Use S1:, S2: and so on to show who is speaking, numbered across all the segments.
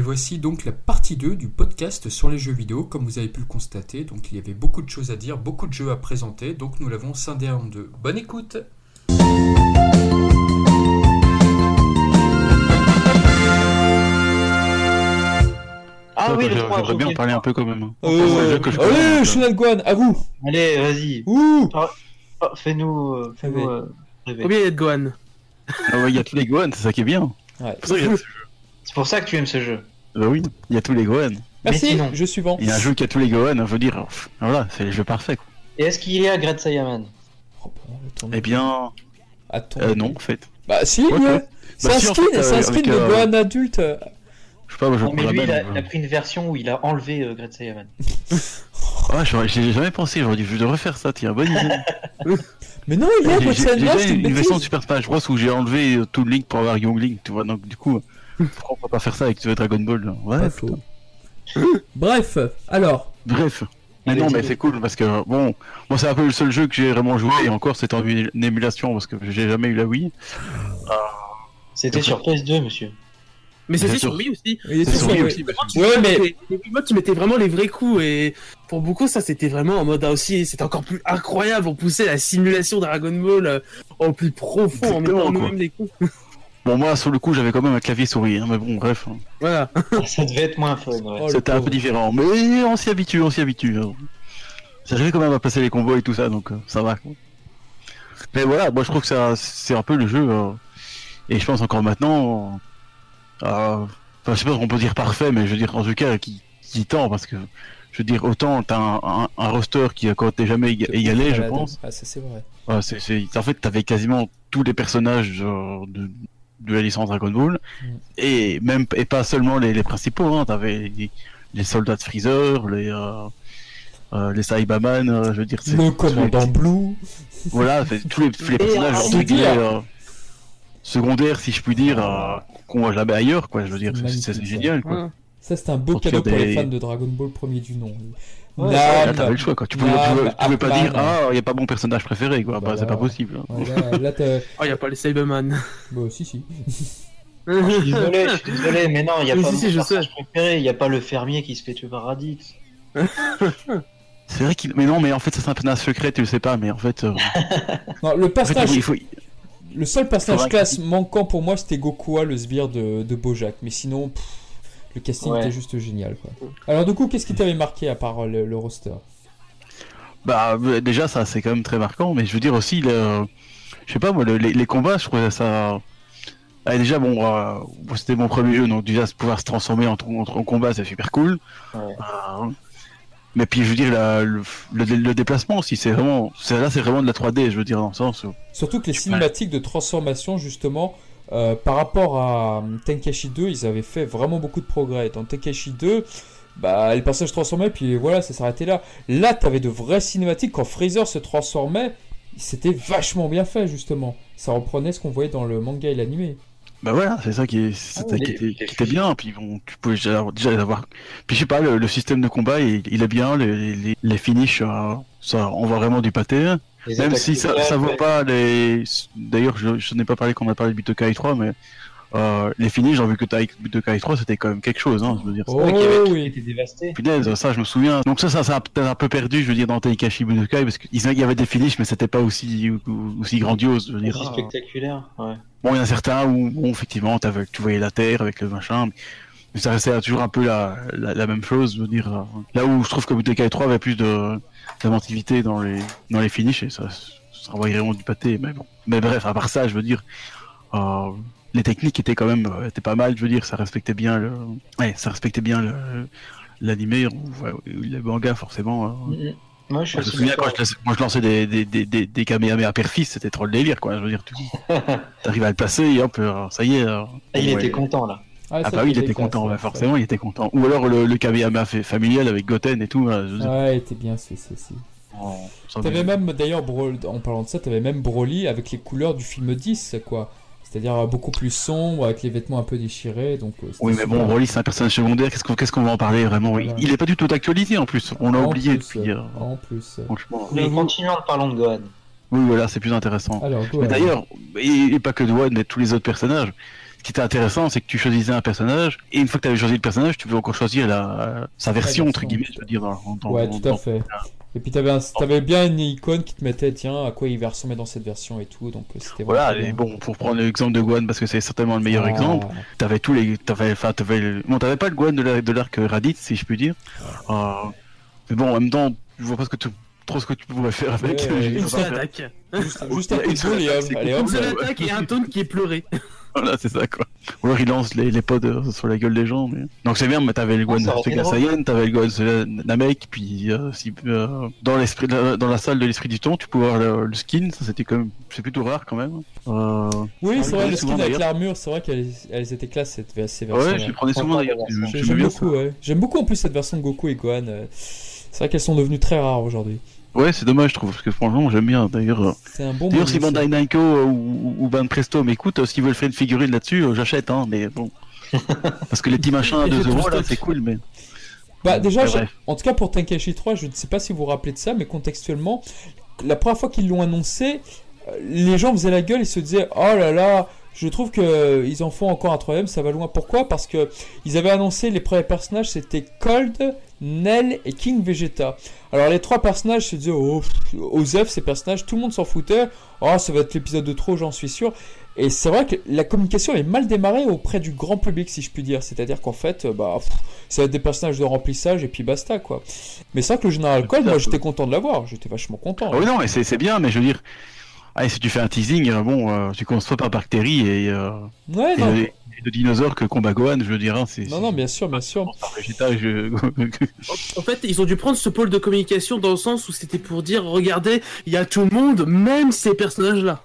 S1: Et voici donc la partie 2 du podcast sur les jeux vidéo. Comme vous avez pu le constater, donc il y avait beaucoup de choses à dire, beaucoup de jeux à présenter, donc nous l'avons scindé en deux. Bonne écoute
S2: Ah oui,
S3: J'aimerais
S2: 3,
S3: bien
S2: ok.
S3: parler un peu quand même.
S4: Euh,
S3: C'est le jeu que je
S4: allez, Guan, à vous
S2: Allez, vas-y.
S4: Ouh
S2: Oh, Fais-nous euh,
S4: Rêver.
S2: euh, rêver.
S5: Combien il y a de Gohan?
S3: Ah ouais, Il y a tous les Gohan, c'est ça qui est bien.
S4: Ouais.
S3: C'est pour ça que
S2: tu aimes ce jeu.
S3: Bah oui, il y a tous les Gohan.
S4: Merci,
S2: sinon-
S4: jeu suivant.
S3: Il y a un jeu qui a tous les Gohan, je veux dire, voilà, c'est le jeu parfait quoi.
S2: Et est-ce qu'il y a Great Saiyaman
S4: Oh, bon, attends,
S3: Eh bien,
S4: attends.
S3: euh, non en fait.
S4: Bah si,
S3: Ouais, ouais.
S4: c'est
S3: Bah,
S4: un
S3: si, en
S4: skin,
S3: fait,
S4: c'est un
S3: euh,
S4: skin de
S3: euh,
S4: Gohan adulte.
S3: Je sais pas, moi je
S2: Non, mais lui,
S3: la
S2: il a,
S3: même.
S2: il a pris une version où il a enlevé euh, Great Saiyaman.
S3: Ah, j'aurais- j'ai jamais pensé, j'aurais dit je devrais faire ça, tiens, bonne idée.
S4: Mais non, il y a
S3: j'ai- j'ai
S4: c'est
S3: une, version de. Super Smash Bros où j'ai enlevé euh, tout Link pour avoir Young Link, tu vois, donc du coup, pourquoi on peut pas faire ça avec euh, Dragon Ball Ouais,
S4: Pas faux. Bref, alors,
S3: Bref. Mais non, mais c'est cool parce que bon, moi c'est un peu le seul jeu que j'ai vraiment joué et encore c'est en une émulation parce que j'ai jamais eu la Wii.
S2: C'était sur PS2, monsieur.
S5: Mais c'était sur. Wii aussi.
S4: il était
S3: C'est
S4: sur
S3: sur Wii
S4: Wii.
S3: aussi. bah,
S4: Ouais, mais
S5: Les Wiimotes, tu mettais vraiment les vrais coups et pour beaucoup ça c'était vraiment en mode ah, aussi c'était encore plus incroyable on poussait la simulation Dragon Ball euh, au plus profond en
S3: Exactement,
S5: mettant
S3: quoi.
S5: nous-mêmes les coups.
S3: Bon, moi sur le coup j'avais quand même un clavier souris, hein, mais bon, bref, hein.
S5: Voilà.
S2: Ça devait être moins fun, ouais.
S4: Oh, le
S3: c'était un
S4: pauvre.
S3: peu différent. Mais on s'y habitue, on s'y habitue. hein. J'arrivais quand même à passer les combos et tout ça, donc euh, ça va. quoi. Mais voilà, moi je trouve que ça, c'est un peu le jeu, euh, et je pense encore maintenant, euh, euh, enfin, je sais pas si on peut dire parfait, mais je veux dire en tout cas qui, qui tend parce que je veux dire autant t'as un, un, un roster qui a quand t'es jamais éga- égalé, je pense.
S4: Ah, ça c'est vrai.
S3: Ouais, c'est, c'est- En fait, t'avais quasiment tous les personnages euh, de, de la licence Dragon Ball,
S4: Mm.
S3: et même et pas seulement les, les principaux. Hein, t'avais les, les soldats de Freezer, les euh, euh, les Saibaman, euh, je veux dire. c'est-
S4: Le commandant Blue.
S3: Voilà, c'est tous les, tous les personnages
S4: dire.
S3: euh, secondaires, si je puis dire, euh, qu'on voit jamais ailleurs. Quoi, je veux dire, c'est, génial. Quoi.
S5: Ouais.
S4: Ça c'était un beau
S3: Pour
S4: cadeau pour les fans de Dragon Ball premier du nom.
S2: Ouais,
S3: Là, t'avais le choix. Quoi. Tu pouvais, tu
S4: Nam,
S3: pouvais, tu pouvais pas dire ah, il y a pas mon personnage préféré. Quoi.
S4: Bah
S3: Bah, c'est pas possible. hein.
S4: Ouais, là,
S5: Oh y a pas les Cyberman.
S4: Bah, si, si.
S2: Je suis désolé, je suis désolé, mais non, il n'y a pas
S5: si,
S2: mon
S5: si, je
S2: personnage préféré, il n'y a pas le fermier qui se fait tuer par Radix.
S3: C'est vrai qu'il. Mais non, mais en fait, ça, c'est un personnage secret, tu le sais pas. Mais en fait, euh,
S4: Non, le
S3: en fait,
S4: personnage,
S3: il faut.
S4: le seul personnage classe manquant pour moi c'était Gokua, le sbire de, de Bojack. Mais sinon, pff, le casting
S2: Ouais.
S4: était juste génial. Quoi. Alors, du coup, qu'est-ce qui t'avait marqué à part euh, le, le roster?
S3: Bah euh, déjà ça c'est quand même très marquant, mais je veux dire aussi le, je sais pas moi le- les, les combats je trouvais ça. Ah, déjà bon euh, c'était mon premier jeu donc déjà pouvoir se transformer en, en, en combat c'est super cool.
S2: Ouais.
S3: Euh, mais puis je veux dire la- le, le, le déplacement aussi c'est vraiment là c'est vraiment de la 3D je veux dire dans le sens où
S4: Surtout que les cinématiques de transformation, justement, euh, par rapport à euh, Tenkaichi 2, ils avaient fait vraiment beaucoup de progrès. Dans Tenkaichi 2, bah, les personnages se transformaient, puis voilà, ça s'arrêtait là. Là, t'avais de vraies cinématiques. Quand Freezer se transformait, c'était vachement bien fait, justement. Ça reprenait ce qu'on voyait dans le manga et l'animé.
S3: bah voilà c'est ça qui, est,
S2: Ah,
S3: qui, était,
S2: les
S3: qui était bien puis bon tu pouvais déjà, déjà les avoir puis je sais pas le, le système de combat il, il est bien les, les, les finishes euh, ça on voit vraiment du pâté
S2: Les
S3: Même si ça, ça vaut pas les. D'ailleurs, je, je n'ai pas parlé quand on a parlé de Butokai 3, mais euh, les finis, j'ai vu que Butokai 3, c'était quand même quelque chose, hein, je veux dire.
S4: Oh
S2: Ouais, qu'il y avait tout qui
S4: oui.
S2: était dévasté.
S3: Punaise, ça, je me souviens. Donc ça, ça, ça a peut-être un peu perdu, je veux dire, dans Teikashi Budokai, parce qu'il y avait des finishes, mais c'était pas aussi aussi grandiose, je veux dire.
S2: Aussi spectaculaire, ouais.
S3: Bon, il y en a certains où, bon, effectivement, tu voyais la terre avec le machin, mais, mais ça restait toujours un peu la, la, la même chose, je veux dire. euh, Là où je trouve que Budokai 3 avait plus de d'inventivité dans les dans les finishes, et ça, ça vraiment du pâté, mais bon. Mais bref, à part ça, je veux dire, euh, les techniques étaient quand même euh, étaient pas mal, je veux dire, ça respectait bien le, ouais, ça respectait bien le l'animé, ou ouais, le manga forcément. euh.
S2: Mhm. Moi, je
S3: me souviens quand je, lançais des, des, des, des, des Kamehameha père-fils, c'était trop le délire quoi. Je veux dire, tu arrives à le passer et hop, euh, ça y est.
S2: Ah, il
S3: ouais.
S2: était content, là.
S3: Ah
S4: ça,
S3: bah oui, il était content,
S4: ça.
S3: forcément il était content. Ou alors le, le familial avec Goten et tout. là, je veux dire,
S4: Ouais, était bien, c'est,
S3: ça
S4: T'avais
S3: me-
S4: même, d'ailleurs, Bro- en parlant de ça, t'avais même Broly avec les couleurs du film 10, quoi. C'est-à-dire euh, beaucoup plus sombre, avec les vêtements un peu déchirés, donc... euh,
S3: Oui, mais bon. Broly c'est un personnage secondaire, qu'est-ce qu'on va en parler vraiment?
S4: Voilà.
S3: Il est pas du tout d'actualité en plus, on l'a oublié
S4: plus,
S3: depuis.
S4: euh, En plus.
S3: Franchement.
S2: Mais continuons en parlant de Gohan.
S3: Oui, voilà, c'est plus intéressant.
S4: Alors,
S3: Mais d'ailleurs, et, et pas que Douane, mais tous les autres personnages, ce qui était intéressant, c'est que tu choisissais un personnage, et une fois que tu avais choisi le personnage, tu pouvais encore choisir la, sa version, entre guillemets, je veux dire. Dans, dans-
S4: Ouais, tout à fait. Et puis t'avais, un- t'avais bien une icône qui te mettait, tiens, à quoi il va ressembler dans cette version et tout, donc euh, c'était vraiment
S3: Voilà, et
S4: bien.
S3: bon, pour prendre l'exemple de Guan, parce que c'est certainement le meilleur
S4: Ah.
S3: exemple, t'avais tous les, t'avais, enfin, t'avais, bon, t'avais pas le Guan de la- de l'arc Raditz, si je puis dire. Euh, mais bon, en même temps, je vois pas ce que tu, trop ce que tu pourrais faire avec.
S4: Ouais,
S5: Une seule attaque.
S4: Juste, juste
S3: une seule
S4: allez
S3: attaque,
S4: hop.
S5: Une seule
S3: ouais.
S5: attaque et un taunt qui est pleuré.
S3: Voilà, c'est ça quoi. Ou alors il lance les, les pods euh, sur la gueule des gens. Mais... Donc c'est bien, mais t'avais le Super
S2: drôle.
S3: Saiyan, t'avais le Gohan Super Namek, puis euh, si, euh, dans, l'esprit, dans la salle de l'esprit du temps, tu pouvais avoir le, le skin, ça c'était quand même, c'est plutôt rare quand même. Euh...
S4: Oui,
S3: Ah,
S4: c'est vrai, le skin avec l'armure, c'est vrai qu'elles elles étaient classe cette, ces
S3: Ouais,
S4: versions.
S3: je les prenais souvent d'ailleurs.
S4: J'aime beaucoup, ouais. J'aime beaucoup en plus cette version de Goku et Gohan. C'est vrai qu'elles sont devenues très rares aujourd'hui.
S3: Ouais, c'est dommage, je trouve, parce que franchement, j'aime bien. D'ailleurs, euh,
S4: C'est un bon
S3: d'ailleurs si. Bandai Namco euh, ou, ou Ban Presto m'écoute, euh, s'ils veulent faire une figurine là-dessus, euh, j'achète, hein, mais bon. Parce que les petits machins à
S5: Et
S3: 2
S5: j'ai tout
S3: euros, là, c'est cool, mais.
S4: Bah déjà,
S3: Ouais, bref.
S4: en tout cas pour Tenkaichi 3, je ne sais pas si vous vous rappelez de ça, mais contextuellement, la première fois qu'ils l'ont annoncé, les gens faisaient la gueule, ils se disaient « Oh là là, je trouve que ils en font encore un troisième, ça va loin. » Pourquoi? Parce que ils avaient annoncé les premiers personnages, c'était Cold, Nell et King Vegeta. Alors les trois personnages se disaient « Oh, pff, Osef, ces personnages, tout le monde s'en foutait. Oh, ça va être l'épisode de trop, j'en suis sûr. » Et c'est vrai que la communication est mal démarrée auprès du grand public, si je puis dire. C'est-à-dire qu'en fait, euh, bah, ça va être des personnages de remplissage et puis basta, quoi. Mais c'est vrai que le Général Cold, moi, j'étais content de l'avoir. J'étais vachement content.
S3: Ah oui, non, mais c'est c'est bien, mais je veux dire. Allez, si tu fais un teasing, euh, bon, euh, tu commences pas par bactéries et, euh,
S4: Ouais,
S3: et,
S4: non.
S3: et de dinosaures que combat Gohan, je veux dire. Hein, c'est,
S4: Non, non, bien sûr, bien sûr.
S5: En fait, ils ont dû prendre ce pôle de communication dans le sens où c'était pour dire regardez, il y a tout le monde, même ces personnages-là.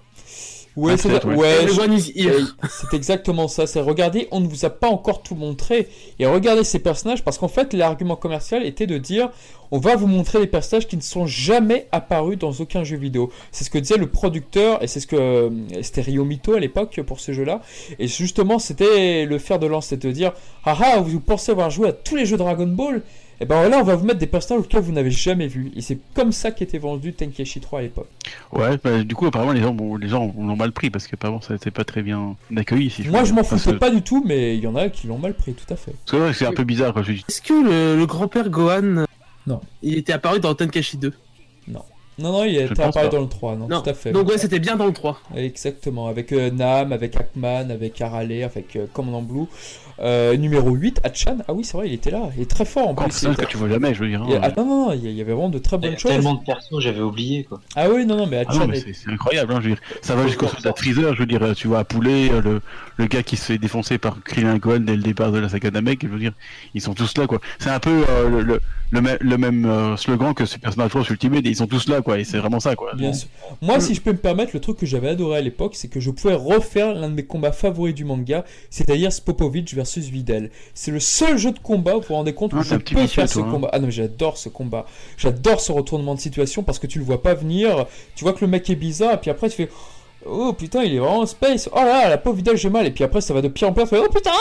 S4: Ouais, c'est
S3: ouais.
S4: ouais, je- exactement ça. C'est regardez, on ne vous a pas encore tout montré. Et regardez ces personnages parce qu'en fait, l'argument commercial était de dire on va vous montrer des personnages qui ne sont jamais apparus dans aucun jeu vidéo. C'est ce que disait le producteur et c'est ce que euh, c'était Ryo Mito à l'époque pour ce jeu-là. Et justement, c'était le fer de lance, c'était de dire ah ah, vous pensez avoir joué à tous les jeux Dragon Ball? Et ben là, on va vous mettre des personnages auxquels vous n'avez jamais vu. Et c'est comme ça qu'était vendu Tenkaichi 3 à l'époque.
S3: Ouais, bah, du coup, apparemment, les gens, bon, les gens l'ont mal pris parce qu'apparemment, ça n'était pas très bien accueilli. Si
S4: Moi, je m'en foutais
S3: que-
S4: pas du tout, mais il y en a qui l'ont mal pris, tout à fait.
S3: parce que, ouais, c'est un peu bizarre, quoi. Je dis,
S5: Est-ce que le, le grand-père Gohan,
S4: Non.
S5: il était apparu dans Tenkaichi 2
S4: Non, non, il était apparu
S3: pas.
S4: dans le 3, non,
S5: Non.
S4: tout à fait.
S5: Donc ouais, c'était bien dans le 3.
S4: Exactement, avec euh, Nam, avec Akman, avec Arale, avec euh, Commandant Blue. Euh, numéro 8, Hachan. Ah oui, c'est vrai, il était là. Il est très fort en
S3: un
S4: plus. il
S3: que tu vois jamais, je veux dire. hein.
S4: il ah, non, non, non, il y avait vraiment de très
S2: Il y a
S4: bonnes choses.
S2: tellement de persos, j'avais oublié quoi.
S4: Ah oui, non, non, mais
S3: Ah non,
S4: Hachan
S3: mais
S4: est-
S3: c'est c'est incroyable, hein, je veux dire. Ça va jusqu'au soldat Freezer, je veux dire, tu vois, Poulet, euh, le, le gars qui se fait défoncer par Krillin Gohan dès le départ de la saga Namek, je veux dire, ils sont tous là, quoi. C'est un peu euh, le, le, le, même- le même euh, slogan que Super Smash Bros Ultimate, ils sont tous là, quoi, et c'est vraiment ça, quoi.
S4: Bien sûr. Moi, si je peux me permettre, le truc que j'avais adoré à l'époque, c'est que je pouvais refaire l'un de mes combats favoris du manga, c'est-à-dire Spopovich versus Videl. C'est le seul jeu de combat, vous vous rendez compte, où
S3: Ah,
S4: je peux
S3: vicieux,
S4: faire ce
S3: hein.
S4: combat. Ah non, mais j'adore ce combat. J'adore ce retournement de situation parce que tu le vois pas venir, tu vois que le mec est bizarre, et puis après tu fais. Oh putain, il est vraiment space. Oh là, la pauvre Videl, j'ai mal. Et puis après, ça va de pire en pire. Oh putain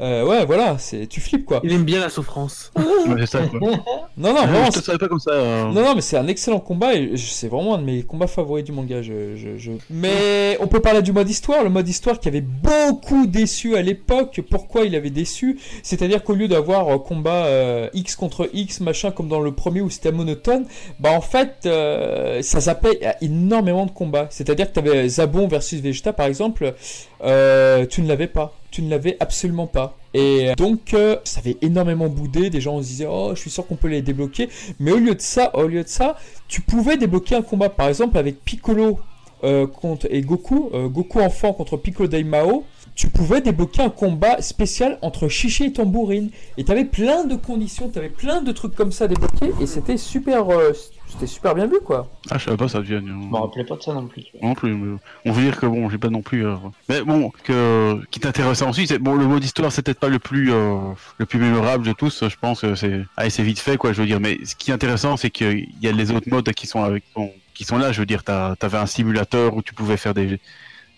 S4: Euh, Ouais, voilà, c'est tu flippes quoi.
S5: Il aime bien la souffrance.
S3: Ouais, c'est ça, quoi.
S4: Non, non,
S3: Ah,
S4: vraiment,
S3: je te pas comme ça. euh.
S4: non, non, mais c'est un excellent combat et je- c'est vraiment un de mes combats favoris du manga. Je, je, je- Mais on peut parler du mode histoire, le mode histoire qui avait beaucoup déçu à l'époque. Pourquoi il avait déçu? C'est-à-dire qu'au lieu d'avoir euh, combat euh, X contre X, machin, comme dans le premier où c'était monotone, bah en fait, euh, ça zappait énormément de combats. C'est-à-dire que tu Zabon versus Vegeta par exemple, euh, tu ne l'avais pas. Tu ne l'avais absolument pas. Et donc, euh, ça avait énormément boudé. Des gens se disaient, oh, je suis sûr qu'on peut les débloquer. Mais au lieu de ça, au lieu de ça, tu pouvais débloquer un combat, par exemple avec Piccolo euh, et Goku, Goku enfant contre Piccolo Daimao. Tu pouvais débloquer un combat spécial entre Chichi et Tambourine. Et tu avais plein de conditions, tu avais plein de trucs comme ça débloqués. Et c'était super, c'était super bien vu, quoi.
S3: Ah, je savais pas ça, Vienne.
S2: Je me rappelais pas de ça non plus. tu vois.
S3: Non plus, mais on veut dire que bon, j'ai pas non plus. euh, Mais bon, que qui t'intéressait ensuite, c'est bon, le mode histoire, c'est peut-être pas le plus euh, le plus mémorable de tous. Je pense que c'est, allez, c'est vite fait, quoi. Je veux dire, mais ce qui est intéressant, c'est qu'il y a les autres modes qui sont avec, qui sont- qui sont là. Je veux dire, t'as, t'avais un simulateur où tu pouvais faire des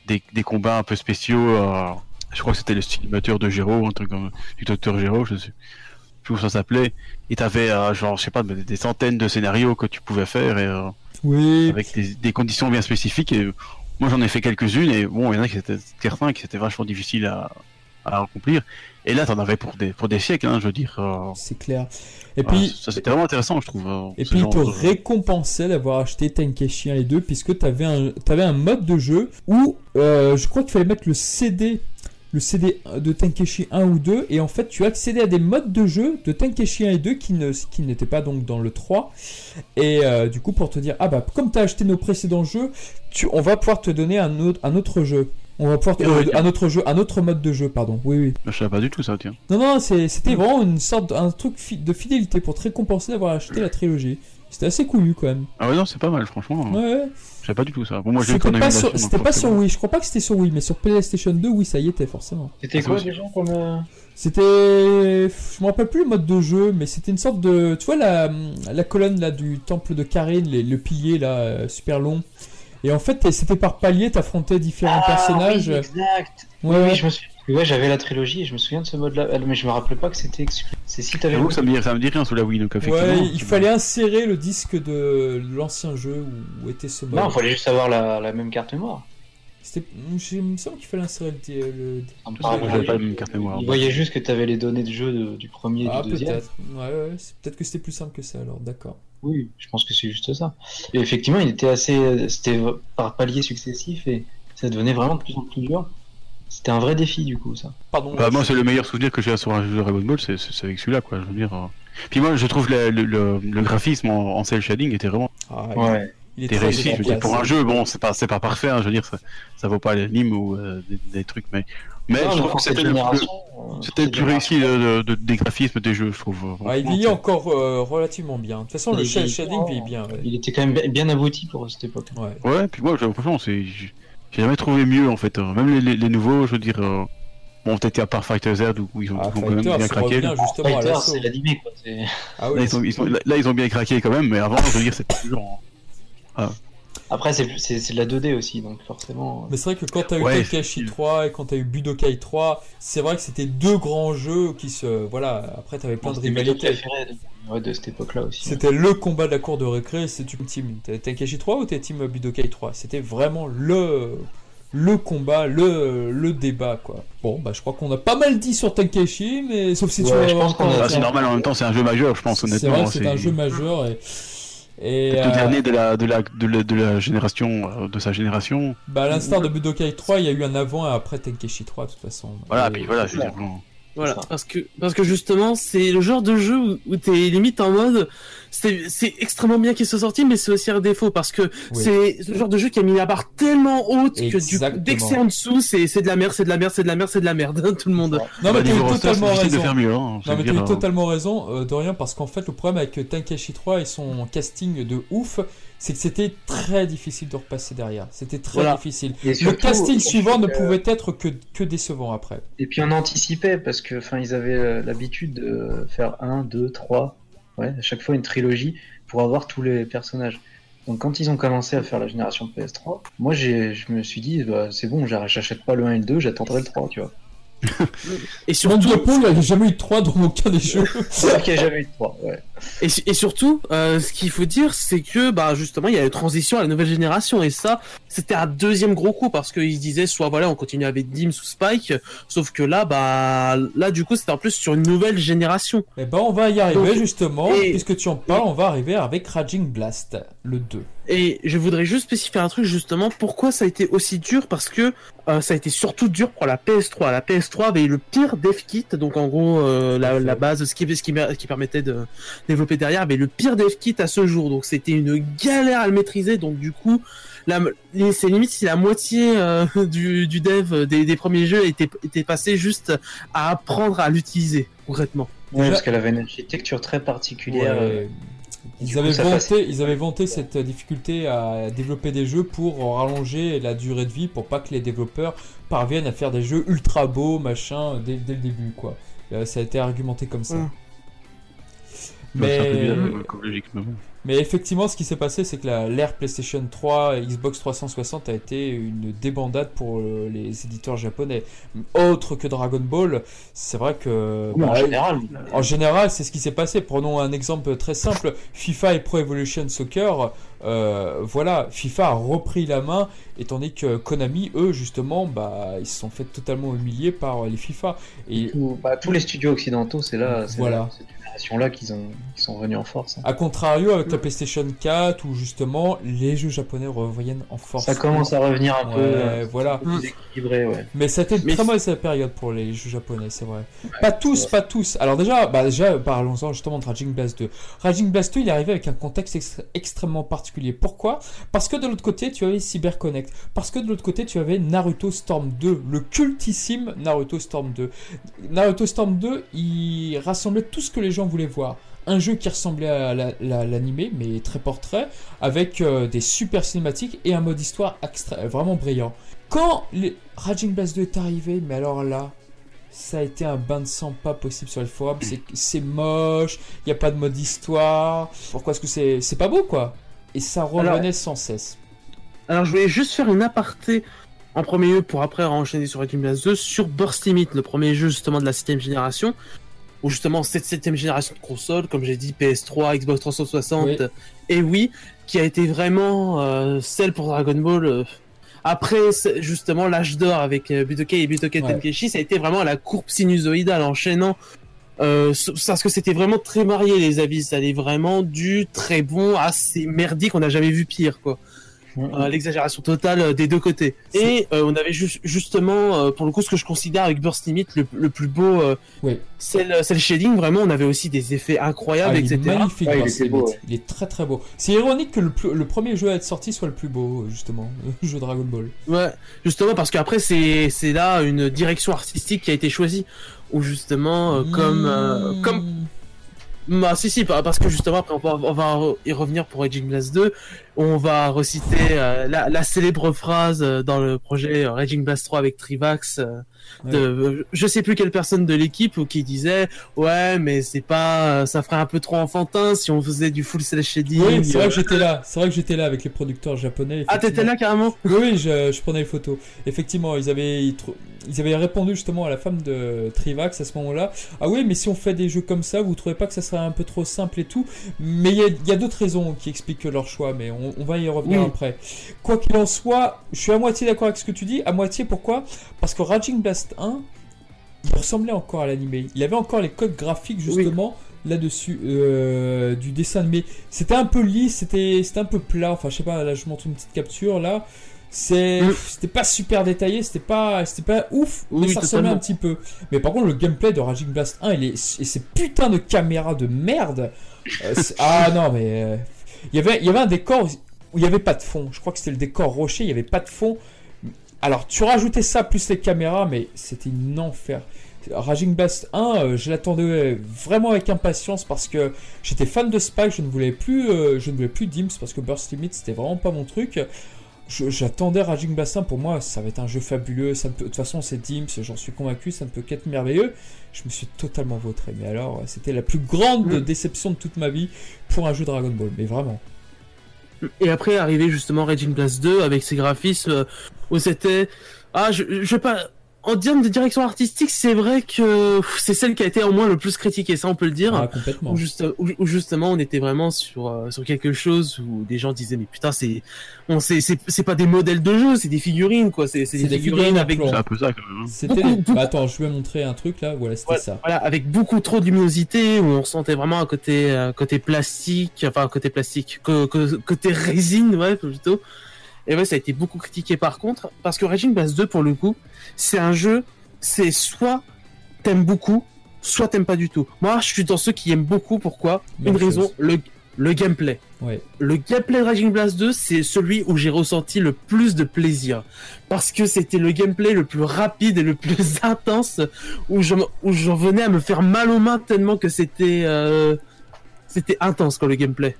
S3: des, des combats un peu spéciaux. euh, je crois que c'était le simulateur de Gero, un truc comme du docteur Gero, je sais plus où ça s'appelait. Et t'avais euh, genre, je sais pas, des centaines de scénarios que tu pouvais faire et euh,
S4: Oui.
S3: avec des, des conditions bien spécifiques. Et moi j'en ai fait quelques-unes et bon, il y en a qui étaient certains qui étaient vachement difficiles à, à accomplir. Et là, t'en avais pour des pour des siècles, hein, je veux dire. euh,
S4: C'est clair. Et
S3: voilà,
S4: puis,
S3: ça c'était vraiment intéressant, je trouve. euh,
S4: Et puis il te
S3: de-
S4: récompensait d'avoir acheté Tenkaichi 1 et 2 puisque tu avais un, t'avais un mode de jeu où euh, je crois qu'il fallait mettre le CD le CD de Tenkaichi 1 ou 2 et en fait tu accédais à des modes de jeu de Tenkaichi 1 et 2 qui ne qui n'étaient pas donc dans le 3 et euh, du coup pour te dire ah bah comme tu as acheté nos précédents jeux tu, on va pouvoir te donner un autre, un autre jeu on va pouvoir te,
S3: Ouais, ouais.
S4: un autre jeu un autre mode de jeu pardon oui oui
S3: Je savais pas du tout ça, tiens.
S4: non, non, c'est- c'était vraiment une sorte de- un truc de fidélité pour te récompenser d'avoir acheté la trilogie. C'était assez cool quand même.
S3: Ah ouais, non, c'est pas mal, franchement.
S4: Ouais, ouais.
S3: Je savais pas du tout ça. Bon, moi j'ai
S4: C'était pas,
S3: émulation,
S4: sur,
S3: donc
S4: c'était pas sur. Wii, je crois pas que c'était sur Wii, mais sur PlayStation 2, oui, ça y était forcément.
S2: C'était
S3: Ah,
S2: quoi déjà comme. euh,
S4: C'était. Je me rappelle plus le mode de jeu, mais c'était une sorte de. Tu vois la, la colonne là du temple de Karine, les- le pilier là, euh, super long. Et en fait, c'était par palier, t'affrontais différents
S2: Ah,
S4: personnages.
S2: oui, exact.
S4: Ouais,
S2: oui, je me Ouais, j'avais la trilogie et je me souviens de ce mode-là. Ah, Mais je me rappelais pas que c'était exclu. C'est si t'avais.
S3: Ça me dit, ça me dit rien sous la Wii, donc effectivement.
S4: Ouais, il fallait insérer le disque de l'ancien jeu où, était ce mode.
S2: Non, il fallait juste avoir la, la même carte mémoire.
S4: C'était, il me semble qu'il fallait insérer le, le-
S2: Ça me
S3: Ah,
S2: paraît
S3: moi, j'avais pas la même carte mémoire.
S2: Il voyait juste que t'avais les données de jeu de- du premier et
S4: Ah,
S2: du deuxième.
S4: peut-être. Ouais, ouais, peut-être que c'était plus simple que ça alors, d'accord.
S2: Oui, je pense que c'est juste ça. Et effectivement, il était assez. C'était par paliers successifs et ça devenait vraiment de plus en plus dur. C'était un vrai défi du coup, ça.
S4: Pardon.
S3: Bah, moi, c'est le meilleur souvenir que j'ai sur un jeu de Dragon Ball, c'est avec celui-là, quoi. Je veux dire. euh. Puis moi, je trouve le, le, le- le graphisme en, en cel shading était vraiment
S4: Ah,
S2: Ouais.
S4: il
S3: était réussi. Je veux dire,
S4: efficace.
S3: pour un jeu, bon, c'est pas, c'est pas parfait, hein, je veux dire, ça, ça vaut pas l'anime ou euh, des, des trucs, mais, mais
S2: Non,
S3: je trouve que c'était le,
S2: euh,
S3: c'était plus réussi de- de- des graphismes des jeux, je trouve.
S4: Ah, il vieillit encore euh, relativement bien. De toute façon,
S2: Il
S4: le
S2: vieilli-
S4: shading vieillit bien. Ouais.
S2: Il était quand même bien- abouti pour cette époque.
S4: Ouais.
S3: Ouais, puis moi, je- franchement, c'est, j'ai jamais trouvé mieux en fait. euh, Même les, les, les nouveaux, je veux dire, euh, bon, peut-être à part Fighter Z où ils ont,
S4: Ah,
S3: ils ont quand même bien craqué.
S2: Fighter, c'est l'animé quoi. c'est-
S4: Ah
S3: Là,
S4: oui,
S3: ils ont, ils ont- là, ils ont bien craqué quand même, mais avant, je veux dire, c'était toujours.
S2: Après, c'est c'est c'est de la 2D aussi, donc forcément.
S4: Mais c'est vrai que quand t'as eu
S3: Ouais,
S4: Tenkaichi
S3: c'est-
S4: 3 et quand t'as eu Budokai 3, c'est vrai que c'était deux grands jeux qui se. Voilà, après t'avais plein de rivalités.
S2: de, ouais, de cette époque-là aussi.
S4: C'était le combat de la cour de récré, c'est tu team t'es Tenkaichi 3 ou t'es team Budokai 3 C'était vraiment le le combat, le le débat quoi. Bon, bah je crois qu'on a pas mal dit sur Tenkaichi, mais sauf si tu
S2: Ouais,
S4: veux
S2: je pense qu'on a-
S3: Ah,
S2: c'est
S3: normal, en même temps, c'est un jeu majeur, je pense,
S4: C'est
S3: honnêtement.
S4: vrai
S3: hein,
S4: que c'est un jeu majeur et et
S3: le
S4: euh,
S3: dernier de la, de la, de la, de la génération, euh, de sa génération.
S4: bah à l'instar de Budokai 3, il y a eu un avant et après Tenkaichi 3 de toute façon.
S3: Voilà,
S4: Et-
S3: puis voilà, je.
S5: Voilà, parce que, parce que justement, c'est le genre de jeu où, où t'es limite en mode, c'est c'est extrêmement bien qu'il soit sorti, mais c'est aussi un défaut parce que
S4: Oui.
S5: c'est le genre de jeu qui a mis la barre tellement haute que du coup,
S4: Exactement.
S5: dès que c'est en dessous, c'est c'est de la merde, c'est de la merde, c'est de la merde, c'est de la merde, tout le monde.
S4: Non mais
S3: Bah,
S4: t'as
S3: niveau roster,
S4: totalement raison.
S3: mieux. Hein,
S4: Non mais
S3: dire, euh,
S4: totalement raison, euh, Dorian, parce qu'en fait le problème avec Tenkaichi 3 et son casting de ouf, c'est que c'était très difficile de repasser derrière. C'était très
S5: Voilà.
S4: difficile.
S2: Et
S4: Le casting suivant ne
S2: euh,
S4: pouvait être que, que décevant après.
S2: Et puis on anticipait parce que enfin ils avaient euh, l'habitude de faire 1, 2, 3, ouais, à chaque fois une trilogie pour avoir tous les personnages. Donc quand ils ont commencé à faire la génération PS3, moi j'ai je me suis dit bah, c'est bon, j'arrête- j'achète pas le 1 et le 2, j'attendrai le 3, tu vois.
S5: Et
S4: Sur
S5: surtout,
S4: Paul, il n'y a jamais eu de 3 dans aucun des jeux.
S2: C'est vrai qu'il n'y a jamais eu de 3, ouais.
S5: Et, su- et surtout, euh, ce qu'il faut dire, c'est que bah justement, il y a la transition à la nouvelle génération. Et ça, c'était un deuxième gros coup parce qu'ils se disaient soit voilà, on continue avec Dim ou Spike, sauf que là, bah là du coup, c'était en plus sur une nouvelle génération.
S4: Eh ben on va y arriver
S5: Donc,
S4: justement,
S5: et-
S4: puisque tu en parles, on va arriver avec Raging Blast, le 2.
S5: Et je voudrais juste spécifier un truc justement, pourquoi ça a été aussi dur? Parce que euh, ça a été surtout dur pour la PS3. La PS3 avait le pire dev kit, donc en gros euh, la, la base, ce qui, ce, qui, ce qui permettait de développer derrière, avait le pire dev kit à ce jour. Donc c'était une galère à le maîtriser. Donc du coup, c'est limite si la moitié euh, du, du dev des, des premiers jeux était, était passé juste à apprendre à l'utiliser concrètement.
S4: Déjà-
S2: parce qu'elle avait une architecture très particulière.
S4: Ouais.
S2: Du
S4: Ils avaient, vanté, ils avaient vanté cette difficulté à développer des jeux pour rallonger la durée de vie, pour pas que les développeurs parviennent à faire des jeux ultra beaux, machin, dès, dès le début, quoi. Euh, ça a été argumenté comme ça. Mais,
S3: bizarre, euh, mais
S4: mais effectivement, ce qui s'est passé, c'est que la- l'ère PlayStation 3 et Xbox 360 a été une débandade pour euh, les éditeurs japonais. Autre que Dragon Ball, c'est vrai que.
S2: En
S4: bah,
S2: général.
S4: En général, c'est ce qui s'est passé. Prenons un exemple très simple. FIFA et Pro Evolution Soccer, euh, voilà, FIFA a repris la main, étant donné que Konami, eux, justement, bah, ils se sont fait totalement humilier par les FIFA. Et
S2: Tout- bah, tous les studios occidentaux, c'est là, c'est
S4: Voilà.
S2: là, cette génération-là qu'ils ont, qu'ils sont venus en force. hein.
S4: à contrario, avec la PlayStation 4, où justement, les jeux japonais reviennent en force.
S2: Ça commence à revenir un peu
S4: Ouais,
S2: euh,
S4: voilà.
S2: plus équilibré, ouais.
S4: Mais ça a été une
S5: Mais
S4: très
S5: c'est-
S4: mauvaise période pour les jeux japonais, c'est vrai. pas tous, pas tous. Alors déjà, bah déjà parlons-en justement de Raging Blast 2. Raging Blast 2, il est arrivé avec un contexte ex- extrêmement particulier. Pourquoi? Parce que de l'autre côté, tu avais CyberConnect. Parce que de l'autre côté, tu avais Naruto Storm 2, le cultissime Naruto Storm 2. Naruto Storm 2, il rassemblait tout ce que les gens voulaient voir. Un jeu qui ressemblait à la- la- l'animé, mais très portrait, avec euh, des super cinématiques et un mode histoire extra- vraiment brillant. Quand les Raging Blast 2 est arrivé, mais alors là, ça a été un bain de sang pas possible sur les forums. C'est- moche, il n'y a pas de mode histoire. Pourquoi est-ce que c'est pas beau quoi? Et ça revenait sans cesse.
S5: Alors, je voulais juste faire une aparté en premier lieu pour après enchaîner sur Raging Blast 2 sur Burst Limit, le premier jeu justement de la 7 génération. Où justement, cette 7 génération de consoles, comme j'ai dit, PS3, Xbox 360
S4: Oui.
S5: et oui, qui a été vraiment euh, celle pour Dragon Ball. euh, après justement l'âge d'or avec euh, Budokai et Budokai
S4: Ouais.
S5: Tenkaichi, ça a été vraiment la courbe sinusoïdale enchaînant. Euh, parce que c'était vraiment très marié les avis, ça allait vraiment du très bon à assez merdique, on n'a jamais vu pire quoi. Euh, l'exagération totale euh, des deux côtés. Et euh, on avait ju- justement, euh, pour le coup, ce que je considère avec Burst Limit le, le plus beau, euh,
S4: Oui.
S5: c'est le, c'est le shading. Vraiment, on avait aussi des effets incroyables,
S4: Ah, il est
S5: etc.
S4: magnifique,
S2: Ouais, il
S4: Burst
S2: était beau,
S4: Limit.
S2: ouais.
S4: Il est très très beau. C'est ironique que le, plus- le premier jeu à être sorti soit le plus beau, justement, le jeu Dragon Ball.
S5: Ouais, justement parce qu'après c'est c'est là une direction artistique qui a été choisie où justement euh, comme euh,
S4: Mmh.
S5: comme bah si si pa- parce que justement après on va, on va re- y revenir pour Raging Blast 2 on va reciter euh, la, la célèbre phrase dans le projet Raging Blast 3 avec Trivax de je sais plus quelle personne de l'équipe qui disait ouais mais c'est pas ça ferait un peu trop enfantin si on faisait du full cel shading
S4: Oui, c'est vrai que j'étais là. C'est vrai que j'étais là avec les producteurs japonais.
S5: ah t'étais là carrément
S4: Oui, je, je prenais les photos. Effectivement, ils avaient, ils, ils avaient répondu justement à la femme de Trivax à ce moment-là. Ah oui, mais si on fait des jeux comme ça, vous trouvez pas que ça serait un peu trop simple et tout? Mais il y a, d'autres raisons qui expliquent leur choix, mais on, on va y revenir
S5: Oui.
S4: après. Quoi qu'il en soit, je suis à moitié d'accord avec ce que tu dis. À moitié, pourquoi? Parce que Raging Blast 1, il ressemblait encore à l'animé. Il avait encore les codes graphiques justement. Là-dessus, euh, du dessin animé. C'était un peu lisse, c'était c'était un peu plat. Enfin, je sais pas, là je montre une petite capture là. C'est
S5: Mm.
S4: c'était pas super détaillé, c'était pas c'était pas ouf,
S5: Oui,
S4: mais ça ressemblait un petit peu. Mais par contre, le gameplay de Raging Blast 1, il est et ces putains de caméras de merde. euh, ah non, mais euh, il y avait il y avait un décor où il y avait pas de fond. Je crois que c'était le décor rocher, il y avait pas de fond. Alors, tu rajoutais ça plus les caméras, mais c'était un enfer. Raging Blast 1, euh, je l'attendais vraiment avec impatience parce que j'étais fan de Spike, je ne voulais plus, euh, je ne voulais plus Dims parce que Burst Limit c'était vraiment pas mon truc. J'attendais Raging Blast 1 pour moi, ça va être un jeu fabuleux. Ça peut, de toute façon, c'est Dims, j'en suis convaincu, ça ne peut qu'être merveilleux. Je me suis totalement vautré, mais alors c'était la plus grande
S5: Mm.
S4: déception de toute ma vie pour un jeu Dragon Ball, mais vraiment.
S5: Et après arrivé justement Raging Blast 2 avec ses graphismes euh, où c'était ah je, je vais pas en termes de direction artistique c'est vrai que c'est celle qui a été au moins le plus critiquée ça on peut le dire
S4: Ah, complètement.
S5: où, juste, où, où justement on était vraiment sur euh, sur quelque chose où des gens disaient mais putain c'est on c'est c'est c'est pas des modèles de jeu c'est des figurines quoi c'est des,
S4: des
S5: figurines avec
S3: C'est un peu ça quand même. hein.
S4: C'était. Bah, attends, je vais montrer un truc là, voilà, c'était
S5: Ouais.
S4: ça.
S5: voilà avec beaucoup trop de luminosité où on ressentait vraiment un côté euh, côté plastique enfin côté plastique co- côté résine ouais plutôt et ouais ça a été beaucoup critiqué par contre parce que Raging Blast 2 pour le coup c'est un jeu c'est soit t'aimes beaucoup soit t'aimes pas du tout moi je suis dans ceux qui aiment beaucoup pourquoi?
S4: Même
S5: une raison
S4: chose.
S5: le le gameplay
S4: Ouais.
S5: le gameplay de Raging Blast 2, c'est celui où j'ai ressenti le plus de plaisir. Parce que c'était le gameplay le plus rapide et le plus intense, où j'en où j'en venais à me faire mal aux mains tellement que c'était euh, c'était intense quoi le gameplay.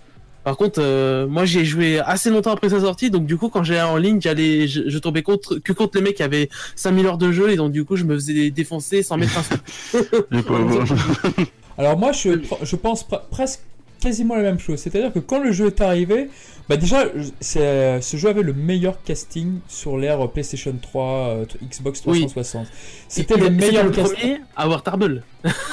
S5: Par contre, euh, moi j'ai joué assez longtemps après sa sortie, donc du coup quand j'allais en ligne, j'allais, je, je tombais contre que contre les mecs qui avaient 5000 heures de jeu et donc du coup je me faisais défoncer sans mettre un.
S4: Alors moi, je, je pense pre- presque quasiment la même chose. C'est-à-dire que quand le jeu est arrivé, bah déjà, c'est- ce jeu avait le meilleur casting sur l'ère PlayStation 3, euh, Xbox
S5: Oui.
S4: 360. C'était
S5: Et-
S4: le
S5: et
S4: meilleur
S5: le
S4: casting.
S5: premier à avoir Tarbell.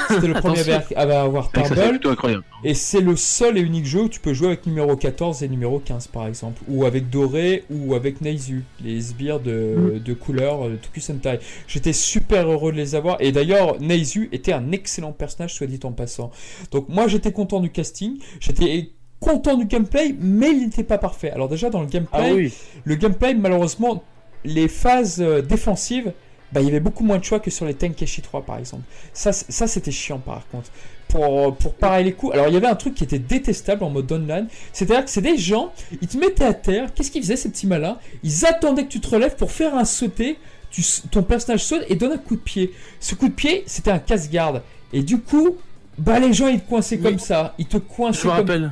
S4: C'était le premier à avoir
S3: Ça, c'est
S4: Tarbell.
S3: plutôt incroyable.
S4: Et c'est le seul et unique jeu où tu peux jouer avec numéro 14 et numéro 15 par exemple. Ou avec Doré ou avec Neizu, les sbires de, de couleur euh, de Tokusentai. J'étais super heureux de les avoir. Et d'ailleurs, Neizu était un excellent personnage, soit dit en passant. Donc moi j'étais content du casting, j'étais content du gameplay, mais il n'était pas parfait. Alors déjà dans le gameplay,
S5: Ah oui.
S4: le gameplay malheureusement, les phases euh, défensives, bah, il y avait beaucoup moins de choix que sur les Tenkeshi 3 par exemple. Ça, c'était chiant par contre. Pour, pour parer les coups. Alors il y avait un truc qui était détestable en mode online. C'est-à-dire que c'est des gens, ils te mettaient à terre. Qu'est-ce qu'ils faisaient ces petits malins? Ils attendaient que tu te relèves pour faire un sauté. Tu, ton personnage saute et donne un coup de pied. Ce coup de pied, c'était un casse-garde. Et du coup, bah les gens ils te coinçaient
S5: Oui.
S4: comme ça. Ils te
S5: Je
S4: coinçaient
S5: me
S4: comme
S5: rappelle.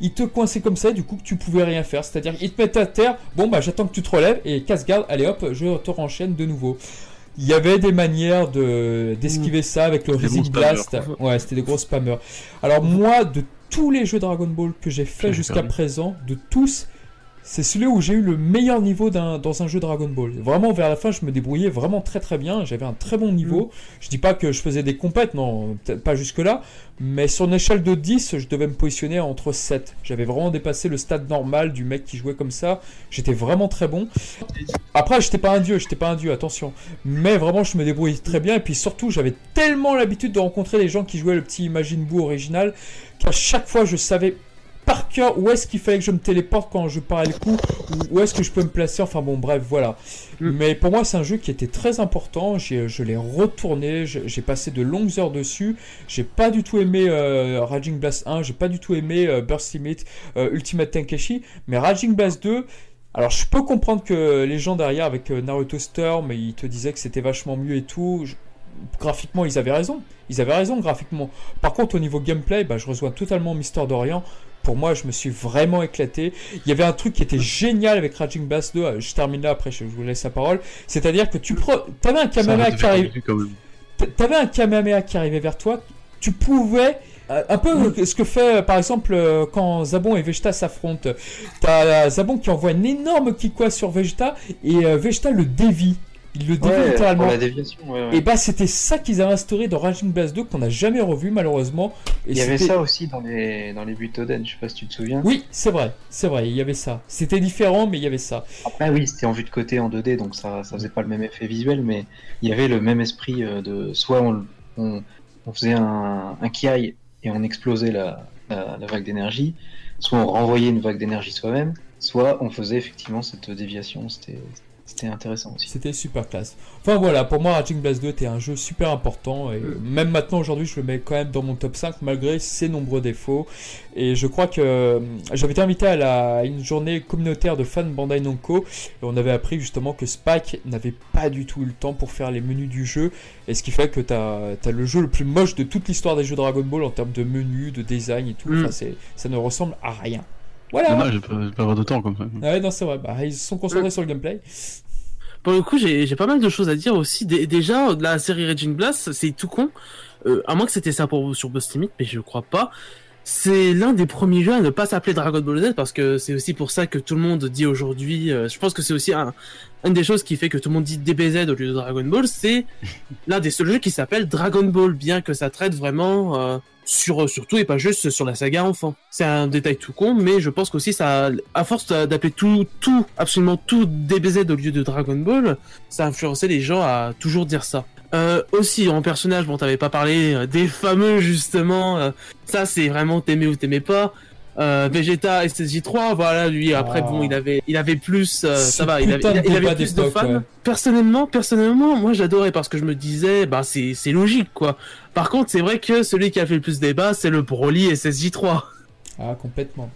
S4: il te coinçait comme ça, du coup que tu pouvais rien faire. C'est-à-dire qu'ils te mettaient à terre, bon bah j'attends que tu te relèves et casse-garde, allez hop, je te renchaîne de nouveau. Il y avait des manières de d'esquiver ça avec le Rising Blast.
S3: spammers.
S4: Ouais, c'était des gros spammers. Alors moi, de tous les jeux Dragon Ball que j'ai fait jusqu'à présent, de tous, c'est celui où j'ai eu le meilleur niveau d'un- dans un jeu Dragon Ball. Vraiment, vers la fin, je me débrouillais vraiment très très bien. J'avais un très bon niveau. Je dis pas que je faisais des compètes, non, peut-être pas jusque-là. Mais sur une échelle de 10, je devais me positionner entre 7. J'avais vraiment dépassé le stade normal du mec qui jouait comme ça. J'étais vraiment très bon. Après, j'étais pas un dieu, j'étais pas un dieu, attention. Mais vraiment, je me débrouillais très bien. Et puis surtout, j'avais tellement l'habitude de rencontrer les gens qui jouaient le petit Imagine Boo original qu'à chaque fois, je savais par cœur où est-ce qu'il fallait que je me téléporte quand je parais le coup, ou où est-ce que je peux me placer. Enfin bon, bref, voilà.
S5: Mm.
S4: Mais pour moi, c'est un jeu qui était très important. Je l'ai retourné, j'ai passé de longues heures dessus. J'ai pas du tout aimé euh, Raging Blast 1, j'ai pas du tout aimé euh, Burst Limit, euh, Ultimate Tenkeshi, mais Raging Blast 2. Alors je peux comprendre que les gens derrière avec Naruto Storm, ils te disaient que c'était vachement mieux et tout. Je- Graphiquement, ils avaient raison. Ils avaient raison graphiquement. Par contre, au niveau gameplay, bah, je rejoins totalement Mister Dorian. Pour moi, je me suis vraiment éclaté. Il y avait un truc qui était génial avec Raging Blast 2. euh, Je termine là, après je vous laisse la parole. C'est-à-dire que tu pre... avais un Kamehameha qui
S3: faire
S4: arrive.
S3: du quand même.
S4: T- T'avais un Kamehameha qui arrivait vers toi, tu pouvais. euh, Un peu ce que fait euh, par exemple quand Zabon et Vegeta s'affrontent. T'as Zabon qui envoie une énorme Kikwa sur Vegeta et Vegeta le dévie. Il le dévie
S2: Ouais,
S4: littéralement.
S2: pour la déviation, ouais, ouais.
S4: Et bah c'était ça qu'ils avaient instauré dans Raging Blast 2 qu'on n'a jamais revu malheureusement. Et
S2: Il y avait ça aussi dans les, dans les Butoden, je sais pas si tu te souviens.
S4: Oui, c'est vrai, c'est vrai, il y avait ça. C'était différent, mais il y avait ça.
S2: Après, oui, c'était en vue de côté en 2D, donc ça, ça faisait pas le même effet visuel, mais il y avait le même esprit euh, de soit on, on, on faisait un, un kiai et on explosait la, la, la vague d'énergie, soit on renvoyait une vague d'énergie soi-même, soit on faisait effectivement cette déviation. C'était c'était intéressant aussi.
S4: C'était super classe. Enfin voilà, pour moi Raging Blast 2 était un jeu super important et même maintenant aujourd'hui je le mets quand même dans mon top 5 malgré ses nombreux défauts. Et je crois que euh, j'avais été invité à, la, à une journée communautaire de fans Bandai Namco et on avait appris justement que Spike n'avait pas du tout eu le temps pour faire les menus du jeu et ce qui fait que tu as, le jeu le plus moche de toute l'histoire des jeux Dragon Ball en termes de menus, de design et tout.
S5: Mm.
S4: Enfin, ça ne ressemble à rien. Voilà.
S3: Dommage, j'ai pas, avoir de temps comme ça.
S4: Ouais, non, c'est vrai. Bah, ils se sont concentrés sur le gameplay.
S5: Pour le coup, j'ai j'ai pas mal de choses à dire aussi. Dé- déjà, la série Raging Blast, c'est tout con. Euh, à moins que c'était ça pour sur Boss Limit, mais je crois pas. C'est l'un des premiers jeux à ne pas s'appeler Dragon Ball Z parce que c'est aussi pour ça que tout le monde dit aujourd'hui. euh, je pense que c'est aussi un, une des choses qui fait que tout le monde dit DBZ au lieu de Dragon Ball. C'est l'un des seuls jeux qui s'appelle Dragon Ball, bien que ça traite vraiment euh, sur sur tout et pas juste sur la saga enfant. C'est un détail tout con, mais je pense qu'aussi ça, à force d'appeler tout, tout, absolument tout DBZ au lieu de Dragon Ball, ça a influencé les gens à toujours dire ça. Euh, aussi en personnage, bon t'avais pas parlé euh, des fameux justement, euh, ça c'est vraiment t'aimais ou t'aimais pas. Euh, Vegeta SSJ3, voilà lui après
S4: Ah.
S5: bon il avait il avait plus euh, ça va il avait, il, il avait
S4: débat
S5: plus de fans.
S4: ouais.
S5: Personnellement personnellement moi j'adorais parce que je me disais bah c'est c'est logique quoi. Par contre c'est vrai que celui qui a fait le plus débat c'est le Broly SSJ3.
S4: Ah, complètement.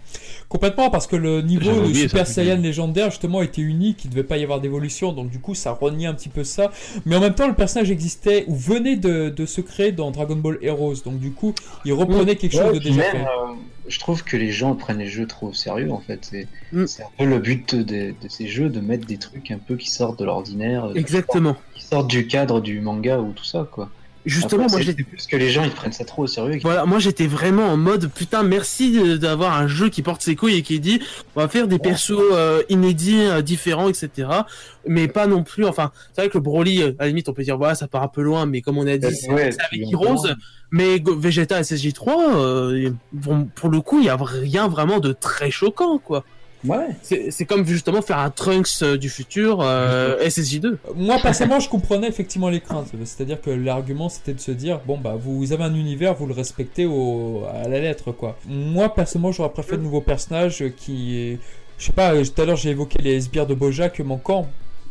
S4: Complètement, parce que le niveau de Super. Saiyan légendaire, justement, était unique, il devait pas y avoir d'évolution, donc du coup, ça reniait un petit peu ça. Mais en même temps, le personnage existait, ou venait de, de se créer dans Dragon Ball Heroes, donc du coup, il reprenait quelque chose de déjà
S2: même,
S4: fait.
S2: euh, je trouve que les gens prennent les jeux trop au sérieux en fait. C'est
S5: Mm.
S2: c'est un peu le but de, de ces jeux de mettre des trucs un peu qui sortent de l'ordinaire, euh,
S5: Exactement.
S2: qui sortent du cadre du manga ou tout ça quoi.
S5: Justement,
S2: Après,
S5: moi j'ai
S2: plus que les gens ils prennent ça trop au sérieux. et
S5: Voilà, moi j'étais vraiment en mode putain merci d'avoir un jeu qui porte ses couilles et qui dit on va faire des persos euh, inédits, euh, différents, etc. Mais pas non plus, enfin c'est vrai que le Broly, euh, à la limite on peut dire voilà ça part un peu loin, mais comme on a dit
S2: Ouais,
S5: c'est
S2: ouais,
S5: avec Heroes, mais Go- Vegeta SSJ3, euh, pour le coup il y a rien vraiment de très choquant quoi.
S2: Ouais.
S5: C'est comme justement faire un Trunks euh, du futur euh, SSJ2.
S4: Moi, personnellement, je comprenais effectivement les craintes. C'est-à-dire que l'argument, c'était de se dire, bon, bah, vous avez un univers, vous le respectez au, à la lettre, quoi. Moi, personnellement, j'aurais préféré de nouveaux personnages qui, je sais pas, tout à l'heure, j'ai évoqué les sbires de Bojack manquants.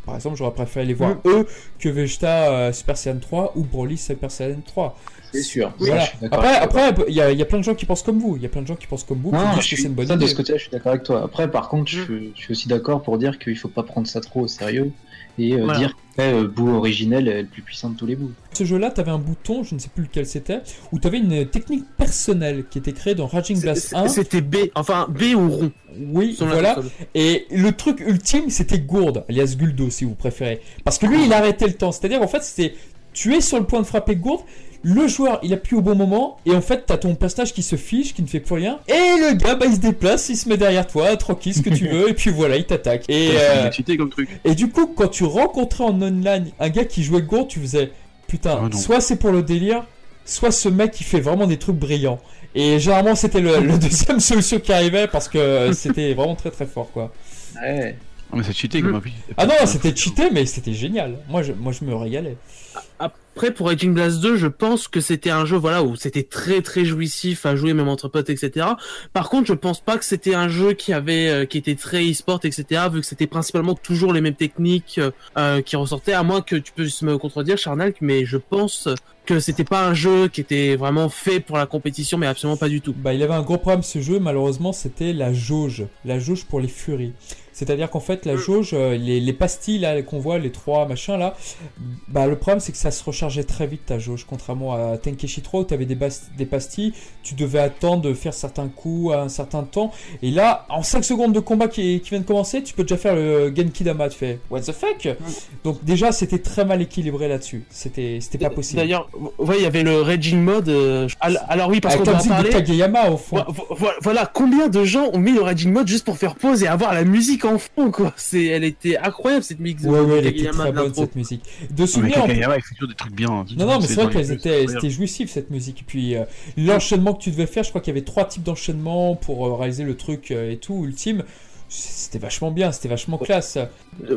S4: Par exemple, j'aurais préféré les voir
S5: Mm.
S4: eux que Vegeta euh, Super Saiyan 3 ou Broly Super Saiyan 3.
S2: C'est sûr.
S4: Voilà.
S2: Je suis d'accord
S4: Après, il y, a- il y a plein de gens qui pensent comme vous. Il y a plein de gens qui pensent comme vous,
S2: Non, je suis,
S4: c'est une bonne
S2: ça, de ce côté-là, je suis d'accord avec toi. Après, par contre, je, je suis aussi d'accord pour dire qu'il faut pas prendre ça trop au sérieux et euh,
S5: Voilà.
S2: dire que euh, bout originel est le plus puissant de tous les bouts.
S4: Ce jeu-là, tu avais un bouton, je ne sais plus lequel c'était, où tu avais une technique personnelle qui était créée dans Raging Blast 1.
S5: C'était B, enfin B ou rond.
S4: Oui, voilà. Et le truc ultime, c'était Gourde, alias Guldo, si vous préférez. Parce que lui, il arrêtait le temps. C'est-à-dire, en fait, c'était. Tu es sur le point de frapper Gourde, le joueur, il appuie au bon moment, et en fait, t'as ton personnage qui se fiche, qui ne fait plus rien, et le gars, bah, il se déplace, il se met derrière toi, tranquille, ce que tu veux, et puis voilà, il t'attaque. Et, euh,
S3: excité comme truc.
S4: et du coup, quand tu rencontrais en online un gars qui jouait Gourde, tu faisais putain,
S3: Oh
S4: soit c'est pour le délire, soit ce mec qui fait vraiment des trucs brillants. Et généralement, c'était le, le deuxième solution qui arrivait parce que c'était vraiment très très fort quoi.
S2: Ouais.
S3: Ah, mais c'est cheaté comme appli.
S4: Ah non, c'était cheaté, mais c'était génial. Moi je, moi, je me régalais.
S5: Après, pour Raging Blast 2, je pense que c'était un jeu, voilà, où c'était très très jouissif à jouer, même entre potes, etc. Par contre, je pense pas que c'était un jeu qui avait, euh, qui était très e-sport, etc. Vu que c'était principalement toujours les mêmes techniques euh, euh, qui ressortaient. À moins que tu puisses me contredire, Charnalk, mais je pense que c'était pas un jeu qui était vraiment fait pour la compétition, mais absolument pas du tout.
S4: Bah, il avait un gros problème ce jeu, malheureusement, c'était la jauge. La jauge pour les furies. C'est-à-dire qu'en fait, la jauge, euh, les, les pastilles là qu'on voit, les trois machins là, bah le problème c'est que ça se rechargeait très vite ta jauge, contrairement à Tenkeshi 3 où tu avais des, pastilles, tu devais attendre de faire certains coups à un certain temps, et là, en 5 secondes de combat qui, qui vient de commencer, tu peux déjà faire le Genki Dama, tu fais What the fuck? Donc déjà, c'était très mal équilibré là-dessus, c'était c'était pas possible.
S5: D'ailleurs, ouais, il y avait le Raging Mode. euh, al- alors oui, parce
S4: Avec
S5: qu'on en parler.
S4: Kageyama au fond.
S5: Vo- vo- vo- Voilà, combien de gens ont mis le Raging Mode juste pour faire pause et avoir la musique en fond, quoi. C'est, elle était incroyable cette de
S4: Ouais, ouais, elle était très bonne cette musique. De souvenir, en
S3: il fait toujours des trucs bien. hein.
S4: Non, non, mais c'est vrai étaient,
S3: c'est
S4: c'était jouissif cette musique. Et puis euh, l'enchaînement que tu devais faire, je crois qu'il y avait trois types d'enchaînement pour euh, réaliser le truc euh, et tout, ultime. C'était vachement bien, c'était vachement classe.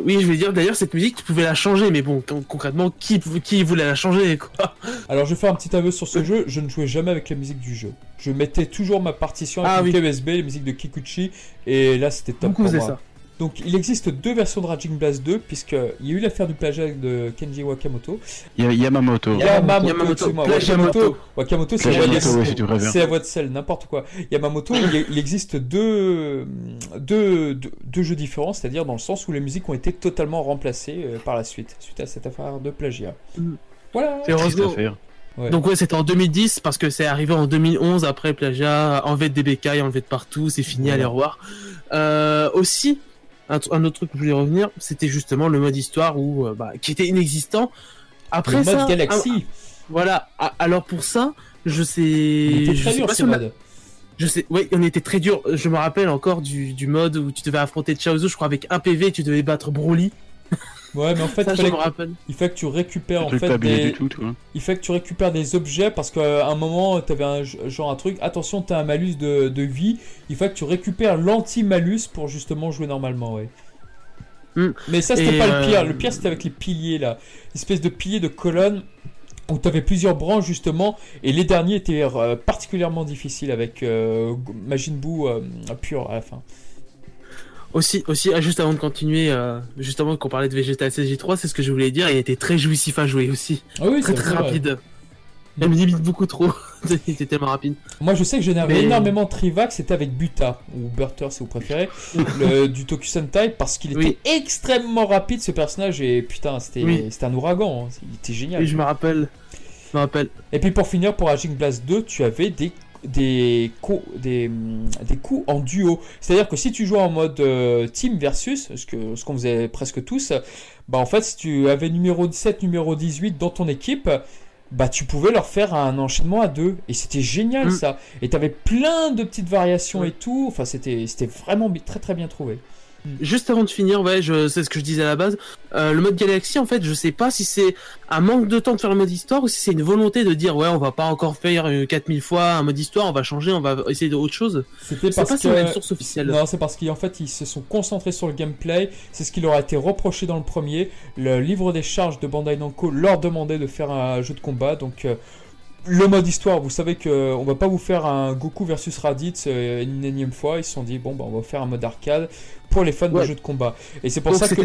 S5: Oui, je veux dire, d'ailleurs, cette musique, tu pouvais la changer, mais bon, con- concrètement, qui, qui voulait la changer, quoi?
S4: Alors je vais faire un petit aveu sur ce jeu, je ne jouais jamais avec la musique du jeu. Je mettais toujours ma partition avec
S5: Ah
S4: une
S5: oui.
S4: clé USB, les musiques de Kikuchi, et là c'était top
S5: Beaucoup
S4: pour moi.
S5: ça.
S4: Donc il existe deux versions de Raging Blast 2, puisqu'il y a eu l'affaire du plagiat de Kenji Wakamoto.
S3: Il y a Yamamoto.
S4: Yamamoto,
S5: Yamamoto.
S4: Wakamoto, Wakamoto c'est la voix de-
S3: ouais, si tu préfères.
S4: C'est la voix de sel, n'importe quoi. Yamamoto, il, il existe deux, deux, deux, deux jeux différents, c'est-à-dire dans le sens où les musiques ont été totalement remplacées euh, par la suite, suite à cette affaire de plagiat.
S5: Mm.
S4: Voilà.
S5: C'est
S3: Triste
S5: heureusement.
S3: affaire.
S4: Ouais.
S5: Donc ouais, c'était en 2010 parce que c'est arrivé en 2011 après plagiat, enlevé de DBK, enlevé de partout, c'est fini,
S4: Voilà.
S5: allez au revoir. Euh, aussi, un, tr- un autre truc que je voulais revenir, c'était justement le mode histoire où, euh, bah, qui était inexistant. Après
S4: le
S5: ça,
S4: mode Galaxy,
S5: ah, voilà. Ah, Alors pour ça, je sais,
S4: il était
S5: je
S4: très
S5: sais pas
S4: ce
S5: a-. Je sais, oui, on était très dur. Je me rappelle encore du, du mode où tu devais affronter Chaozu, je crois avec un PV, et tu devais battre Broly.
S4: Ouais, mais en fait,
S5: ça,
S4: il que- fait que tu récupères en fait des,
S3: tout,
S4: il fait que tu récupères des objets parce qu'à un moment tu avais un genre un truc attention tu as un malus de, de vie il faut que tu récupères l'anti-malus pour justement jouer normalement ouais.
S5: Hmm.
S4: mais ça c'était pas
S5: euh,
S4: le pire. Le pire c'était avec les piliers là. Espèce de piliers de colonnes où tu avais plusieurs branches justement et les derniers étaient euh, particulièrement difficiles avec euh, Majin Buu euh, pur à la fin
S5: Aussi, aussi, ah, juste avant de continuer, euh, justement qu'on parlait de Vegeta SSJ3, c'est ce que je voulais dire, il était très jouissif à jouer aussi.
S4: ah oui
S5: Très très
S4: vrai.
S5: rapide. Elle me limite beaucoup trop. C'était tellement rapide.
S4: Moi, je sais que j'énervais
S5: Mais-
S4: énormément Trivax, c'était avec Buta, ou Burter si vous préférez, le- du Tokusentai, parce qu'il était
S5: Oui.
S4: extrêmement rapide ce personnage, et putain, c'était
S5: Oui.
S4: c'était un ouragan, hein. il était génial.
S5: Et je me rappelle. Je me rappelle.
S4: Et puis pour finir, pour Raging Blast 2, tu avais des, des, co- des, des coups en duo. C'est-à-dire que si tu jouais en mode euh, team versus, ce que ce qu'on faisait presque tous, bah en fait, si tu avais numéro 17, numéro 18 dans ton équipe, bah tu pouvais leur faire un enchaînement à deux. Et c'était génial
S5: Mm.
S4: ça. Et tu avais plein de petites variations
S5: Ouais.
S4: et tout. Enfin, c'était vraiment très très bien trouvé.
S5: Juste avant de finir, ouais, je c'est ce que je disais à la base. Euh, le mode Galaxy, en fait, je sais pas si c'est un manque de temps de faire le mode histoire ou si c'est une volonté de dire ouais, on va pas encore faire euh, 4000 fois un mode histoire, on va changer, on va essayer d'autre chose.
S4: C'était parce
S5: pas on a une
S4: que
S5: source officielle.
S4: Non, c'est parce qu'en fait, ils se sont concentrés sur le gameplay. C'est ce qui leur a été reproché dans le premier. Le livre des charges de Bandai Namco leur demandait de faire un jeu de combat. Donc, euh, le mode histoire, vous savez que on va pas vous faire un Goku versus Raditz euh, une énième fois. Ils se sont dit, bon, bah, on va faire un mode arcade pour les fans
S5: Ouais.
S4: de jeux de combat. Et c'est pour
S5: Donc
S4: ça que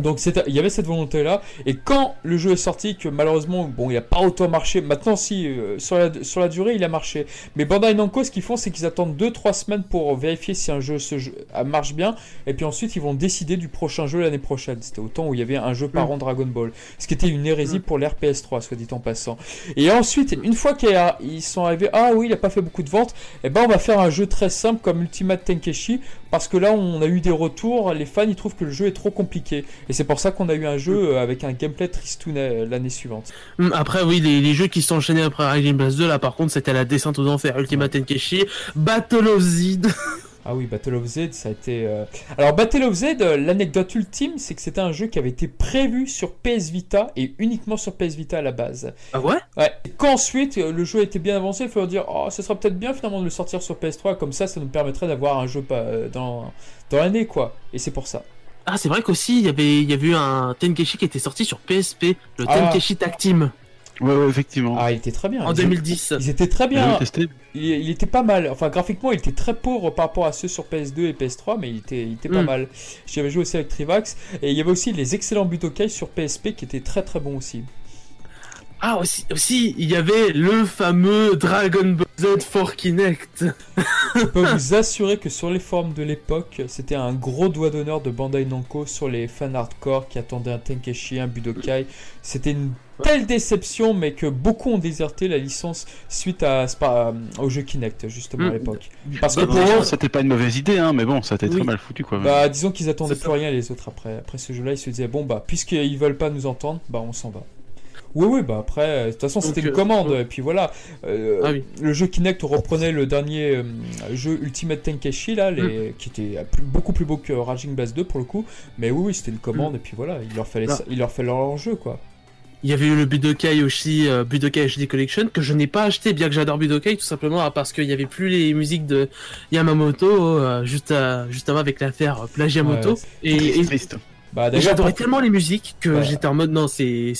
S4: donc il y avait cette volonté là et quand le jeu est sorti que malheureusement bon il a pas autant marché. Maintenant si euh, sur, la, sur la durée il a marché. Mais Bandai Namco ce qu'ils font c'est qu'ils attendent 2-3 semaines pour vérifier si un jeu, se jeu- ah, marche bien. Et puis ensuite ils vont décider du prochain jeu l'année prochaine. C'était au temps où il y avait un jeu par
S5: Mm.
S4: an Dragon Ball. Ce qui était une hérésie
S5: Mm.
S4: pour l'RPS 3 soit dit en passant. Et ensuite une fois qu'ils sont arrivés ah oui il a pas fait beaucoup de ventes et ben on va faire un jeu très simple comme Ultimate Tenkeshi parce que là on a eu des retours les fans ils trouvent que le jeu est trop compliqué et c'est pour ça qu'on a eu un jeu euh, avec un gameplay tristoun euh, l'année suivante.
S5: Hum, Après, oui, les, les jeux qui sont enchaînés après Raging Blast 2, là, par contre, c'était la descente aux enfers. Ultimate Tenkeshi, Battle of Zid.
S4: Ah oui, Battle of Z, ça a été. euh, Alors, Battle of Z, euh, l'anecdote ultime, c'est que c'était un jeu qui avait été prévu sur PS Vita et uniquement sur PS Vita à la base.
S5: Ah ouais?
S4: Ouais. Et Qu'ensuite, euh, le jeu était bien avancé, il faut dire, oh, ça serait peut-être bien finalement de le sortir sur PS3, comme ça, ça nous permettrait d'avoir un jeu pas, dans, dans l'année, quoi. Et c'est pour ça.
S5: Ah, c'est vrai qu'aussi, il y avait, il y avait eu un Tenkeshi qui était sorti sur PSP, le
S4: Ah.
S5: Tenkeshi Tag Team,
S3: Ouais, ouais, effectivement.
S4: Ah, il était très bien.
S5: en
S4: Ils-
S5: 2010.
S4: Ils étaient très bien.
S3: testé.
S4: Il, il était pas mal. Enfin, graphiquement, il était très pauvre par rapport à ceux sur PS2 et PS3, mais il était, il était pas
S5: Mm.
S4: mal. J'y avais joué aussi avec Trivax. Et il y avait aussi les excellents Butokai sur PSP qui étaient très très bons aussi.
S5: Ah, aussi, aussi, il y avait le fameux Dragon Ball Z for Kinect.
S4: Je peux vous assurer que sur les forums de l'époque, c'était un gros doigt d'honneur de Bandai Namco sur les fans hardcore qui attendaient un Tenkeshi, un Budokai. C'était une telle déception, mais que beaucoup ont déserté la licence suite à, Spa- au jeu Kinect, justement, à
S5: Mm.
S4: l'époque. Parce que
S3: Bah,
S4: pour
S3: déjà,
S4: eux,
S3: c'était pas une mauvaise idée, hein, mais bon, ça a été
S5: Oui.
S3: très mal foutu, quoi.
S4: Bah, disons qu'ils attendaient plus
S5: ça.
S4: rien les autres après. Après ce jeu-là, ils se disaient bon bah puisqu'ils veulent pas nous entendre, bah on s'en va. Oui oui bah après euh, de toute façon c'était une
S5: euh,
S4: commande et puis voilà. Euh,
S5: Ah oui.
S4: Le jeu Kinect reprenait le dernier euh, jeu Ultimate Tenkeshi là, les, qui était plus- beaucoup plus beau que Raging Blast 2 pour le coup. Mais oui oui c'était une commande et puis voilà il leur fallait
S5: Ah.
S4: ça- il leur fallait leur jeu quoi.
S5: Il y avait eu le Budokai aussi, euh, Budokai HD Collection, que je n'ai pas acheté, bien que j'adore Budokai, tout simplement parce qu'il n'y avait plus les musiques de Yamamoto, euh, juste, à- juste avant avec l'affaire Plagiamoto.
S4: Ouais,
S5: et,
S3: Triste,
S5: et-
S3: triste.
S4: Bah
S5: et j'adorais
S4: pour-
S5: tellement les musiques que j'étais en mode non, c'est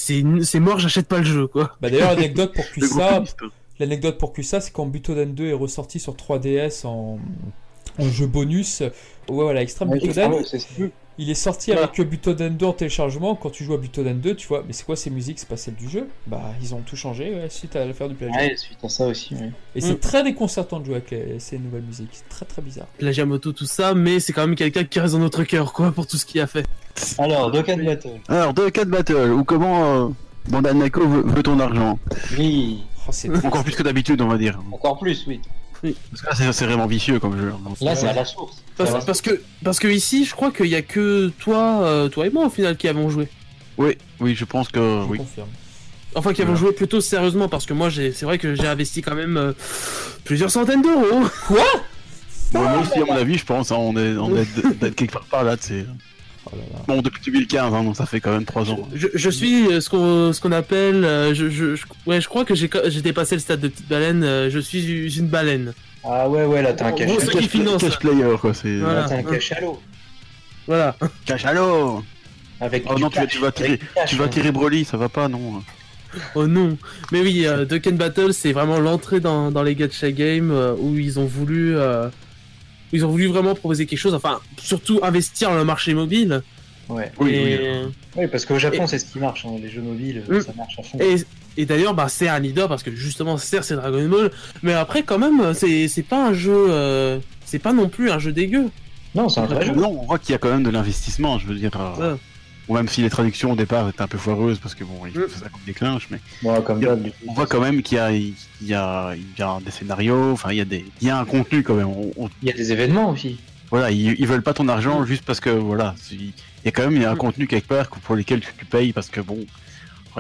S5: mort, j'achète pas le jeu quoi.
S4: bah, d'ailleurs anecdote pour ça
S3: triste.
S4: L'anecdote pour ça, c'est quand Butoden 2 est ressorti sur 3DS en, en jeu bonus. Ouais, voilà, Extreme
S2: Ouais,
S4: Butoden. Il est sorti
S5: Voilà.
S4: avec Butoden 2 en téléchargement. Quand tu joues à Butoden 2, tu vois, mais c'est quoi ces musiques C'est pas celle du jeu? Bah, ils ont tout changé ouais, suite à l'affaire du plagiat.
S2: Ouais, suite à ça aussi, ouais.
S4: Et c'est
S5: Mm.
S4: très déconcertant de jouer avec les- ces nouvelles musiques. C'est très très bizarre.
S5: Plagiamoto, tout ça, mais c'est quand même quelqu'un qui reste dans notre cœur quoi pour tout ce qu'il a fait.
S2: Alors, Dokkan Battle.
S3: Alors, de battle, ou comment euh, Bandai Namco veut, veut ton argent?
S2: Oui,
S4: Oh,
S3: Encore plus que d'habitude, on va dire.
S2: encore plus, oui.
S3: Parce que là, c'est- vraiment vicieux comme jeu.
S2: Là, c'est
S4: Ouais.
S2: à la source.
S5: Parce,
S2: la
S5: que parce que ici, je crois qu'il y a que toi, euh, toi et moi au final qui avons joué.
S3: Oui, oui, je pense que
S4: Je
S3: oui.
S4: confirme.
S5: Enfin, qui avons
S3: Voilà.
S5: joué plutôt sérieusement parce que moi, j'ai, c'est vrai que j'ai investi quand même euh, plusieurs centaines d'euros.
S3: Bon, moi aussi, à mon avis, je pense, hein, on est, on est d'être quelque part par là, c'est.
S4: Oh là là.
S3: Bon, depuis 2015, hein, donc ça fait quand même 3 ans.
S5: Je, je suis euh, ce qu'on ce qu'on appelle, euh, je, je, je- ouais, je crois que j'ai j'ai dépassé le stade de petite baleine. euh, je suis une baleine.
S2: Ah ouais, ouais, là, t'as un cache
S5: finance,
S3: cash
S5: ça.
S3: player, quoi, c'est.
S5: Voilà.
S2: Là, t'as un l'eau.
S5: Voilà.
S3: Cash à l'eau
S2: Avec
S3: Oh non, tu vas,
S2: cash,
S3: tu vas tirer,
S2: cash,
S3: tu vas tirer Broly, ça va pas, non
S5: Oh non. Mais oui, euh, Dokkan Battle, c'est vraiment l'entrée dans, dans les gacha games euh, où ils ont voulu, ils ont voulu vraiment proposer quelque chose. Enfin, surtout investir dans le marché mobile.
S2: Ouais.
S3: Oui,
S5: et,
S3: oui.
S2: Oui, parce qu'au Japon, c'est ce qui marche. hein, Les jeux mobiles,
S5: Mm.
S2: ça marche à fond.
S5: et, Et d'ailleurs, bah, c'est un leader parce que justement, certes, c'est Dragon Ball, mais après, quand même, c'est c'est pas un jeu, euh, c'est pas non plus un jeu dégueu.
S2: Non, c'est un vrai jeu.
S3: Non, on voit qu'il y a quand même de l'investissement, je veux dire. euh,
S5: Ouais.
S3: Ou même si les traductions au départ étaient un peu foireuses parce que bon, ils
S5: Mm.
S3: faisaient ça comme des clinches, mais
S2: Bon, comme
S3: Il a- on voit quand même qu'il y a, il y a, il y a des scénarios, enfin il y a des, il y a un contenu quand même. On- on-
S2: Il y a des événements aussi.
S3: voilà, ils, ils veulent pas ton argent juste parce que voilà, il y a quand même il y a un contenu quelque part pour lesquels tu, tu payes parce que bon,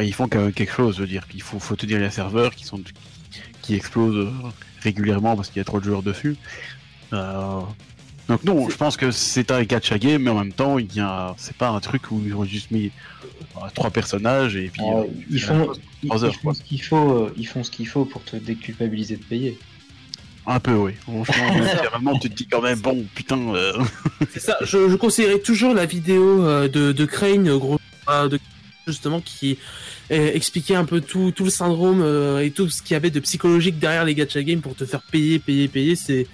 S3: ils font quand même quelque chose, je veux dire, il faut, faut te dire les serveurs qui sont, qui explosent euh, régulièrement parce qu'il y a trop de joueurs dessus. Euh, donc non, je pense que c'est un gacha game, mais en même temps, il y a, c'est pas un truc où ils ont juste mis euh, trois personnages et puis
S2: Ah,
S3: euh,
S2: ils font, ils, ils ce qu'il faut, ils font ce qu'il faut pour te déculpabiliser de payer.
S3: Un peu, oui. Franchement, vraiment, tu te dis quand même, bon, putain. euh,
S5: C'est ça, je, je conseillerais toujours la vidéo euh, de, de Crane, gros, euh, de, justement, qui euh, expliquait un peu tout, tout le syndrome euh, et tout ce qu'il y avait de psychologique derrière les gacha games pour te faire payer, payer, payer. C'est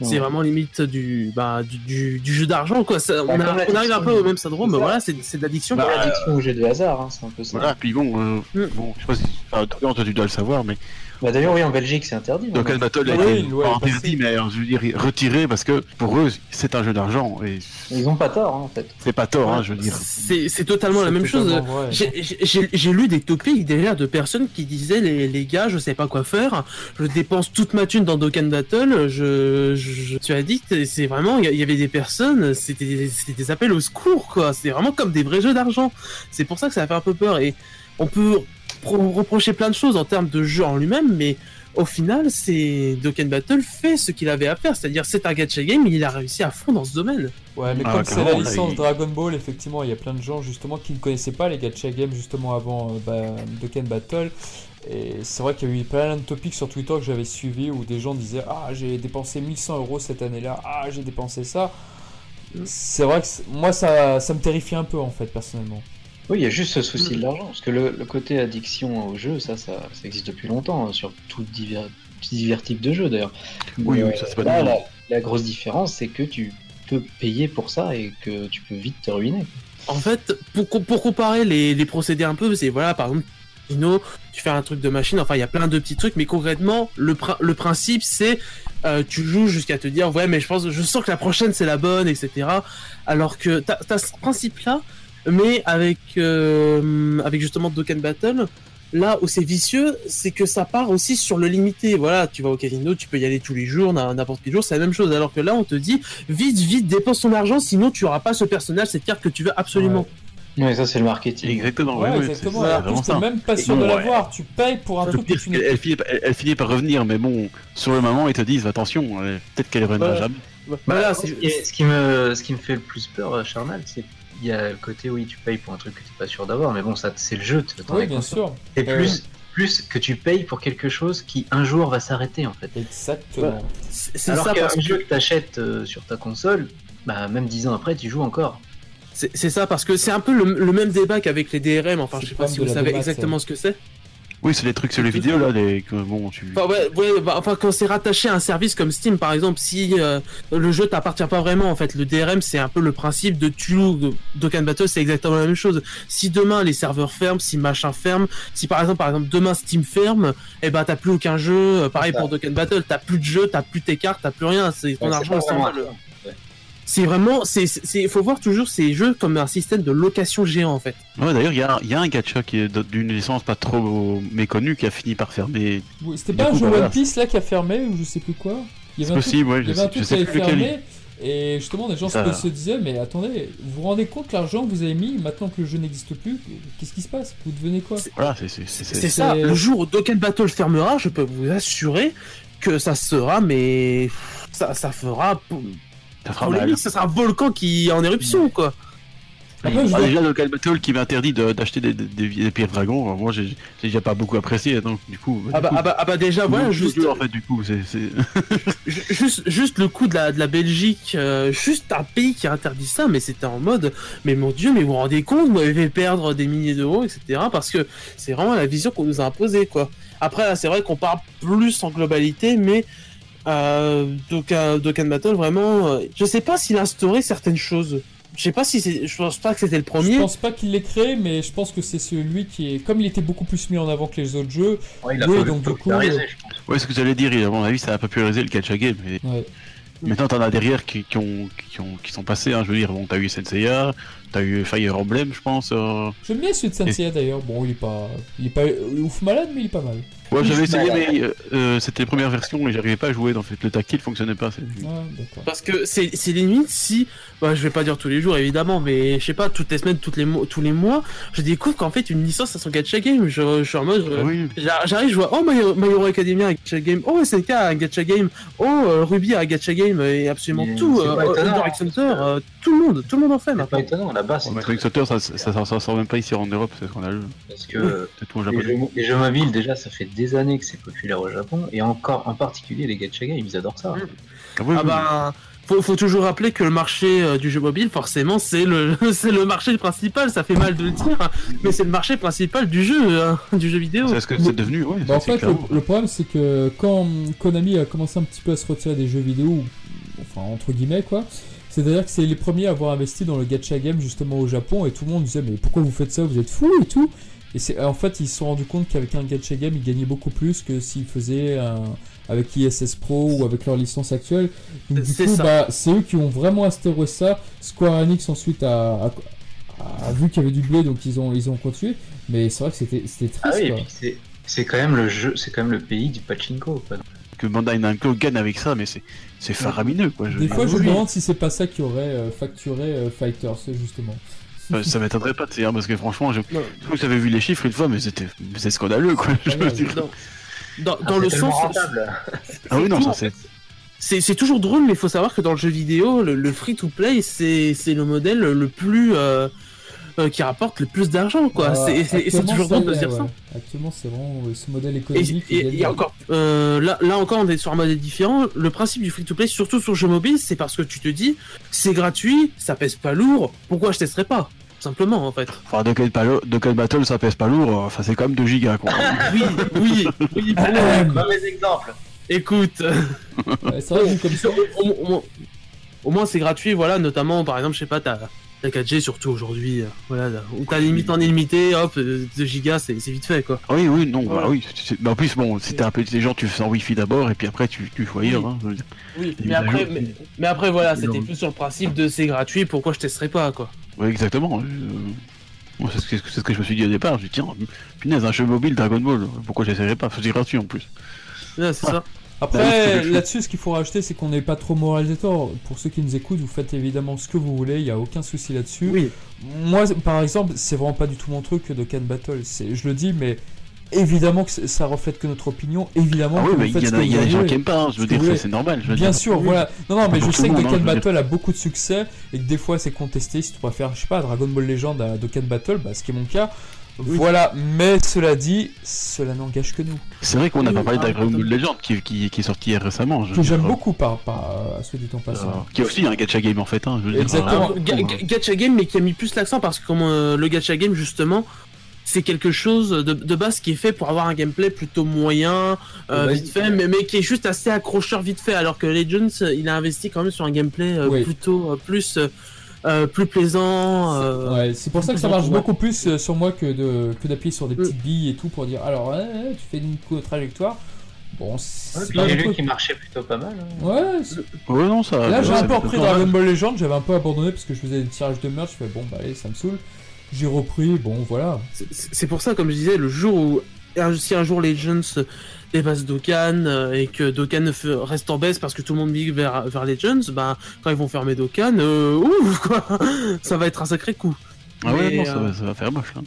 S5: c'est
S2: Ouais.
S5: vraiment limite du, bah, du, du, du jeu d'argent, quoi. Ça, on,
S2: Bah,
S5: a- on arrive un peu au même syndrome,
S2: c'est ça.
S5: voilà, c'est c'est de l'addiction.
S3: Bah,
S2: l'addiction au jeu de hasard, hein, c'est un peu ça.
S3: Voilà, puis bon, euh,
S5: Mm.
S3: bon, je sais pas si. Enfin, toi, tu dois le savoir, mais
S2: Bah, D'ailleurs, oui, en Belgique, c'est interdit.
S3: Dokkan
S2: maintenant.
S3: Battle a
S4: Oui,
S3: été interdit, mais euh, je veux dire retiré parce que pour eux, c'est un jeu d'argent et
S2: Ils ont pas tort, hein, en fait.
S3: c'est pas tort, hein, je veux dire.
S5: C'est c'est totalement la même chose.
S4: totalement.
S5: J'ai- lu des topics déjà de personnes qui disaient les, les gars, je sais pas quoi faire, je dépense toute ma thune dans Dokkan Battle, je, je, suis addict, c'est vraiment, il y, avait des personnes, c'était c'était des appels au secours, quoi, c'est vraiment comme des vrais jeux d'argent. C'est pour ça que ça fait un peu peur, et on peut reprocher plein de choses en termes de jeu en lui-même, mais au final, c'est Dokkan Battle fait ce qu'il avait à faire, c'est-à-dire c'est un gacha game, il a réussi à fond dans ce domaine.
S4: Ouais, mais
S3: Ah,
S4: comme c'est la licence
S3: il-
S4: Dragon Ball, effectivement, il y a plein de gens justement qui ne connaissaient pas les gacha games justement avant euh, bah, Dokkan Battle. Et c'est vrai qu'il y a eu plein de topics sur Twitter que j'avais suivi où des gens disaient Ah, j'ai dépensé 1100 euros cette année-là, ah, j'ai dépensé ça. C'est vrai que moi, ça, ça me terrifie un peu en fait, personnellement.
S2: Oui, il y a juste ce souci
S5: Mm.
S2: de l'argent. Parce que le, le côté addiction au jeu, ça, ça, ça existe depuis longtemps, hein, sur tout divers, divers types de jeux d'ailleurs.
S3: Oui, oui, ça, c'est pas
S2: là,
S3: nouveau.
S2: la, la grosse différence, c'est que tu peux payer pour ça et que tu peux vite te ruiner.
S5: En fait, pour, co- pour comparer les, les procédés un peu, c'est voilà, par exemple, Dino, tu fais un truc de machine, enfin, il y a plein de petits trucs, mais concrètement, le, prin- le principe, c'est euh, tu joues jusqu'à te dire, ouais, mais je pense, je sens que la prochaine c'est la bonne, etc. Alors que t'as as ce principe-là, mais avec, euh, avec justement Dokkan Battle, là où c'est vicieux, c'est que ça part aussi sur le limité. Voilà, tu vas au casino, tu peux y aller tous les jours, n'importe quel jour, c'est la même chose. Alors que là, on te dit, vite, vite, dépense ton argent, sinon tu auras pas ce personnage, cette carte que tu veux absolument.
S2: Oui, ça, c'est le marketing.
S3: Exactement,
S4: Ouais,
S3: c'est-
S4: exactement.
S3: vraiment
S4: plus,
S3: ça.
S4: même pas sûr
S3: bon,
S4: de
S3: ouais.
S4: l'avoir. Tu payes pour un
S3: Le
S4: truc que tu
S3: elle, finit, elle- elle finit par revenir, mais bon, sur le moment, ils te disent attention, euh, peut-être qu'elle reviendra
S5: Ouais.
S3: jamais.
S5: Voilà,
S2: ce,
S5: c'est
S2: qui, ce qui me, ce qui me fait le plus peur, euh, Charnal, c'est qu'il y a le côté, oui, tu payes pour un truc que tu pas sûr d'avoir, mais bon, ça, c'est le jeu.
S4: Oui,
S2: es
S4: bien sûr.
S2: C'est
S4: Euh,
S2: plus, plus que tu payes pour quelque chose qui un jour va s'arrêter, en fait.
S4: Exactement.
S5: c'est c'est
S2: Alors
S5: ça
S2: qu'un
S5: parce que
S2: jeu que tu achètes sur ta console, bah, même dix ans après, tu joues encore.
S5: c'est ça parce que c'est un peu le, le même débat qu'avec les DRM. Enfin, je sais pas si vous savez exactement ce que c'est.
S3: Oui, c'est les trucs sur les vidéos là, les que, bon, tu.
S5: Enfin, ouais, ouais, bah, enfin, quand c'est rattaché à un service comme Steam, par exemple, si euh, le jeu t'appartient pas vraiment, en fait, le DRM, c'est un peu le principe de tu loues. de- Dokkan Battle, c'est exactement la même chose. Si demain les serveurs ferment, si machin ferme, si par exemple, par exemple, demain Steam ferme, et ben t'as plus aucun jeu. Euh, Pareil pour Dokkan Battle, t'as plus de jeu, t'as plus tes cartes, t'as plus rien. C'est ton
S2: Ouais,
S5: argent, s'en va. le-. C'est vraiment, c'est, c'est, il faut voir toujours ces jeux comme un système de location géant, en fait.
S3: Ouais, d'ailleurs, il y a, il y a un gacha qui est d'une licence pas trop méconnue qui a fini par fermer.
S4: Oui, C'était pas un jeu One. Piece là qui a fermé ou je sais plus quoi
S3: C'est possible, ouais, je sais, je plus lequel.
S4: fermé. Et justement, des gens
S3: Ça-
S4: se, disaient, mais attendez, vous vous rendez compte l'argent que vous avez mis maintenant que le jeu n'existe plus Qu'est-ce qui se passe? Vous devenez quoi?
S3: Voilà, c'est.
S5: ça, le jour où Dokkan Battle fermera, je peux vous assurer que ça sera, mais ça, ça fera. Polémique, ça sera un volcan qui est en éruption, quoi.
S4: Après, je
S3: Ah, déjà, Local Battle qui m'interdit d'acheter des, des, des, des pierres dragons, moi j'ai déjà pas beaucoup apprécié, donc du coup.
S5: Ah
S3: du
S5: bah,
S3: coup,
S5: ah bah, ah bah déjà, voilà, juste,
S3: dur, en fait, du coup, c'est. c'est-
S5: ju- juste, juste le coup de la, de la Belgique, euh, juste un pays qui interdit ça, mais c'était en mode, mais mon dieu, mais vous vous rendez compte, vous m'avez fait perdre des milliers d'euros, etc. Parce que c'est vraiment la vision qu'on nous a imposée, quoi. Après, c'est vrai qu'on parle plus en globalité, mais euh, Dokkan, Battle, vraiment, euh, je sais pas s'il a instauré certaines choses. je sais pas si c'est, je pense pas que c'était le
S4: Je
S5: premier.
S4: pense pas qu'il l'ait créé, mais je pense que c'est celui qui est. Comme il était beaucoup plus mis en avant que les autres jeux,
S2: Ouais, il a
S4: Oui,
S2: pas
S4: donc, du coup,
S2: je pense.
S3: Ouais, ce que j'allais dire, à mon avis, ça a popularisé le gacha game. Mais
S4: ouais.
S3: maintenant, t'en as derrière qui, qui, ont, qui, ont, qui sont passés. Hein, je veux dire, bon, t'as eu Senseiya, t'as eu Fire Emblem, je pense. euh.
S4: J'aime bien celui de Senseiya d'ailleurs. Bon, il est pas, il est pas ouf malade, mais il est pas mal.
S3: Ouais, j'avais essayé, mais euh, euh, c'était les premières versions et j'arrivais pas à jouer. En fait, le tactile fonctionnait pas.
S5: Parce que c'est c'est limite si, bah, je vais pas dire tous les jours évidemment, mais je sais pas, toutes les semaines, toutes les tous les mois, je découvre qu'en fait une licence à son gacha game, je, je suis en mode, euh,
S3: Oui,
S5: j'arrive, je vois, oh My, My Hero Academia un gacha game, oh SNK un gacha game, oh Ruby a un gacha game, et absolument
S2: Mais
S5: tout, euh, euh, tout le monde, tout le monde en fait
S2: C'est
S5: maintenant.
S2: pas étonnant, là-bas,
S3: Sauter, ça, ça, ça, ça sort même pas ici en Europe, c'est scandaleux.
S2: parce que
S3: C'est tout
S2: les jeux, les jeux mobiles, déjà, ça fait des années que c'est populaire au Japon, et encore, en particulier, les gacha games, ils adorent ça.
S5: Mm.
S3: Ah, oui,
S5: Ah
S3: oui.
S5: bah, faut, faut toujours rappeler que le marché euh, du jeu mobile, forcément, c'est le, c'est le marché principal, ça fait mal de le dire, hein, mais c'est le marché principal du jeu, hein, du jeu vidéo.
S3: C'est ce que c'est devenu, ouais.
S4: Bah, en fait, le, problème, c'est que quand Konami a commencé un petit peu à se retirer des jeux vidéo, enfin entre guillemets quoi, c'est-à-dire que c'est les premiers à avoir investi dans le gacha game justement au Japon et tout le monde disait mais pourquoi vous faites ça, vous êtes fous et tout. Et c'est en fait ils se sont rendus compte qu'avec un gacha game ils gagnaient beaucoup plus que s'ils faisaient un- avec ISS Pro ou avec leur licence actuelle. Donc du
S5: C'est
S4: coup bah c'est eux qui ont vraiment instauré ça. Square Enix ensuite a, a- a vu qu'il y avait du blé donc ils ont ils ont continué. Mais c'est vrai que c'était c'était triste
S2: Ah oui, et
S4: quoi.
S2: puis c'est. C'est quand même le jeu, c'est quand même le pays du pachinko. Quoi.
S3: Que Bandai Namco gagne avec ça, mais c'est c'est faramineux, quoi. Je-
S4: Des fois,
S2: Ah
S4: je me demande si c'est pas ça qui aurait euh, facturé euh, Fighters, justement.
S3: Bah, ça m'étonnerait pas, tu sais, hein, parce que franchement, je
S5: Non.
S3: je crois que j'avais vu les chiffres une fois, mais c'était c'est scandaleux, quoi. Je veux dire.
S5: Dans, dans,
S2: Ah,
S5: le sens.
S3: Ah oui, non, ça c'est.
S5: c'est c'est toujours drôle, mais il faut savoir que dans le jeu vidéo, le, le free-to-play, c'est c'est le modèle le plus euh, euh, qui rapporte le plus d'argent, quoi.
S4: Euh,
S5: C'est- et toujours drôle de dire ça.
S4: ouais. Actuellement, c'est vraiment euh, ce modèle
S5: Et,
S4: économique.
S5: et-
S4: gagne
S5: et encore, euh, là, là encore, on est sur un modèle différent. Le principe du free-to-play, surtout sur jeu mobile, c'est parce que tu te dis, c'est gratuit, ça pèse pas lourd, pourquoi je testerais pas Simplement, en fait?
S3: Enfin, Dokkan Palo- Dokkan Battle, ça pèse pas lourd, enfin, c'est quand même 2 gigas, quoi.
S5: Oui, oui, oui. bon,
S4: Euh,
S2: Mauvais exemple.
S5: écoute,
S4: ouais, c'est vrai comme ça.
S5: au, au- au moins- au moins c'est gratuit, voilà, notamment par exemple, je sais pas, t'as la 4G surtout aujourd'hui, euh, voilà, là, où t'as limite en illimité, hop, euh, 2 gigas, c'est c'est vite fait quoi.
S3: Ah Oui, oui, non, bah
S5: Voilà.
S3: oui. c'est- bah, en plus, bon, si t'es un peu intelligent, tu fais en Wi-Fi d'abord, et puis après, tu, tu ailleurs, hein.
S5: Oui, mais après, mais, mais après voilà, c'était plus sur le principe de c'est gratuit, pourquoi je testerais pas quoi.
S3: Ouais, exactement. euh, Moi, c'est ce, que, c'est ce que je me suis dit au départ. Je me suis dit, tiens, punaise, un jeu mobile Dragon Ball, pourquoi j'essaierais pas C'est gratuit en plus.
S5: C'est ça.
S4: Après,
S3: Bah
S4: là-dessus, ce qu'il faut rajouter, c'est qu'on n'est pas trop moralisateur. Pour ceux qui nous écoutent, vous faites évidemment ce que vous voulez, il n'y a aucun souci là-dessus.
S5: Oui.
S4: Moi, par exemple, c'est vraiment pas du tout mon truc de Can Battle. C'est- Je le dis, mais évidemment que ça reflète que notre opinion. Évidemment
S3: Ah
S4: que
S3: oui, il
S4: faites
S3: y, a, y a des gens qui aiment pas, hein, je veux dire, c'est normal. Je veux
S4: Bien
S3: dire.
S4: sûr,
S5: Oui.
S4: voilà. Non, non, mais je sais que Dokkan
S3: hein,
S4: Battle a beaucoup de succès et que des fois c'est contesté. Si tu préfères, je sais pas, Dragon Ball Legend à Dokkan Battle, bah, ce qui est mon cas. Voilà, mais cela dit, cela n'engage que nous.
S3: C'est vrai qu'on n'a
S5: Oui,
S3: pas parlé
S5: totalement.
S3: Legend qui, qui, qui est sorti hier récemment. je
S4: Que j'aime
S3: dire,
S4: beaucoup par, par, à ce dit en
S3: euh,
S4: passant.
S3: qui est aussi un gacha game en fait. Hein, je veux dire.
S4: Exactement.
S5: Alors, ga- gacha game, mais qui a mis plus l'accent parce que comme euh, le gacha game justement, c'est quelque chose de, de base qui est fait pour avoir un gameplay plutôt moyen, euh, vite fait, mais, mais qui est juste assez accrocheur vite fait. Alors que Legends, euh, il a investi quand même sur un gameplay euh,
S4: Oui.
S5: plutôt euh, plus euh, plus plaisant. euh,
S4: Ouais, c'est pour ça que ça marche beaucoup plus euh, sur moi que de que d'appuyer sur des petites billes et tout pour dire alors ouais, tu fais une trajectoire. Bon, c'est
S2: Ouais,
S4: pas
S2: qui marchait plutôt pas mal. hein.
S4: Ouais, c'est-
S3: Ouais, non, ça.
S4: Là, j'ai un peu repris. Dragon Ball Legend, j'avais un peu abandonné parce que je faisais des tirages de merch, je fais bon, bah allez, ça me saoule. J'ai repris, bon, voilà.
S5: C'est- pour ça, comme je disais, le jour où si un jour Legends dépasse Dokkan euh, et que Dokkan reste en baisse parce que tout le monde migre vers, vers Legends, ben quand ils vont fermer Dokkan, euh, ouf, quoi, ça va être un sacré coup.
S3: Ah ouais,
S5: Mais,
S3: non, ça,
S5: euh,
S3: va, ça va faire moche. Hein.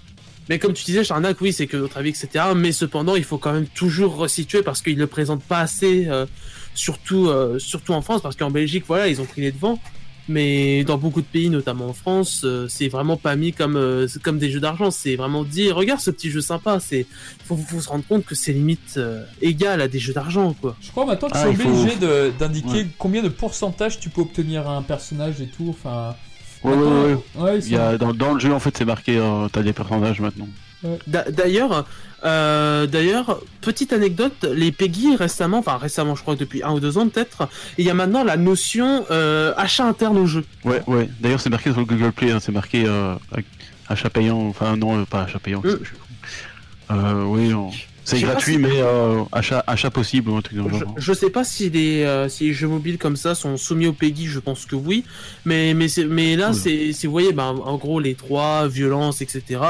S5: Mais comme tu disais, Charnak, oui, c'est que notre avis, etc. Mais cependant, il faut quand même toujours resituer parce qu'ils le présentent pas assez, euh, surtout, euh, surtout en France, parce qu'en Belgique, voilà, ils ont pris les devants. Mais dans beaucoup de pays, notamment en France, euh, c'est vraiment pas mis comme, euh, comme des jeux d'argent. C'est vraiment dit, regarde ce petit jeu sympa. C'est, faut, faut se rendre compte que c'est limite euh, égal à des jeux d'argent, quoi.
S4: Je crois maintenant qu'ils
S3: Ah, faut-
S4: obligés de- d'indiquer
S3: Ouais.
S4: combien de pourcentage tu peux obtenir à un personnage et tout. Enfin,
S3: Ouais, ouais, ouais. Il y a, dans, dans le jeu, en fait, c'est marqué, euh, t'as des personnages maintenant.
S5: D'ailleurs, euh, d'ailleurs, petite anecdote, les Peggy récemment, enfin récemment, je crois que depuis un ou deux ans peut-être, il y a maintenant la notion euh, achat interne au jeu.
S3: Ouais, ouais. D'ailleurs, c'est marqué sur le Google Play, hein, c'est marqué euh, achat payant, enfin non, euh, pas achat payant.
S5: Euh.
S3: je. Euh, oui. C'est gratuit,
S5: si-
S3: mais euh, achat, achat possible ou un truc dans le
S5: Je,
S3: genre.
S5: je sais pas si les, euh, si les jeux mobiles comme ça sont soumis au Peggy, je pense que oui, mais mais c'est- mais là c'est c'est vous voyez, ben en gros les trois violence, etc.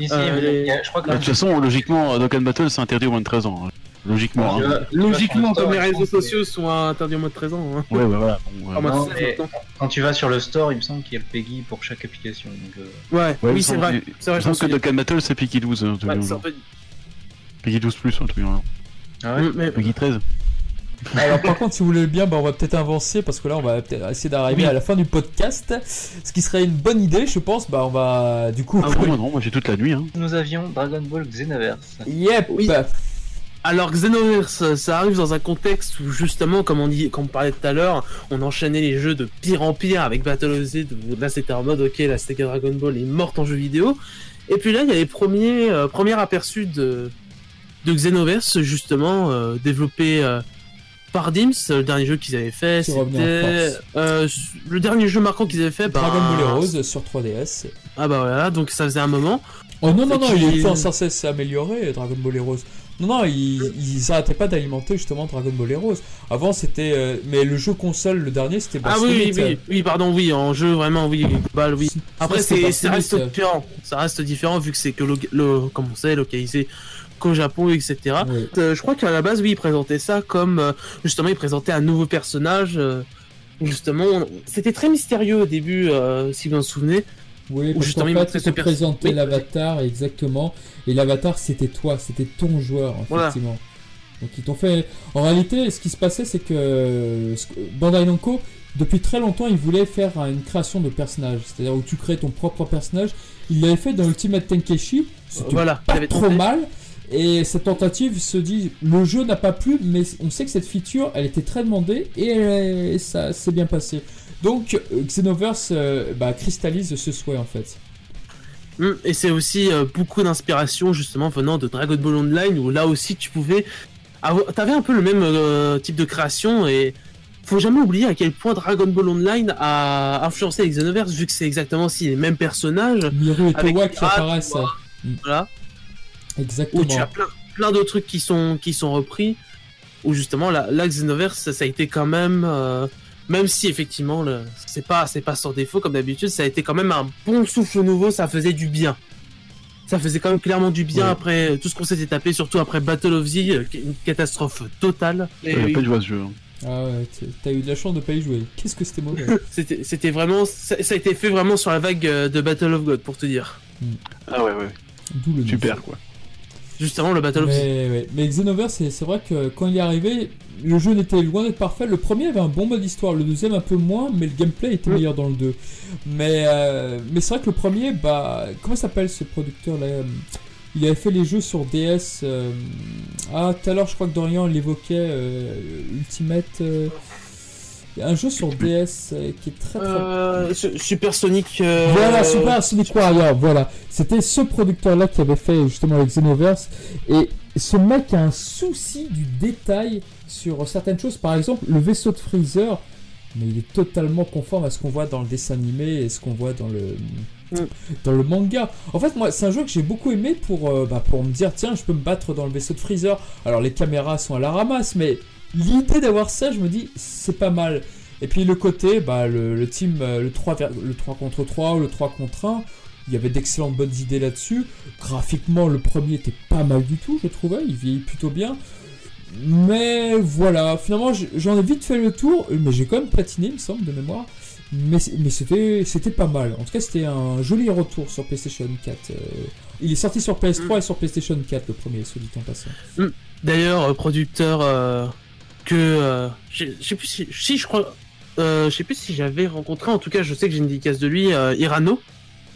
S2: Ici,
S5: Euh,
S2: mais il y a- je crois que
S3: Bah, de toute façon, logiquement, Dokkan Battle, c'est interdit au moins de 13 ans. hein. Logiquement.
S2: Tu
S3: Hein.
S5: Logiquement, comme les réseaux
S2: pense,
S5: sociaux sont interdits au moins de 13 ans. Hein.
S3: Ouais, ouais, voilà. Bon, euh,
S5: moi,
S2: non,
S5: ça,
S2: mais-
S5: maintenant.
S2: Quand tu vas sur le store, il me semble qu'il y a le Peggy pour chaque application. Donc, euh,
S5: Ouais,
S3: ouais,
S5: oui c'est vrai. C'est je
S3: semble que. Dokkan Battle, c'est Peggy 12. hein,
S5: Ouais,
S3: Peggy 12 plus, un truc.
S2: Ah ouais
S5: mais-
S3: Peggy 13.
S4: Alors par contre, si vous voulez bien, bah, on va peut-être avancer parce que là, on va peut-être essayer d'arriver
S5: Oui.
S4: à la fin du podcast, ce qui serait une bonne idée, je pense. Bah, on va du coup.
S5: Ah
S3: Non, moi, non, moi j'ai toute la nuit. Hein.
S2: Nous avions Dragon Ball Xenoverse.
S4: Yep.
S5: Oui. Alors Xenoverse, ça arrive dans un contexte où justement, comme on dit, comme on parlait tout à l'heure, on enchaînait les jeux de pire en pire avec Battle of Z. où Là, c'était en mode ok, la Sega Dragon Ball est morte en jeu vidéo. Et puis là, il y a les premiers, euh, premiers aperçus de, de Xenoverse justement euh, développé euh, par Dims. Le dernier jeu qu'ils avaient fait, c'était euh, le dernier jeu marquant qu'ils avaient fait. bah,
S4: Dragon Ball Heroes sur 3DS.
S5: Ah bah voilà, donc ça faisait un moment.
S4: Oh non, non, non, il est sans cesse amélioré, Dragon Ball Heroes. Non, non, ils, ils arrêtaient pas d'alimenter justement Dragon Ball Heroes. Avant, c'était. euh, mais le jeu console, le dernier, c'était
S5: Ah oui, oui, oui, oui, pardon, oui, en jeu vraiment, oui, global, oui. Après, c'est, ça reste différent. Ça reste différent vu que c'est que le, le comme on sait, localisé qu'au Japon, etc.
S4: Oui.
S5: Euh, je crois qu'à la base, oui, ils présentaient ça comme euh, justement, ils présentaient un nouveau personnage. euh, justement, c'était très mystérieux au début, si vous vous en souvenez.
S4: Oui,
S5: Ou
S4: parce
S5: justement,
S4: fait, ils te
S5: perso-
S4: présentaient
S5: Oui.
S4: l'avatar exactement, et l'avatar c'était toi, c'était ton joueur,
S5: Voilà.
S4: effectivement. Donc ils t'ont fait. En réalité, ce qui se passait, c'est que Bandai Namco, depuis très longtemps, ils voulaient faire une création de personnage, c'est-à-dire où tu crées ton propre personnage. Ils l'avaient fait dans Ultimate Tenkeshi, c'était
S5: Voilà,
S4: pas trop
S5: tenté.
S4: mal. Et cette tentative se dit, le jeu n'a pas plu, mais on sait que cette feature, elle était très demandée et, elle- ça s'est bien passé. Donc euh, Xenoverse euh, bah, cristallise ce souhait en fait.
S5: Hum, Et c'est aussi euh, beaucoup d'inspiration justement venant de Dragon Ball Online où là aussi tu pouvais avoir... T'avais un peu le même euh, type de création et faut jamais oublier à quel point Dragon Ball Online a influencé les Xenoverse vu que c'est exactement aussi les mêmes personnages
S4: Miru et Towa qui apparaissent.
S5: Voilà
S4: Exactement.
S5: où tu as plein, plein de trucs qui sont qui sont repris où justement la, la Xenoverse ça, ça a été quand même euh, même si effectivement c'est pas c'est pas sans défaut comme d'habitude ça a été quand même un bon souffle nouveau ça faisait du bien ça faisait quand même clairement du bien
S4: Ouais.
S5: après tout ce qu'on s'était tapé surtout après Battle of Z euh, une catastrophe totale Et oui,
S3: pas joué à ce jeu. hein.
S4: Ah ouais, t'as eu de la chance de pas y jouer. Qu'est-ce que c'était mauvais.
S5: c'était c'était vraiment ça, ça a été fait vraiment sur la vague euh, de Battle of God pour te dire
S3: Ah ouais, ouais.
S4: D'où le.
S3: Super quoi.
S5: Justement le Battle
S4: Mais, ouais. mais Xenoverse, c'est vrai que quand il est arrivé, le jeu n'était loin d'être parfait. Le premier avait un bon mode histoire, le deuxième un peu moins, mais le gameplay était
S5: Mm.
S4: meilleur dans le 2. Mais, euh, mais c'est vrai que le premier, bah, comment s'appelle ce producteur là euh, Il avait fait les jeux sur DS. euh, Ah, tout à l'heure, je crois que Dorian l'évoquait, euh, Ultimate. euh, il y a un jeu sur DS euh, qui est très très
S5: Euh, Su- Super Sonic euh,
S4: voilà, Super Sonic Warrior, voilà. C'était ce producteur-là qui avait fait justement le Xenoverse. Et ce mec a un souci du détail sur certaines choses. Par exemple, le vaisseau de Freezer, mais il est totalement conforme à ce qu'on voit dans le dessin animé et ce qu'on voit dans le
S5: Mm.
S4: dans le manga. En fait, moi, c'est un jeu que j'ai beaucoup aimé pour euh, bah, pour me dire tiens, je peux me battre dans le vaisseau de Freezer. Alors les caméras sont à la ramasse, mais l'idée d'avoir ça, je me dis c'est pas mal. Et puis le côté, bah, le, le team, euh, le 3, ver- le 3 contre 3 ou le 3 contre 1, il y avait d'excellentes bonnes idées là-dessus. Graphiquement, le premier était pas mal du tout, je trouvais, il vieillit plutôt bien. Mais voilà, finalement, j'en ai vite fait le tour, mais j'ai quand même platiné, il me semble, de mémoire. Mais, c'était, c'était pas mal. En tout cas, c'était un joli retour sur PlayStation 4. euh. il est sorti sur PS3 et sur PlayStation 4, le premier, soit dit en passant.
S5: D'ailleurs, euh, producteur euh, que euh, je sais plus si, si je crois, euh, je sais plus si j'avais rencontré. En tout cas, je sais que j'ai une dédicace de lui, euh, Irano,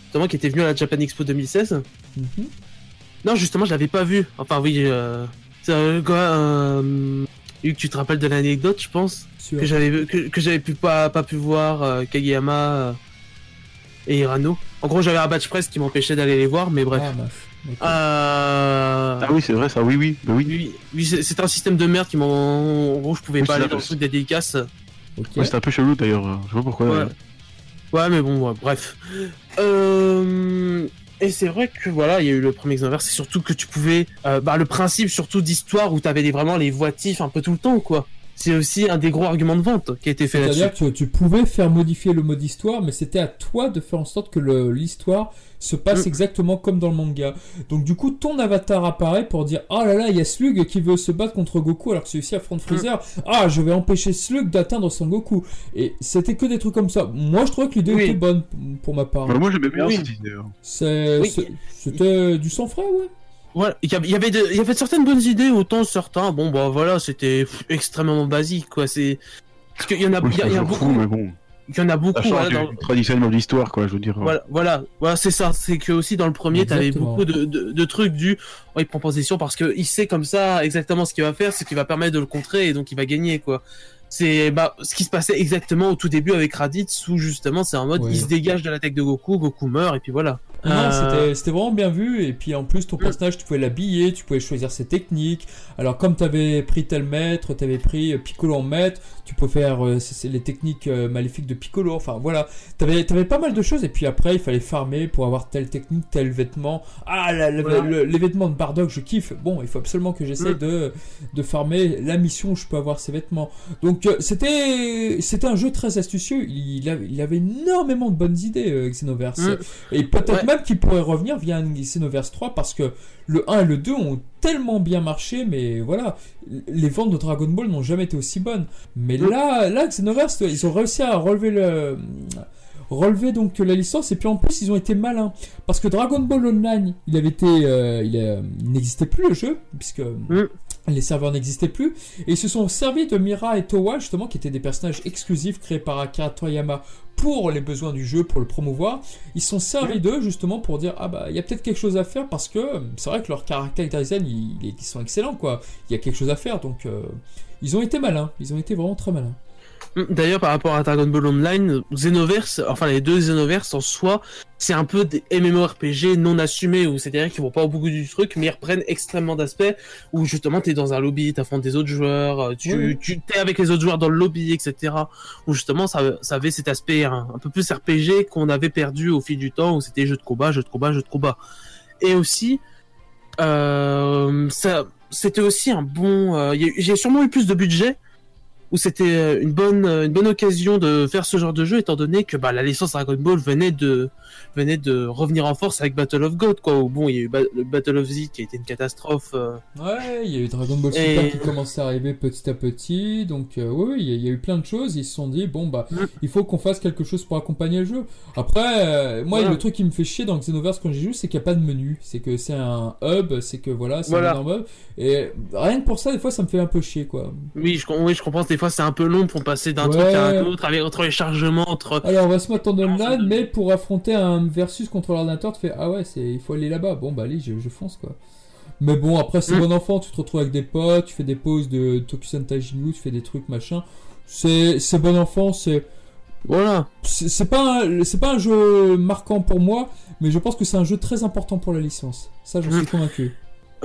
S5: notamment qui était venu à la Japan Expo 2016.
S4: Mhm.
S5: Non, justement, je l'avais pas vu. Enfin, oui, euh, un gars. Euh, Hugues, tu te rappelles de l'anecdote, je pense, que j'avais que, que j'avais pu pas pas pu voir euh, Kageyama euh, et Irano. En gros, j'avais un badge presse qui m'empêchait d'aller les voir, mais bref.
S4: Ah.
S5: Euh...
S3: Ah oui, c'est vrai, ça, oui, oui. Bah oui.
S5: Oui, oui c'est un système de merde qui m'en. En gros, je pouvais
S3: Oui,
S5: pas aller dans le truc des dédicaces.
S4: Ok.
S3: Ouais, c'était un peu chelou d'ailleurs, euh, je sais pas pourquoi.
S5: Ouais. mais bon, ouais, bref. Euh... Et c'est vrai que voilà, il y a eu le premier Xenoverse, c'est surtout que tu pouvais. euh, bah, le principe surtout d'histoire où t'avais vraiment les voitifs un peu tout le temps, quoi. C'est aussi un des gros arguments de vente qui a été fait là-dessus.
S4: C'est-à-dire que tu pouvais faire modifier le mode histoire, mais c'était à toi de faire en sorte que l'histoire se passe
S5: Mm.
S4: exactement comme dans le manga. Donc du coup, ton avatar apparaît pour dire Ah là là, il y a Slug qui veut se battre contre Goku alors que celui-ci affronte Freezer. Ah, je vais empêcher Slug d'atteindre son Goku. Et c'était que des trucs comme ça. Moi, je trouvais que l'idée
S5: Oui.
S4: était bonne pour ma part.
S3: Bah, moi j'aimais bien
S5: Oui.
S3: cette idée. hein.
S4: C'est-
S5: Oui.
S4: c'est- C'était du sang frais, ouais.
S5: Voilà, il y avait- il y avait de- il y avait certaines bonnes idées, autant certains, bon bah voilà, c'était extrêmement basique quoi. C'est parce qu'il y en a,
S3: Oui,
S5: il y a- il y beaucoup,
S3: fou, mais bon.
S5: Il y en a beaucoup. Voilà,
S3: du,
S5: dans-
S3: du traditionnel de l'histoire, quoi, je veux dire.
S5: Voilà, voilà, voilà, c'est ça. C'est que aussi dans le premier, t'avais beaucoup de, de, de trucs du. Oh, il prend position parce que il sait comme ça exactement ce qu'il va faire, c'est qu'il va permettre de le contrer et donc il va gagner quoi. C'est bah ce qui se passait exactement au tout début avec Raditz où justement c'est en mode
S4: Ouais.
S5: il se dégage de la tête de Goku, Goku meurt et puis voilà. Euh,
S4: c'était- c'était vraiment bien vu. Et puis en plus, ton
S5: Mm.
S4: personnage, tu pouvais l'habiller, tu pouvais choisir ses techniques. Alors, comme tu avais pris tel maître, tu avais pris euh, Piccolo en maître, tu peux faire euh, les techniques euh, maléfiques de Piccolo. Enfin, voilà. Tu avais, pas mal de choses. Et puis après, il fallait farmer pour avoir telle technique, tel vêtement. Ah, la- la-
S5: Voilà.
S4: le- les vêtements de Bardock, je kiffe. Bon, il faut absolument que j'essaye
S5: Mm.
S4: de, de farmer la mission où je peux avoir ces vêtements. Donc, c'était c'était un jeu très astucieux. Il avait, il avait énormément de bonnes idées, Xenoverse.
S5: Mm.
S4: Et peut-être
S5: Ouais.
S4: même qu'il pourrait revenir via un Xenoverse 3 parce que le 1 et le 2 ont tellement bien marché, mais voilà, les ventes de Dragon Ball n'ont jamais été aussi bonnes. Mais là, là, Xenoverse, ils ont réussi à relever le relever donc la licence et puis en plus ils ont été malins parce que Dragon Ball Online il avait été euh, il, euh, il n'existait plus le jeu puisque
S5: Mm.
S4: les serveurs n'existaient plus et ils se sont servis de Mira et Towa justement qui étaient des personnages exclusifs créés par Akira Toriyama pour les besoins du jeu pour le promouvoir. Ils sont servis d'eux justement pour dire ah bah il y a peut-être quelque chose à faire parce que euh, c'est vrai que leur caractère design ils, ils sont excellents quoi. Il y a quelque chose à faire donc euh, ils ont été malins. Ils ont été vraiment très malins
S5: D'ailleurs, par rapport à Dragon Ball Online, Xenoverse, enfin les deux Xenoverse en soi, c'est un peu des MMORPG non assumés, où c'est-à-dire qu'ils vont pas au bout du truc, mais ils reprennent extrêmement d'aspects, où justement t'es dans un lobby, t'affrontes des autres joueurs, euh, tu,
S4: Oui.
S5: tu t'es avec les autres joueurs dans le lobby, etc. Où justement ça, ça avait cet aspect un, un peu plus RPG qu'on avait perdu au fil du temps, où c'était jeu de combat, jeu de combat, jeu de combat. Et aussi, euh, ça, c'était aussi un bon. euh, J'ai sûrement eu plus de budget où c'était euh, une bonne euh, une bonne occasion de faire ce genre de jeu étant donné que bah, la licence Dragon Ball venait de venait de revenir en force avec Battle of God quoi où bon il y a eu Ba- le Battle of Z qui a été une catastrophe euh,
S4: Ouais, il y a eu Dragon Ball Super qui commençait à arriver petit à petit, donc euh, oui, il y, a- il y a eu plein de choses. Ils se sont dit bon bah,
S5: Mm.
S4: il faut qu'on fasse quelque chose pour accompagner le jeu. Après, euh, moi,
S5: Voilà.
S4: le truc qui me fait chier dans Xenoverse quand j'y joue, c'est qu'il n'y a pas de menu, c'est que c'est un hub, c'est que voilà, c'est
S5: Voilà.
S4: un hub. Et rien que pour ça, des fois, ça me fait un peu chier, quoi.
S5: oui je oui je comprends des fois c'est un peu long pour passer d'un
S4: Ouais.
S5: truc à un autre avec entre les chargements entre
S4: Alors, on va se mettre en online, mais pour affronter un versus contre l'ordinateur, tu fais ah ouais, c'est il faut aller là-bas. Bon bah allez, je, je fonce quoi. Mais bon, après c'est
S5: Mm.
S4: bon enfant, tu te retrouves avec des potes, tu fais des pauses de Tokusen Taijinu, tu fais des trucs machin. C'est c'est bon enfant, c'est
S5: voilà
S4: c'est pas un- c'est pas un jeu marquant pour moi, mais je pense que c'est un jeu très important pour la licence. Ça, j'en
S5: Mm.
S4: suis convaincu.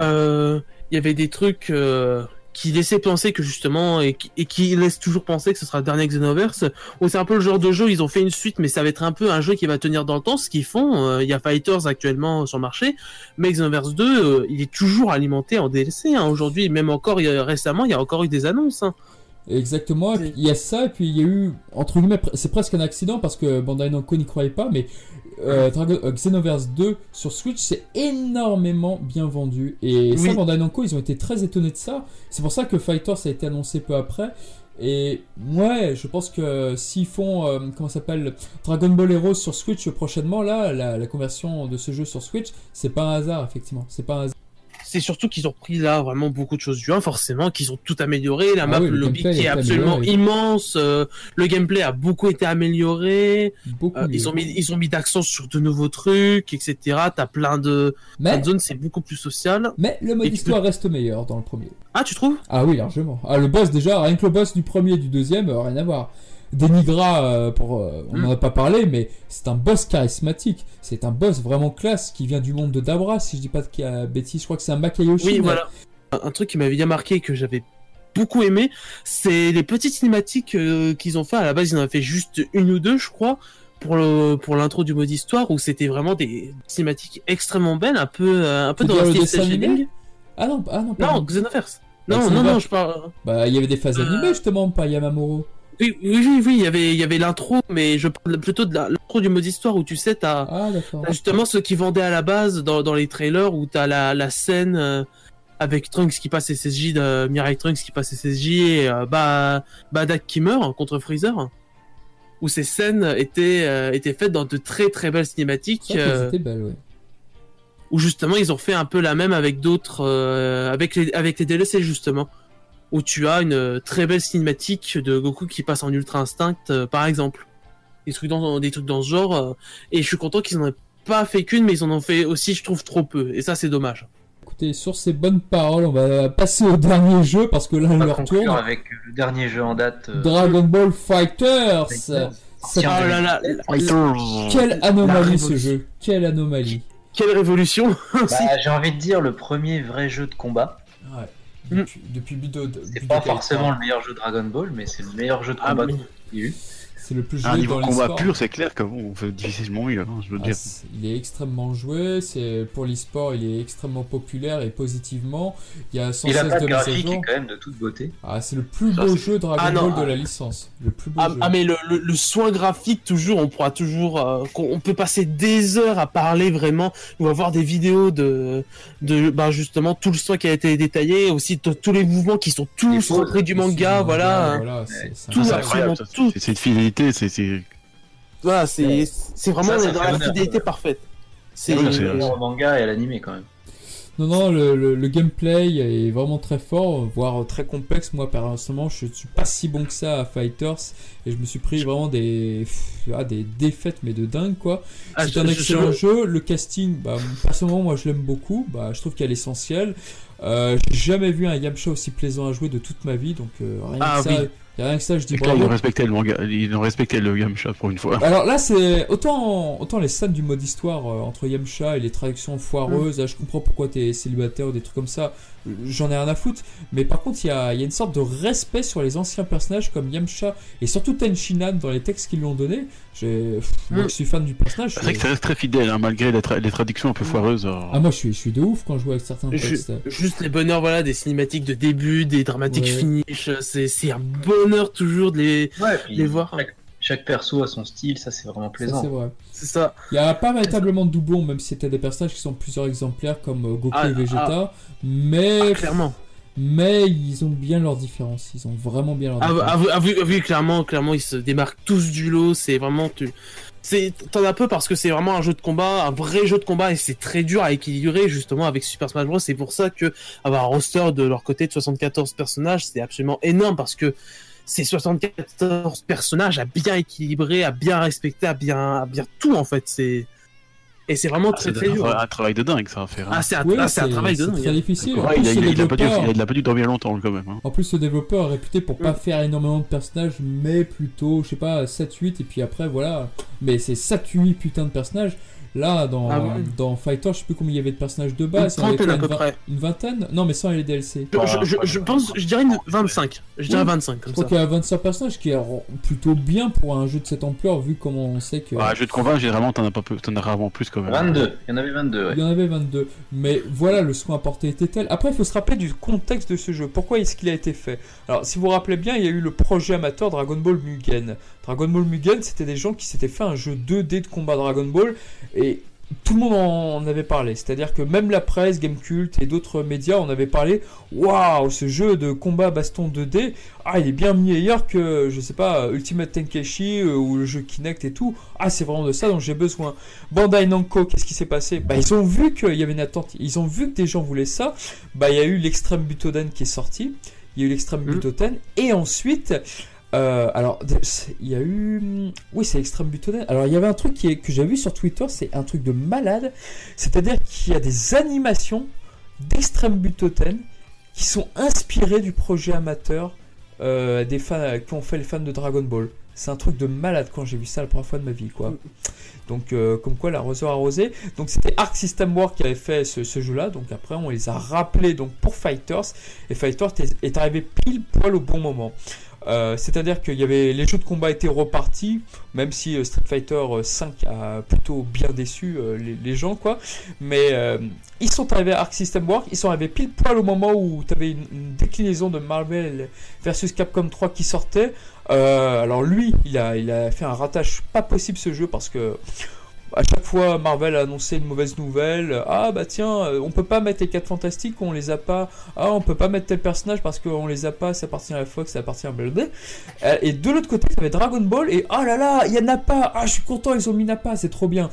S5: euh, il y avait des trucs euh, qui laissaient penser que justement et qui, et qui laissent toujours penser que ce sera le dernier Xenoverse c'est un peu le genre de jeu ils ont fait une suite mais ça va être un peu un jeu qui va tenir dans le temps ce qu'ils font euh, il y a Fighters actuellement sur le marché mais Xenoverse 2 euh, il est toujours alimenté en DLC hein. aujourd'hui même encore récemment il y a encore eu des annonces hein.
S4: Exactement, il y a ça, et puis il y a eu, entre guillemets, c'est presque un accident parce que Bandai Namco n'y croyait pas, mais euh, Dragon- euh, Xenoverse 2 sur Switch c'est énormément bien vendu. Et ça. Bandai Namco, ils ont été très étonnés de ça. C'est pour ça que Fighter ça a été annoncé peu après. Et ouais, je pense que s'ils font, euh, comment s'appelle, Dragon Ball Heroes sur Switch prochainement, là, la, la conversion de ce jeu sur Switch, c'est pas un hasard, effectivement. C'est pas un hasard.
S5: C'est surtout qu'ils ont pris là vraiment beaucoup de choses du 1 forcément qu'ils ont tout amélioré. La
S4: Ah
S5: map
S4: oui,
S5: le lobby qui est absolument immense euh, le gameplay a beaucoup été amélioré.
S4: Beaucoup
S5: Euh, ils ont mis ils ont mis d'accent sur de nouveaux trucs etc t'as plein de
S4: mais,
S5: zones c'est beaucoup plus social.
S4: Mais le mode histoire reste meilleur dans le premier.
S5: ah tu trouves?
S4: Ah oui, largement. Ah, le boss, déjà, rien que le boss du premier et du deuxième, euh, rien à voir. Denigra, euh, pour, euh, on
S5: Mm.
S4: n'en a pas parlé, mais c'est un boss charismatique. C'est un boss vraiment classe qui vient du monde de Dabra, si je dis pas de bêtises. Je crois que c'est un Makayoshi.
S5: Oui,
S4: mais-
S5: voilà. Un, un truc qui m'avait bien marqué et que j'avais beaucoup aimé, c'est les petites cinématiques euh, qu'ils ont fait. À la base, ils en avaient fait juste une ou deux, je crois, pour le pour l'intro du mode histoire, où c'était vraiment des cinématiques extrêmement belles, un peu un peu dans le style.
S4: Ah non, ah non,
S5: Non,
S4: pardon.
S5: Xenoverse.
S4: Bah,
S5: Non, non,
S4: Xenoverse.
S5: non, je parle.
S4: Bah, il y avait des phases animées justement, pas Yamamuro.
S5: Oui, oui, oui, oui, il y avait, il y avait l'intro, mais je parle plutôt de l'intro du mode histoire où tu sais, t'as
S4: Ah
S5: justement ceux qui vendaient à la base dans, dans les trailers où t'as la, la scène euh, avec Trunks qui passe SSJ, de Mirai Trunks qui passe SSJ et euh, bah, Badak qui meurt contre Freezer. Où ces scènes étaient, euh, étaient faites dans de très très belles cinématiques.
S4: Qu'elles
S5: euh,
S4: ouais.
S5: où justement ils ont fait un peu la même avec d'autres avec les avec les DLC justement où tu as une euh, très belle cinématique de Goku qui passe en Ultra Instinct euh, par exemple des trucs dans des trucs dans ce genre euh, et je suis content qu'ils en aient pas fait qu'une mais ils en ont fait aussi je trouve trop peu et ça c'est dommage
S4: Écoutez, sur ces bonnes paroles, on va passer au dernier jeu parce que là,
S2: On
S4: on
S2: va
S4: leur tourne.
S2: avec le dernier jeu en date. euh,
S4: Dragon Ball Fighters.
S2: Fighters.
S5: Oh là là
S4: Quelle anomalie ce jeu. Quelle anomalie.
S5: quelle révolution
S2: bah, J'ai envie de dire le premier vrai jeu de combat.
S5: Mm.
S4: Depuis, depuis Budo,
S2: C'est pas forcément
S4: 3,
S2: le meilleur jeu Dragon Ball, mais c'est le meilleur jeu de
S5: Ah,
S2: combat
S5: mais-
S2: qu'il y a eu.
S4: C'est le plus
S3: À un
S4: joué
S3: niveau
S4: dans
S3: combat pur, c'est clair que bon, on fait difficilement mieux, hein, je veux
S4: Ah,
S3: dire.
S4: il est extrêmement joué, c'est pour l'e-sport, il est extrêmement populaire et positivement. Il y a sans
S2: Il a
S4: cesse
S2: pas
S4: de à
S2: graphique
S4: jour.
S2: est quand même de toute beauté.
S4: Ah, c'est le plus
S3: Ça,
S4: beau jeu Dragon
S5: Ah,
S4: Ball de
S5: ah.
S4: la licence. Le plus beau
S5: Ah,
S4: jeu.
S5: ah, mais le, le, le soin graphique toujours on pourra toujours euh, qu'on- on peut passer des heures à parler vraiment on va voir des vidéos de de bah justement tout le soin qui a été détaillé aussi tous les mouvements qui sont tous repris du manga voilà
S4: voilà c'est- c'est
S5: Tout
S3: Ah,
S5: absolument tout.
S3: C'est- C'est une fidélité, c'est- c'est.
S5: voilà c'est c'est vraiment
S2: Ça, ça
S5: dans
S2: fait
S5: la
S2: honneur.
S5: fidélité parfaite c'est
S2: c'est- le manga et à l'animé quand même.
S4: Non, non, le, le- le gameplay est vraiment très fort, voire très complexe. Moi, personnellement, je ne suis pas si bon que ça à Fighters et je me suis pris vraiment des, pff, ah, des défaites, mais de dingue quoi.
S5: Ah,
S4: c'est
S5: je-
S4: un
S5: je-
S4: excellent
S5: je-
S4: jeu. Le casting, bah, personnellement, moi je l'aime beaucoup. Bah, je trouve qu'il y a l'essentiel. Euh, J'ai jamais vu un Yamcha aussi plaisant à jouer de toute ma vie, donc euh, rien,
S5: Ah,
S4: que ça,
S5: oui.
S4: Rien que ça, je dis
S3: ils
S4: bravo.
S3: ont respecté le manga, ils ont respecté le shot pour une fois.
S4: Alors là, c'est autant, autant les scènes du mode histoire euh, entre Yamcha et les traductions foireuses.
S5: Mm.
S4: là, je comprends pourquoi t'es célibataire ou des trucs comme ça. Euh, J'en ai rien à foutre. Mais par contre, il y a, il y a une sorte de respect sur les anciens personnages comme Yamcha et surtout Tenshinhan dans les textes qu'ils lui ont pff, Moi,
S5: Mm.
S4: je suis fan du personnage.
S3: C'est vrai que ça reste très fidèle, hein, malgré les, tra- les traductions un peu foireuses. euh.
S4: Ah, moi, je suis, je suis de ouf quand je joue avec certains textes.
S5: juste les bonheurs voilà des cinématiques de début des dramatiques
S4: Ouais.
S5: finish c'est c'est un bonheur toujours de les
S2: Ouais,
S5: les voir
S2: Chaque, chaque perso a son style, ça c'est vraiment plaisant.
S4: c'est vrai.
S5: c'est ça
S4: Il n'y a pas véritablement de doublon, même si c'était des personnages qui sont plusieurs exemplaires comme euh, Goku
S5: Ah,
S4: et Vegeta. Mais,
S5: Ah, clairement
S4: mais ils ont bien leurs différences. Ils ont vraiment bien leurs
S5: Ah,
S4: différences.
S5: ah, oui, ah, oui, ah, oui, clairement, clairement, ils se démarquent tous du lot. C'est vraiment, tu, c'est, t'en as peu parce que c'est vraiment un jeu de combat, un vrai jeu de combat, et c'est très dur à équilibrer justement avec Super Smash Bros. C'est pour ça que avoir un roster de leur côté de 74 personnages, c'est absolument énorme parce que ces 74 personnages à bien équilibrer, à bien respecter, à bien, à bien tout en fait. C'est et c'est vraiment
S3: Ah,
S5: très
S3: c'est
S5: très dur.
S3: un travail de dingue, ça à faire. hein.
S5: Ah, c'est un,
S4: Oui,
S5: ah, c'est un
S4: c'est-
S5: travail de
S4: c'est
S5: dingue.
S4: difficile. En
S3: Ouais,
S4: plus,
S3: il, a,
S4: ce
S3: il, a pas dû,
S4: développeur-
S3: il a pas dû dormir longtemps quand même. hein.
S4: En plus, ce développeur est réputé pour pas faire énormément de personnages, mais plutôt, je sais pas, 7-8, et puis après, voilà. Mais c'est 7-8 putains de personnages. Là, dans,
S5: Ah ouais.
S4: dans Fighter, je sais plus combien il y avait de personnages de
S5: Une
S4: base. avait
S5: trentaine à
S4: une
S5: peu près.
S4: Une vingtaine? Non, mais sans les DLC.
S5: Je, je, je, je pense, je dirais une 25. Je dirais
S4: Oui.
S5: 25
S4: Je crois qu'il y a 25 personnages, qui est plutôt bien pour un jeu de cette ampleur, vu comment on sait que.
S3: Ouais, un jeu de combat, généralement, t'en as, pas peu- t'en as rarement plus quand même.
S2: 22, il y en avait 22, ouais.
S4: Il y en avait 22. Mais voilà, le soin apporté était tel. Après, il faut se rappeler du contexte de ce jeu. Pourquoi est-ce qu'il a été fait? Alors, si vous vous rappelez bien, il y a eu le projet amateur Dragon Ball Mugen. Dragon Ball Mugen, c'était des gens qui s'étaient fait un jeu 2D de combat Dragon Ball. Et tout le monde en avait parlé. C'est-à-dire que même la presse, Gamecult et d'autres médias en avaient parlé. Waouh, ce jeu de combat baston 2D, ah, il est bien meilleur que, je sais pas, Ultimate Tenkeshi euh, ou le jeu Kinect et tout. Ah, c'est vraiment de ça dont j'ai besoin. Bandai Namco, qu'est-ce qui s'est passé? Bah, ils ont vu qu'il y avait une attente. Ils ont vu que des gens voulaient ça. Bah, il y a eu l'extrême Butoden qui est sorti. Il y a eu l'extrême
S5: Mhm.
S4: Butoden. Et ensuite, euh, alors, il y a eu. Oui, c'est l'extrême Butoden. Alors, il y avait un truc qui que j'ai vu sur Twitter, c'est un truc de malade. C'est-à-dire qu'il y a des animations d'extrême Butoden qui sont inspirées du projet amateur euh, des fans qui ont fait les fans de Dragon Ball. C'est un truc de malade quand j'ai vu ça la première fois de ma vie, quoi. Donc, euh, comme quoi, l'arroseur arrosé. Donc, c'était Arc System War qui avait fait ce, jeu-là. Donc, après, on les a rappelés donc, pour Fighters. Et Fighters est arrivé pile poil au bon moment. Euh, C'est-à-dire qu'il y avait les jeux de combat étaient repartis, même si euh, Street Fighter 5 a plutôt bien déçu euh, les, gens, quoi. Mais euh, ils sont arrivés à Arc System Works, ils sont arrivés pile poil au moment où tu avais une, déclinaison de Marvel versus Capcom 3 qui sortait. Euh, alors lui, il a, il a fait un rattache pas possible ce jeu parce que à chaque fois Marvel a annoncé une mauvaise nouvelle. Ah bah tiens, euh, on peut pas mettre les 4 fantastiques, on les a pas. Ah on peut pas mettre tel personnage parce qu'on les a pas, ça appartient à Fox, ça appartient à blablabla. Euh, Et de l'autre côté, t'avais Dragon Ball et oh là là, il y a Nappa. Ah je suis content, ils ont mis Nappa, c'est trop bien.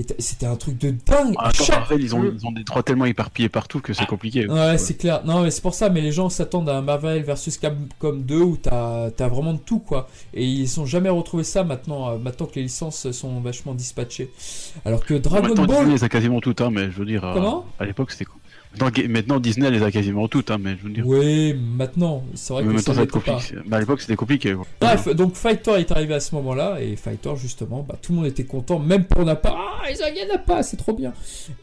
S4: Et c'était un truc de dingue.
S3: Ah,
S4: À chaque-
S3: Marvel, ils ont, ils ont des droits tellement éparpillés partout que c'est compliqué.
S4: Ouais, c'est clair. Non, mais c'est pour ça, mais les gens s'attendent à un Marvel versus Capcom 2 où t'as as vraiment de tout, quoi. Et ils ont jamais retrouvé ça maintenant, euh, maintenant que les licences sont vachement dispatchées. Alors que Dragon Ball.
S3: Les a quasiment toutes, hein, mais je veux dire. euh,
S4: Comment?
S3: À l'époque, c'était. Maintenant, maintenant, Disney les a quasiment toutes, hein, mais je veux dire.
S4: Oui, maintenant, c'est vrai
S3: mais
S4: que
S3: maintenant,
S4: ça
S3: va être
S4: pas.
S3: compliqué. Mais à l'époque, c'était compliqué. quoi.
S4: Bref, donc Fighter est arrivé à ce moment-là, et Fighter, justement, bah, tout le monde était content, même pour Nappa. Ah, ils ont gagné Nappa, c'est trop bien.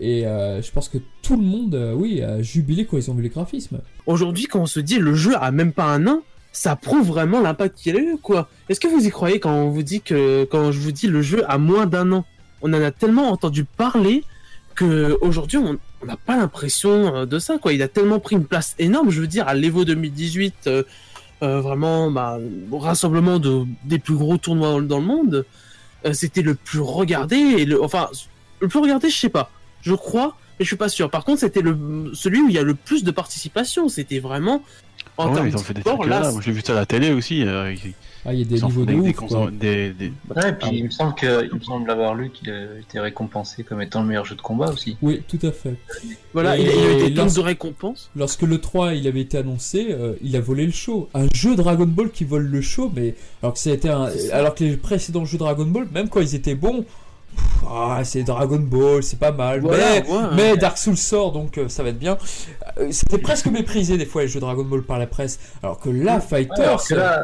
S4: Et euh, je pense que tout le monde, euh, oui, a jubilé quand ils ont vu les graphismes.
S5: Aujourd'hui, quand on se dit le jeu a même pas un an, ça prouve vraiment l'impact qu'il a eu, quoi. Est-ce que vous y croyez quand on vous dit que, quand je vous dis le jeu a moins d'un an? On en a tellement entendu parler aujourd'hui on n'a pas l'impression euh, de ça, quoi. Il a tellement pris une place énorme, je veux dire, à l'Evo 2018, euh, euh, vraiment, bah, rassemblement de, des plus gros tournois dans le monde, c'était le plus regardé, le, enfin, le plus regardé, je sais pas. Je crois, mais je suis pas sûr. Par contre, c'était celui où il y a le plus de participation. C'était vraiment en
S3: Ah ouais,
S5: termes
S3: ils ont
S5: de
S3: fait des
S5: sport,
S3: trucs
S5: là,
S3: j'ai vu ça à la télé aussi. euh, ils-
S4: Ah, il y a des niveaux de
S3: des, des,
S4: ouf, quoi.
S3: des- des-
S2: Ouais, et puis il me semble que, il me semble l'avoir lu qu'il a été récompensé comme étant le meilleur jeu de combat aussi.
S4: Oui, tout à fait.
S5: voilà,
S4: Et
S5: il, a- il a été
S4: là,
S5: tonnes
S4: c'est-
S5: de récompenses.
S4: Lorsque le 3 il avait été annoncé, euh, il a volé le show. Un jeu Dragon Ball qui vole le show, mais alors que c'était un, alors que les précédents jeux Dragon Ball, même quand ils étaient bons, ah c'est Dragon Ball, c'est pas mal.
S5: Voilà,
S4: mais
S5: ouais.
S4: mais Dark Souls sort, donc euh, ça va être bien. Euh, C'était presque méprisé des fois les jeux Dragon Ball par la presse, alors que là,
S2: Ouais,
S4: Fighters,
S2: alors que là,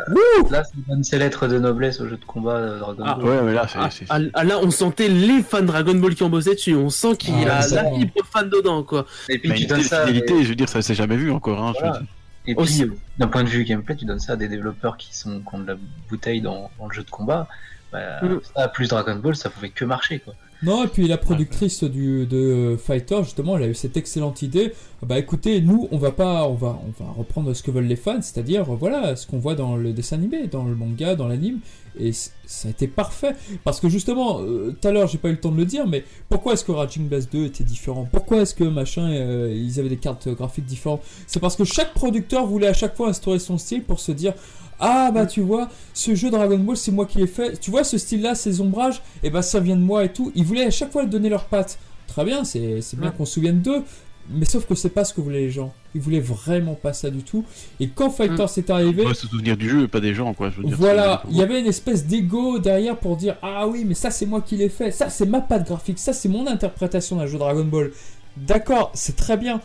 S2: là, ça donne ses lettres de noblesse au jeu de combat euh, Dragon
S5: Ah,
S2: Ball.
S3: Ouais, mais là, c'est.
S5: Ah, ah, ah, là, on sentait les fans Dragon Ball qui ont bossé dessus. On sent qu'il
S4: Ah,
S5: a la fibre fan dedans, quoi.
S2: Et puis
S3: mais
S2: tu donnes ça. à des-
S3: fidélité, je veux dire, ça s'est jamais vu encore. Hein, je veux
S2: Voilà.
S3: dire.
S2: Et
S5: Aussi.
S2: puis, d'un point de vue gameplay, tu donnes ça à des développeurs qui, sont, qui ont de la bouteille dans, dans le jeu de combat. Bah,
S5: Mm.
S2: Ça, plus Dragon Ball, ça pouvait que marcher. Quoi.
S4: Non, et puis la productrice du, de Fighter, justement, elle a eu cette excellente idée. Bah écoutez, nous, on va pas, on va, on va reprendre ce que veulent les fans, c'est-à-dire, voilà, ce qu'on voit dans le dessin animé, dans le manga, dans l'anime, et ça a été parfait. Parce que justement, euh, tout à l'heure, j'ai pas eu le temps de le dire, mais pourquoi est-ce que Raging Blast 2 était différent? Pourquoi est-ce que machin, euh, ils avaient des cartes graphiques différentes? C'est parce que chaque producteur voulait à chaque fois instaurer son style pour se dire. Ah bah tu vois, ce jeu Dragon Ball c'est moi qui l'ai fait. Tu vois ce style-là, ces ombrages, et bah ça vient de moi et tout. Ils voulaient à chaque fois donner leurs pattes. Très bien, c'est c'est bien
S5: Ouais.
S4: qu'on se souvienne d'eux, mais sauf que c'est pas ce que voulaient les gens. Ils voulaient vraiment pas ça du tout. Et quand Fighter s'est arrivé,
S3: On doit se souvenir du jeu, pas des gens, quoi. Je veux dire,
S4: voilà, il y avait une espèce d'ego derrière pour dire ah oui mais ça c'est moi qui l'ai fait, ça c'est ma patte graphique, ça c'est mon interprétation d'un jeu Dragon Ball. D'accord, c'est très bien,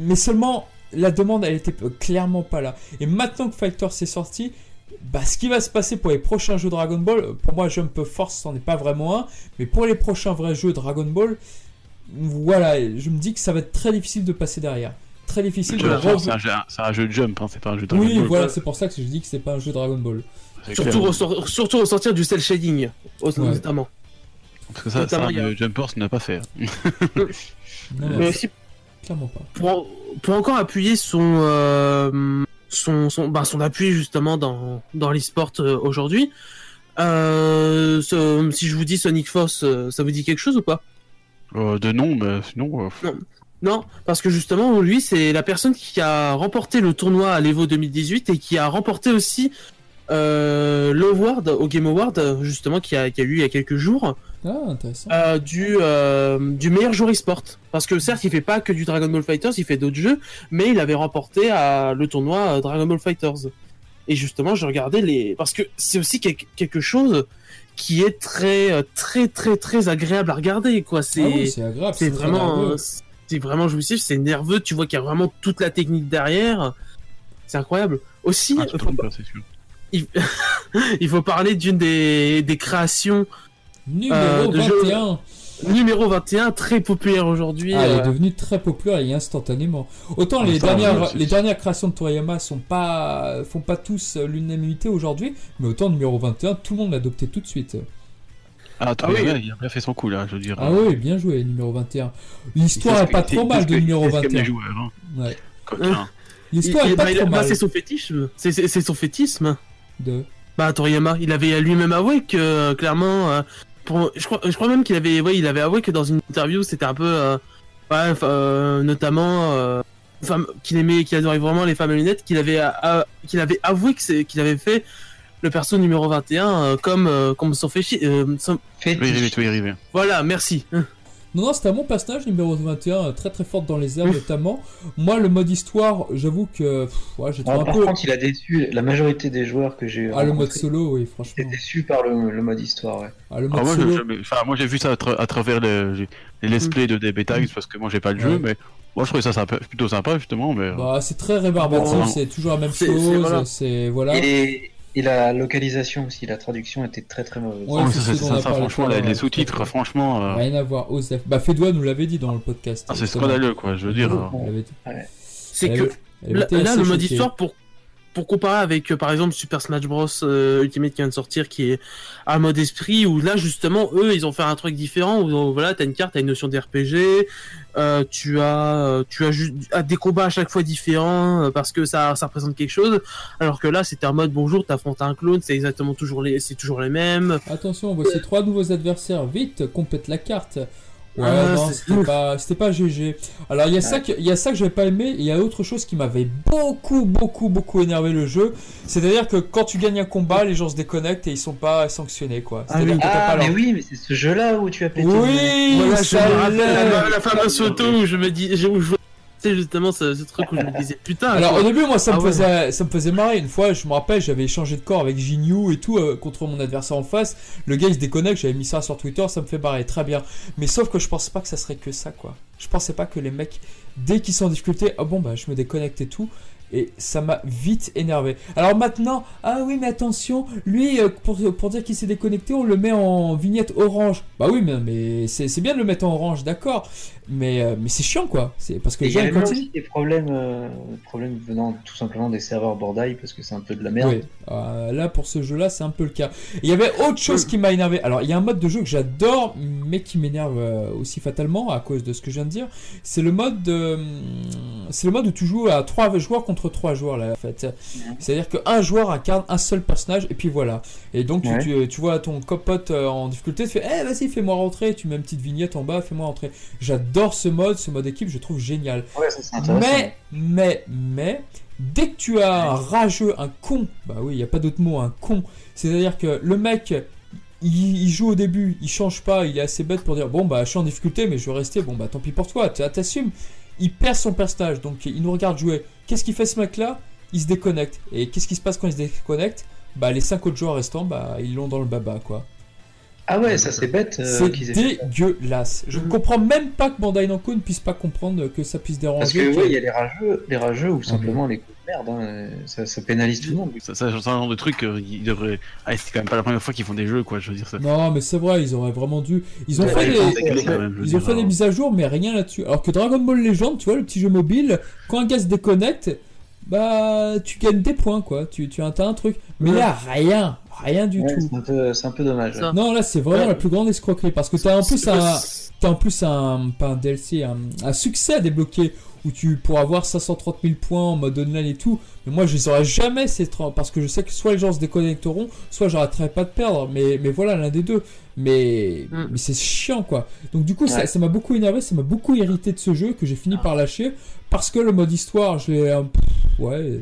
S4: mais seulement la demande elle était clairement pas là. Et maintenant que Fighter s'est sorti, bah ce qui va se passer pour les prochains jeux Dragon Ball, pour moi Jump Force c'en est pas vraiment un, mais pour les prochains vrais jeux Dragon Ball, voilà, je me dis que ça va être très difficile de passer derrière. Très difficile de
S3: C'est un, jeu- c'est un jeu de jump, hein, c'est pas un jeu de Dragon
S4: Oui,
S3: Ball,
S4: voilà,
S3: quoi.
S4: c'est pour ça que je dis que c'est pas un jeu Dragon Ball.
S3: C'est
S5: Surtout,
S3: clair.
S5: au, sor- surtout au sortir du cel shading,
S4: Ouais.
S5: notamment.
S3: Parce que ça,
S5: notamment,
S3: ça
S5: il y a-
S3: le Jump Force n'a pas fait. hein.
S4: Non, non,
S5: Mais aussi,
S4: clairement pas.
S5: pour, pour encore appuyer son, euh, son, son, bah, son appui justement dans, dans l'e-sport euh, aujourd'hui, euh, ce- si je vous dis Sonic Force, ça vous dit quelque chose ou pas?
S3: De nom, mais sinon. euh,
S5: Non, parce que justement, lui, c'est la personne qui a remporté le tournoi à l'Evo 2018 et qui a remporté aussi euh, l'Award au Game Award, justement, qui a, qui a eu il y a quelques jours,
S4: Ah, intéressant.
S5: euh, du, euh, du meilleur joueur e-sport. Parce que certes, il fait pas que du Dragon Ball Fighters, il fait d'autres jeux, mais il avait remporté à le tournoi euh, Dragon Ball Fighters. Et justement, je regardais les. Parce que c'est aussi quel- quelque chose qui est très, euh, très, très, très agréable à regarder, quoi. C'est.
S4: Ah oui, c'est
S5: vraiment, c'est vraiment jouissif, c'est nerveux. Tu vois qu'il y a vraiment toute la technique derrière. C'est incroyable. Aussi,
S3: ah,
S5: faut pas-
S3: pas, sûr.
S5: Il... il faut parler d'une des, des créations
S4: Numéro
S5: Euh, de jeu-
S4: 21.
S5: numéro 21, très populaire aujourd'hui.
S4: Ah, elle est
S5: euh,
S4: devenue très populaire et instantanément. Autant
S3: Ah,
S4: les
S3: ça,
S4: dernières, les dernières créations de Toriyama sont pas, font pas tous euh, l'unanimité aujourd'hui, mais autant numéro 21, tout le monde l'a adopté tout de suite.
S3: Ah,
S5: Ah oui.
S3: il a bien fait son coup là, je veux dire.
S4: Ah oui, bien joué, numéro 21. L'histoire est pas trop mal de numéro
S3: il fait ce qu'aiment
S4: 21.
S3: les joueurs, hein.
S4: L'histoire est pas
S5: bah,
S4: trop
S5: bah,
S4: mal.
S5: c'est son fétiche. C'est- son fétisme.
S4: De...
S5: Bah, Toriyama, il avait lui-même avoué que, euh, clairement, euh, pour, je, crois, je crois même qu'il avait, ouais, il avait avoué que dans une interview, c'était un peu, euh, ouais, euh, notamment, euh, femme, qu'il aimait, qu'il adorait vraiment les femmes à lunettes, qu'il avait, euh, qu'il avait avoué que c'est- qu'il avait fait le perso numéro 21 euh, comme, euh, comme son fétiche. euh, son-
S3: tu vas y arriver.
S5: Voilà, merci.
S4: Non, non, c'était un bon personnage, numéro 21, euh, très très forte dans les airs notamment. Moi, le mode histoire, j'avoue que pff, ouais, j'ai
S2: Alors,
S4: un
S2: par
S4: peu.
S2: contre, il a déçu la majorité des joueurs que j'ai
S4: Ah, le mode solo, oui, franchement.
S2: déçus par le, le mode histoire, ouais.
S4: Ah, le
S3: Ah,
S4: mode
S3: moi,
S4: solo.
S3: je- enfin, moi j'ai vu ça à, tra- à travers les, j'ai- les let's play de DB Tags parce que moi j'ai pas le jeu,
S4: Ouais.
S3: mais moi je trouvais ça sympa- plutôt sympa justement. Mais... euh,
S4: Bah, c'est très rébarbatif,
S3: Bon,
S4: c'est toujours la même
S5: c'est- c'est-
S4: chose,
S5: voilà.
S4: c'est voilà.
S2: Et, et la localisation aussi, la traduction était très très mauvaise.
S4: Ouais,
S3: oh,
S4: c'est
S3: ça,
S4: ce
S3: c'est
S4: dont on a
S3: ça,
S4: parlé
S3: franchement, les, sous-titres, franchement, euh,
S4: Rien à voir, Osef. Bah, Fédois nous l'avait dit dans le podcast.
S3: ah, c'est scandaleux quoi, je veux dire.
S5: C'est que Là, le mode histoire, pour, pour comparer avec, euh, par exemple, Super Smash Bros. euh, Ultimate qui vient de sortir, qui est un mode esprit, où là, justement, eux, ils ont fait un truc différent, où euh, voilà, t'as une carte, t'as une notion d'RPG, euh, tu as, tu as juste ah, des combats à chaque fois différents, parce que ça, ça représente quelque chose, alors que là, c'était un mode, bonjour, t'affrontes un clone, c'est exactement toujours les, c'est toujours les mêmes.
S4: Attention, voici trois nouveaux adversaires. Vite, complète la carte. Ouais,
S5: Ah,
S4: non, c'était pas, c'était pas GG. Alors, il y a ça que, il y a ça que j'avais pas aimé. et Il y a autre chose qui m'avait beaucoup, beaucoup, beaucoup énervé le jeu. C'est-à-dire que quand tu gagnes un combat, les gens se déconnectent et ils sont pas sanctionnés, quoi.
S5: Ah
S4: C'est-à-dire
S5: oui.
S2: Ah,
S4: pas
S2: mais
S4: leur-
S2: oui, mais c'est ce jeu-là où tu as pété. le-
S4: Oui,
S5: Voilà, je
S4: ça
S5: me rappelle
S4: l'est.
S5: la, la fameuse photo où je me dis, où je sais justement ce, ce truc où je me disais, putain,
S4: Alors au début moi ça me,
S5: Ah ouais.
S4: faisait, ça me faisait marrer. Une fois je me rappelle j'avais échangé de corps avec Jinyu et tout euh, contre mon adversaire en face. Le gars il se déconnecte j'avais mis ça sur Twitter ça me fait marrer. Très bien. Mais sauf que je pensais pas que ça serait que ça quoi. Je pensais pas que les mecs dès qu'ils sont en difficulté ah bon bah je me déconnecte et tout et ça m'a vite énervé. Alors maintenant, ah oui, mais attention, lui, euh, pour, pour dire qu'il s'est déconnecté, on le met en vignette orange. Bah oui, mais, mais c'est c'est bien de le mettre en orange, d'accord. Mais, euh, mais c'est chiant, quoi. C'est parce que les gens, continuent.
S2: aussi des problèmes, euh, problèmes venant tout simplement des serveurs Bordaille parce que c'est un peu de la merde.
S4: Oui, euh, là pour ce jeu-là, c'est un peu le cas. Il y avait autre chose qui m'a énervé. Alors, il y a un mode de jeu que j'adore, mais qui m'énerve euh, aussi fatalement à cause de ce que je viens de dire. C'est le mode de... c'est le mode où tu joues à trois joueurs contre trois joueurs là, en fait. C'est-à-dire qu'un joueur incarne un seul personnage et puis voilà. Et donc tu,
S2: Ouais.
S4: tu, tu vois ton copote euh, en difficulté, tu fais, eh vas-y, fais-moi rentrer. Tu mets une petite vignette en bas, fais-moi rentrer. J'adore ce mode, ce mode équipe, je trouve génial.
S2: Ouais, ça.
S4: Mais, mais, mais, dès que tu as un rageux, un con, bah oui, il n'y a pas d'autre mot, un con, c'est-à-dire que le mec, il, joue au début, il change pas, il est assez bête pour dire, bon bah je suis en difficulté, mais je vais rester, bon bah tant pis pour toi, t'assumes. Il perd son personnage, donc il nous regarde jouer. Qu'est-ce qu'il fait ce mec-là? Il se déconnecte. Et qu'est-ce qui se passe quand il se déconnecte? Bah les 5 autres joueurs restants, bah ils l'ont dans le baba, quoi.
S2: Ah ouais, ça c'est bête euh,
S4: C'est dégueulasse. Je ne comprends même pas que Bandai Namco ne puisse pas comprendre que ça puisse déranger.
S2: Parce que ouais, il y a les rageux, les rageux ou
S4: Ah,
S2: simplement les merde. hein, Ça, ça pénalise tout le monde.
S3: Ça, ça, c'est un genre de truc, euh, ils devraient. Ah, c'est quand même pas la première fois qu'ils font des jeux, quoi, je veux dire ça.
S4: Non, mais c'est vrai, ils auraient vraiment dû. Ils ont
S2: Ouais,
S4: fait des,
S3: même,
S4: ils ont fait des
S3: euh,
S4: mises à jour, mais rien là-dessus. Alors que Dragon Ball Legend, tu vois, le petit jeu mobile, quand un gars se déconnecte, bah tu gagnes des points, quoi. Tu, tu as un truc. Mais
S5: Ouais.
S4: là, rien, rien du
S2: Ouais,
S4: tout.
S2: c'est un peu, c'est un peu dommage.
S4: Non, là, c'est vraiment
S5: Ouais.
S4: la plus grande escroquerie parce que t'as en plus un, t'as en plus un, pas un DLC, un, un succès à débloquer où tu pourras avoir 530 000 points en mode online et tout. Mais moi, je les aurais jamais ces 30 parce que je sais que soit les gens se déconnecteront, soit j'arrêterai pas de perdre. Mais, mais voilà, l'un des deux. Mais,
S5: Mm.
S4: mais c'est chiant quoi. Donc du coup, ça
S2: Ouais.
S4: ça m'a beaucoup énervé, ça m'a beaucoup irrité de ce jeu que j'ai fini par lâcher parce que le mode histoire, je l'ai ouais,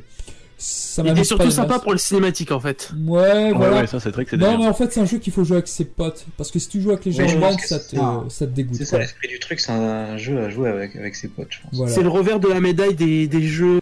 S4: ça
S5: Il
S4: pas
S5: surtout sympa pour le cinématique en fait.
S4: Ouais,
S3: Ouais,
S4: voilà.
S3: ouais, ça c'est vrai que c'est
S4: Non, mais en fait, c'est un jeu qu'il faut jouer avec ses potes. Parce que si tu joues avec les gens ça te,
S2: ça.
S4: ça te dégoûte.
S2: C'est ça l'esprit du truc, c'est un jeu à jouer avec, avec ses potes, je pense.
S4: Voilà.
S5: C'est le revers de la médaille des, des jeux,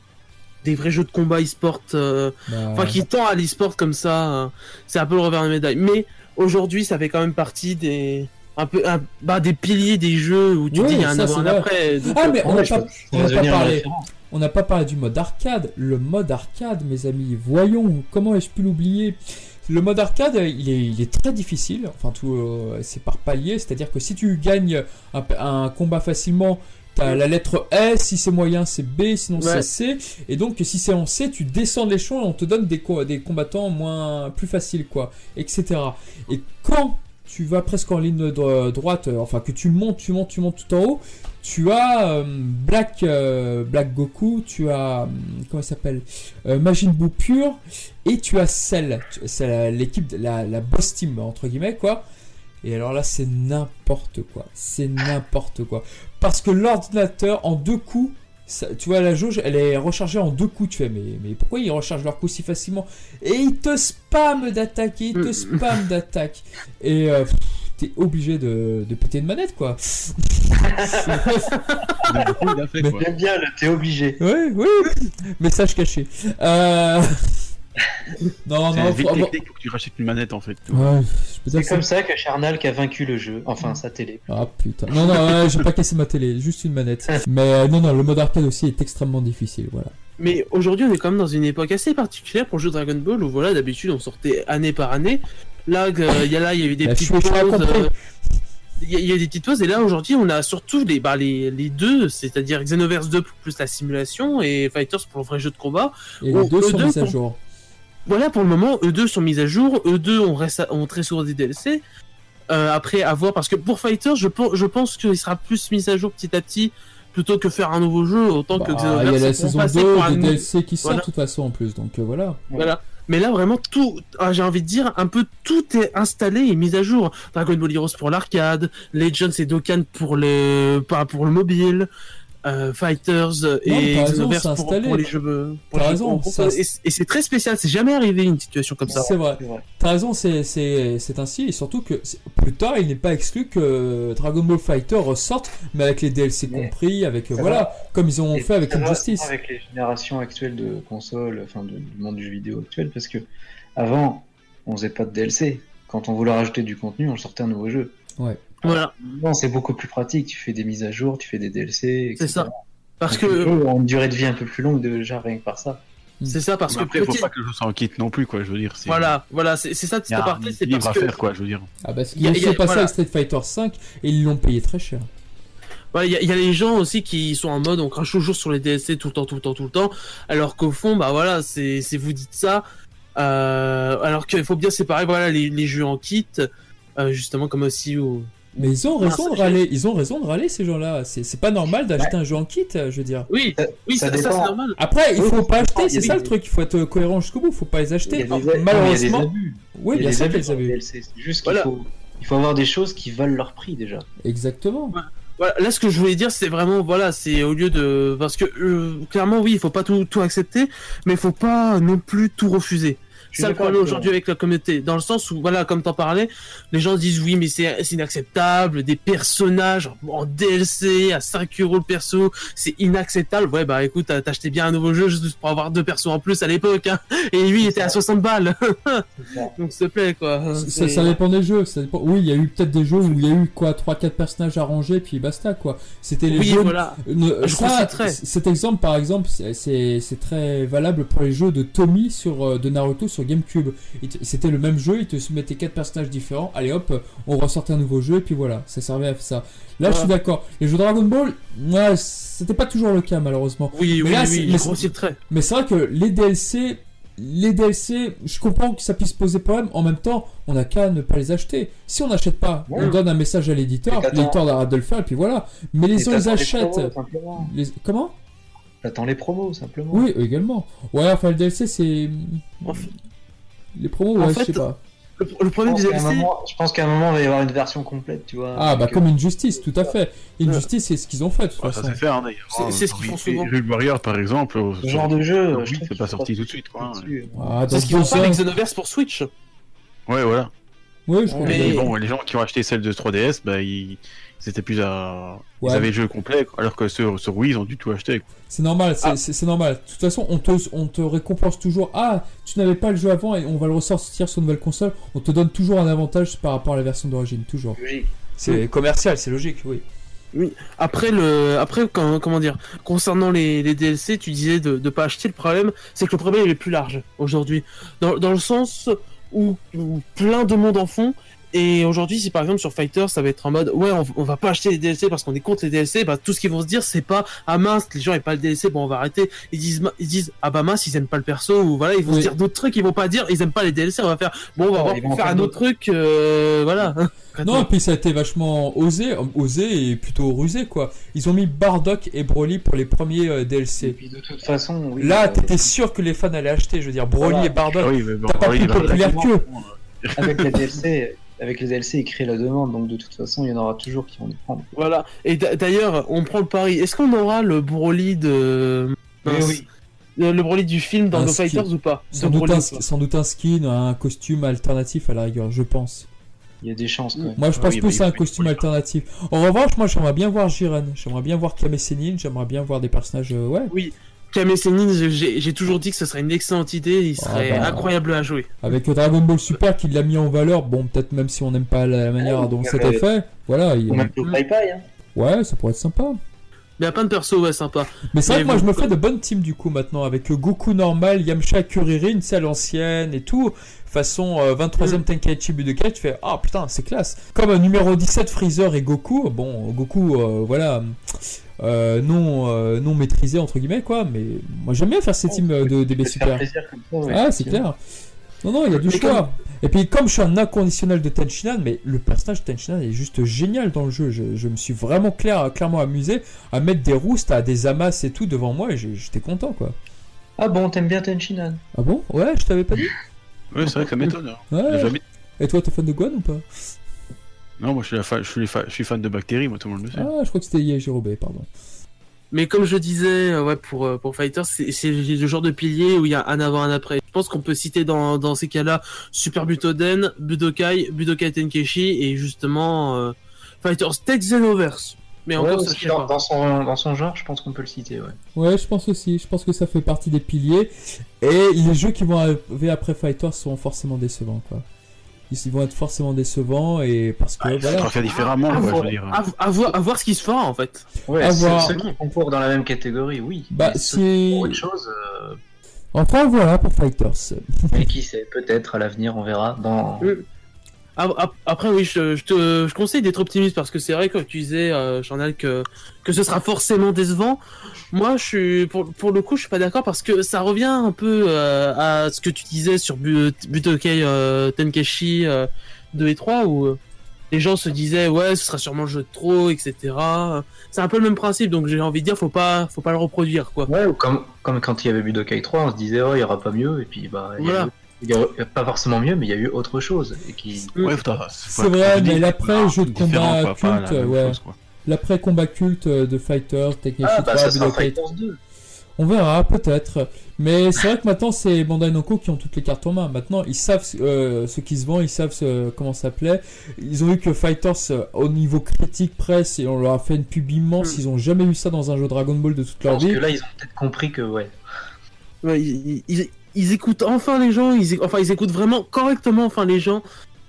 S5: des vrais jeux de combat e-sport, euh,
S4: Bah,
S5: enfin qui tend à l'e-sport comme ça. euh, c'est un peu le revers de la médaille. Mais aujourd'hui, ça fait quand même partie des un peu un- bah, des piliers des jeux où tu
S4: Oui,
S5: dis il y a un avant un après. Donc,
S4: Ah,
S5: euh,
S4: mais on n'a pas, on pas parlé. On n'a pas parlé du mode arcade. Le mode arcade, mes amis, voyons, comment ai-je pu l'oublier? Le mode arcade, il est, il est très difficile. Enfin, tout, euh, c'est par palier. C'est-à-dire que si tu gagnes un, un combat facilement, t'as la lettre S. Si c'est moyen, c'est B. Sinon,
S5: Ouais.
S4: c'est C. Et donc, si c'est en C, tu descends l'échelon et on te donne des, co- des combattants moins plus faciles, quoi, etc. Et quand tu vas presque en ligne dro- droite, euh, enfin que tu montes, tu montes, tu montes tout en haut, tu as euh, Black, euh, Black Goku, tu as hum, comment il s'appelle, euh, Majin Buu pur, et tu as Cell, c'est l'équipe, de- la, la boss team entre guillemets quoi. Et alors là c'est n'importe quoi, c'est n'importe quoi, parce que l'ordinateur en deux coups, ça- tu vois la jauge, elle est rechargée en deux coups. Tu fais mais mais pourquoi ils rechargent leur coup si facilement? Et ils te spamment d'attaque, ils te
S5: Mm.
S4: spamment d'attaque, et euh, t'es obligé de, de péter une manette quoi.
S3: Fait
S4: Mais-
S3: quoi.
S2: J'aime bien le t'es obligé.
S4: Oui, oui. Message caché. Euh... non,
S3: C'est
S4: non,
S3: vite
S4: faut
S3: technique, que tu rachètes une manette en fait.
S4: Ouais,
S2: C'est comme ça que Charnal qui a vaincu le jeu, enfin sa télé.
S4: Ah putain. Non, non, ouais, j'ai pas cassé ma télé, juste une manette. Mais euh, non, non, le mode arcade aussi est extrêmement difficile, voilà.
S5: Mais aujourd'hui, on est quand même dans une époque assez particulière pour le jeu Dragon Ball où voilà, d'habitude, on sortait année par année. Là, euh, il y a là, il y avait des
S4: La
S5: petites pauses. euh, Il y, a- y a des petites pauses et là aujourd'hui on a surtout les, bah, les, les deux, c'est-à-dire Xenoverse 2 pour plus la simulation et Fighters pour le vrai jeu de combat.
S4: Et les deux
S5: eux
S4: sont mis à jour.
S5: Voilà pour le moment, eux deux sont mis à jour, eux deux ont, resta- ont très souvent des DLC. Euh, après à voir parce que pour Fighters je, pense- je pense qu'il sera plus mis à jour petit à petit plutôt que faire un nouveau jeu autant que
S4: Bah,
S5: Xenoverse.
S4: il y a la saison
S5: passer
S4: 2
S5: pour un
S4: des
S5: nou-
S4: DLC qui sort
S5: Voilà.
S4: de toute façon en plus, donc euh, voilà.
S5: Voilà. Mais là, vraiment, tout, ah, j'ai envie de dire, un peu tout est installé et mis à jour. Dragon Ball Heroes pour l'arcade, Legends et Dokkan pour le, pas pour le mobile, euh, Fighters et Xenoverse pour, pour les jeux. pour
S4: T'as
S5: les jeux
S4: raison,
S5: Et, et c'est très spécial, c'est jamais arrivé une situation comme ça.
S4: C'est vrai. T'as raison, c'est- c'est c'est ainsi, et surtout que plus tard, il n'est pas exclu que Dragon Ball Fighter ressorte, mais avec les DLC
S2: Mais
S4: compris, avec euh, voilà, comme ils ont
S2: Et
S4: fait avec Injustice.
S2: Avec les générations actuelles de consoles, enfin de- du monde du jeu vidéo actuel, parce que avant, on faisait pas de DLC. Quand on voulait rajouter du contenu, on sortait un nouveau jeu.
S5: Voilà.
S2: Maintenant, c'est beaucoup plus pratique. Tu fais des mises à jour, tu fais des DLC.
S5: C'est ça. Parce
S2: Donc,
S5: que,
S2: une durée de vie un peu plus longue déjà rien que par ça.
S5: c'est ça, parce
S3: Mais
S5: que
S3: après, faut
S5: petit-
S3: pas que le jeu soit en kit non plus, quoi. Je veux dire, c'est.
S5: voilà, voilà, c'est c'est ça,
S3: Il y
S5: petit aparté, c'est parce
S3: à
S5: que,
S3: faire, quoi. Je veux dire.
S4: Ah bah, ce
S5: Il y a-
S4: qui
S5: il y a-
S4: s'est passé
S5: voilà.
S4: avec Street Fighter 5 et ils l'ont payé très cher.
S5: Il y, a- y a les gens aussi qui sont en mode on crache toujours sur les DLC tout le temps, tout le temps, tout le temps, alors qu'au fond, bah voilà, c'est c'est- vous dites ça, euh, alors qu'il faut bien séparer voilà les, les jeux en kit, euh, justement comme aussi au...
S4: Mais ils ont
S5: Ah,
S4: raison de râler, ils ont raison de râler ces gens-là. C'est c'est pas normal d'acheter un jeu en kit, je veux dire.
S5: Oui,
S2: Ça-
S5: oui,
S2: ça
S5: ça, c'est normal.
S4: Après, il
S2: Oui,
S4: faut pas
S2: il
S4: acheter,
S2: y a
S4: c'est
S2: des-
S4: ça le truc, il faut être cohérent jusqu'au bout, faut pas les
S2: Il y
S4: acheter.
S2: a des, non, mais il y a des
S4: Malheureusement,
S2: abus.
S4: oui,
S2: Il y a
S4: bien
S2: des
S4: sûr
S2: abus. C'est juste qu'il
S5: Voilà.
S2: faut, il faut avoir des choses qui valent leur prix déjà.
S4: Exactement.
S5: Voilà, là, ce que je voulais dire, c'est vraiment, voilà, c'est au lieu de, parce que euh, clairement, oui, il faut pas tout, tout accepter, mais il faut pas non plus tout refuser. Ça le problème aujourd'hui avec la communauté, dans le sens où, voilà, comme t'en parlais, les gens disent oui, mais c'est inacceptable, des personnages en DLC à 5 euros le perso, c'est inacceptable. Ouais, bah écoute, t'as acheté bien un nouveau jeu juste pour avoir deux persos en plus à l'époque, hein, et lui, il était à 60 balles. Donc, s'il te plaît, quoi.
S4: Ça, ça dépend des jeux. Ça dépend... Oui, il y a eu peut-être des jeux où il y a eu quoi 3-4 personnages à ranger, puis basta quoi. C'était les
S5: Oui,
S4: jeux.
S5: voilà.
S4: Ne-
S5: Je
S4: ça, c- cet exemple, par exemple, c'est- c'est c'est très valable pour les jeux de Tommy sur, euh, de Naruto sur GameCube. C'était le même jeu, il te mettait quatre personnages différents. Allez hop, on ressortait un nouveau jeu, et puis voilà, ça servait à ça. Là, je suis d'accord. Les jeux Dragon Ball, ouais, c'était pas toujours le cas, malheureusement.
S5: Oui,
S4: Mais
S5: oui,
S4: là,
S5: oui,
S4: mais c'est vrai que les DLC, les DLC, je comprends que ça puisse poser problème. En même temps, on n'a qu'à ne pas les acheter. Si on n'achète pas, on donne un message à l'éditeur, l'éditeur arrête de le faire, et puis voilà. Mais les gens, ils
S2: les
S4: achètent.
S2: promos, simplement.
S4: Les... Comment?
S2: T'attends les promos simplement.
S4: Oui, également. Ouais, enfin, le DLC, c'est.
S5: En fait-
S4: Les promos,
S5: En
S4: ouais,
S5: fait,
S4: je sais pas.
S5: Le, le
S2: Je
S5: problème
S2: pense
S5: du
S2: un
S5: DLC,
S2: moment- je pense qu'à un moment, il va y avoir une version complète, tu vois.
S4: Ah, bah, comme Injustice, tout à fait.
S5: Ouais.
S4: Injustice, c'est ce qu'ils ont fait, de toute
S3: Ouais, ça
S4: façon.
S3: s'est fait, hein, d'ailleurs.
S5: C'est- ce qu'ils font souvent.
S3: Warrior, par exemple.
S2: Ce genre de jeu,
S3: Oui,
S2: je
S3: c'est pas sorti tout de suite, quoi.
S4: Ah,
S5: c'est ce qu'ils vont
S4: deux
S5: faire avec. Xenoverse pour Switch.
S3: Ouais, voilà.
S4: Ouais, je
S2: Mais-
S3: bon, les gens qui ont acheté celle de 3DS, bah, ils, ils étaient plus à.
S4: Ouais.
S3: Ils avaient le jeu complet, quoi. alors que sur, sur Wii, ils ont dû tout acheter.
S4: C'est normal, c'est
S5: Ah.
S4: normal. De toute façon, on te, on te récompense toujours. Ah, tu n'avais pas le jeu avant et on va le ressortir sur nouvelle console. On te donne toujours un avantage par rapport à la version d'origine, toujours.
S2: Logique.
S4: C'est commercial, c'est logique, oui.
S5: Après le, après quand- comment dire, concernant les, les DLC, tu disais de ne pas acheter. Le problème, c'est que le problème il est plus large aujourd'hui. Dans, dans le sens, où, où plein de monde en font. Et aujourd'hui, si par exemple sur Fighter, ça va être en mode ouais, on, on va pas acheter les DLC parce qu'on est contre les DLC, bah tout ce qu'ils vont se dire, c'est pas ah mince, les gens aiment pas le DLC, bon on va arrêter. Ils disent ils disent ah bah mince, ils aiment pas le perso ou voilà, ils vont
S4: Oui.
S5: se dire d'autres trucs, ils vont pas dire ils aiment pas les DLC, on va faire bon on va
S2: Ouais,
S5: voir faire
S2: faire
S5: un autre truc, euh, voilà.
S4: Non, et puis ça a été vachement osé, osé et plutôt rusé quoi. Ils ont mis Bardock et Broly pour les premiers euh,
S2: Et
S4: DLC.
S2: puis de toute façon, oui,
S4: Là,
S2: euh,
S4: t'étais sûr que les fans allaient acheter. Je veux dire, Broly
S2: Voilà.
S4: et Bardock.
S3: Ah oui, mais bon,
S4: T'as pas
S3: oui,
S4: plus
S3: bah,
S4: populaire qu'eux.
S2: avec les DLC, avec les DLC, ils créent la demande, donc de toute façon, il y en aura toujours qui vont les prendre.
S5: Voilà. Et d'a- d'ailleurs, on prend le pari. Est-ce qu'on aura le Broly de
S2: Mais oui,
S5: le, Broly du film dans
S4: Un skin.
S5: Fighters ou pas?
S4: Sans doute,
S5: Broly
S4: un,
S5: ou pas
S4: sans doute un skin, un costume alternatif à la rigueur, je pense.
S2: il y a des chances quand même.
S4: Moi, je
S3: Ah
S4: pense
S3: oui,
S4: plus
S3: bah,
S4: à un costume alternatif. En revanche, moi, j'aimerais bien voir Jiren. J'aimerais bien voir Kame. J'aimerais bien voir des personnages. euh, ouais.
S5: Oui. Kame Sennin, j'ai toujours dit que ce serait une excellente idée. Il
S4: Ah
S5: serait
S4: bah.
S5: incroyable à jouer.
S4: Avec Dragon Ball Super qui l'a mis en valeur. Bon, peut-être même si on n'aime pas la manière
S2: Ah,
S4: dont c'était fait. Voilà. il-
S2: On Pai Pai, hein.
S4: Ouais, ça pourrait être sympa.
S5: Mais il y a plein de persos, ouais, sympa.
S4: Mais c'est vrai que moi
S5: vous-
S4: je me ferais de bonnes teams du coup maintenant avec Goku normal, Yamcha Kuririn, c'est à l'ancienne et tout. Façon euh, 23ème Tenkaichi Budokai, tu fais ah putain c'est classe. Comme euh, numéro 17 Freezer et Goku, bon Goku euh, voilà euh, non euh, non maîtrisé entre guillemets quoi, mais moi j'aime bien faire ces teams euh, de DB Super.
S2: plaisir comme ça, ouais,
S4: Ah c'est clair. Non non il y a du
S5: Mais
S4: choix. Et puis comme je suis un inconditionnel de Tenchinan, mais le personnage de Tenchinan est juste génial dans le jeu. Je, je me suis vraiment clair, clairement amusé à mettre des roustes, à des amas et tout devant moi et j'étais content quoi.
S2: Ah bon, t'aimes bien Tenchinan
S4: Ah bon? Ouais, je t'avais pas dit
S3: Ouais, c'est vrai que ça m'étonne. hein.
S4: Ouais.
S3: Jamais-
S4: Et toi, t'es fan de Guan ou pas?
S3: Non, moi je suis, la fa- je, suis les fa- je suis fan de bactéries, moi tout le monde le sait.
S4: Ah, je crois que c'était Yé Jérobé, pardon.
S5: Mais comme je disais, euh, ouais, pour, euh, pour Fighter, c'est le genre de pilier où il y a un avant, un après. Je pense qu'on peut citer dans, dans ces cas-là Super Butoden, Budokai, Budokai Tenkeshi et justement euh, Fighters Tech Xenoverse. Mais
S2: Ouais,
S5: encore, ça
S2: aussi,
S5: je sais
S2: dans,
S5: pas.
S2: dans son, dans son genre, je pense qu'on peut le citer, ouais.
S4: Ouais, je pense aussi. Je pense que ça fait partie des piliers. Et les jeux qui vont arriver après Fighter seront forcément décevants, quoi. Ils vont être forcément décevants et parce que
S3: Ah, il
S4: voilà.
S3: faire différemment,
S5: À
S3: quoi, je
S5: voir,
S3: veux dire.
S5: à- à voir- à voir ce qui se fera en fait.
S2: Ouais,
S4: voir.
S2: ceux qui concourent dans la même catégorie, oui.
S4: Bah, si-
S2: autre chose, euh,
S4: Enfin voilà pour Fighters.
S2: mais qui sait, peut-être à l'avenir, on verra. Dans...
S5: Après, oui, je, je te je conseille d'être optimiste parce que c'est vrai, comme tu disais, euh, Chanel, que, que ce sera forcément décevant. Moi, je suis, pour, pour le coup, je suis pas d'accord parce que ça revient un peu euh, à ce que tu disais sur Bu- Butokai euh, Tenkeshi euh, 2 et 3 où euh, les gens se disaient, ouais, ce sera sûrement le jeu de trop, etc. C'est un peu le même principe, donc j'ai envie de dire, faut pas, faut pas le reproduire, quoi.
S2: Ouais, ou comme, comme quand il y avait Budokai 3, on se disait, oh, il y aura pas mieux, et puis, bah, il y a
S5: Voilà.
S2: Il y a pas forcément mieux, mais il y a eu autre chose. Et qui...
S3: Ouais, faudra-
S4: C'est vrai, mais
S3: que
S4: l'après,
S3: c'est
S4: jeu de combat culte, ouais.
S3: chose, quoi.
S4: L'après combat culte de Fighter, Tekken
S2: Ah, bah,
S4: 3,
S2: ça sera
S4: Budokai
S2: Fighters 2.
S4: On verra, peut-être. Mais c'est vrai que maintenant, c'est Bandai Namco qui ont toutes les cartes en main. Maintenant, ils savent euh, ce qui se vend, ils savent ce- comment ça plaît. Ils ont vu que Fighters, euh, au niveau critique, presse, et on leur a fait une pub immense.
S5: Mm.
S4: Ils ont jamais eu ça dans un jeu Dragon Ball de toute leur vie.
S2: que là, ils ont peut-être compris que, ouais.
S5: Ouais, ils, ils- ils écoutent enfin les gens, ils, éc- enfin ils écoutent vraiment correctement enfin les gens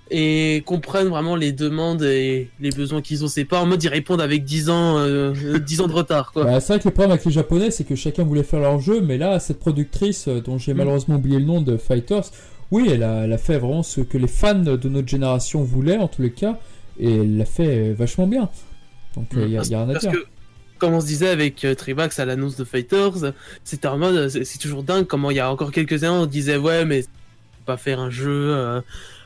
S5: et comprennent vraiment les demandes et les besoins qu'ils ont. C'est pas en mode ils répondent avec 10 ans, euh, 10 ans de retard quoi.
S4: Bah, c'est vrai que le problème avec les Japonais, c'est que chacun voulait faire leur jeu, mais là, cette productrice, euh, dont j'ai
S5: Mm.
S4: malheureusement oublié le nom de Fighters, oui, elle a, elle a fait vraiment ce que les fans de notre génération voulaient, en tous les cas, et elle l'a fait euh, vachement bien. Donc, il
S5: Mm.
S4: y, a, y a rien à
S5: Parce
S4: dire.
S5: que comme on se disait avec euh, Trivax à l'annonce de Fighters, c'était en mode c'est toujours dingue comment il y a encore quelques années on disait ouais mais pas faire un jeu euh,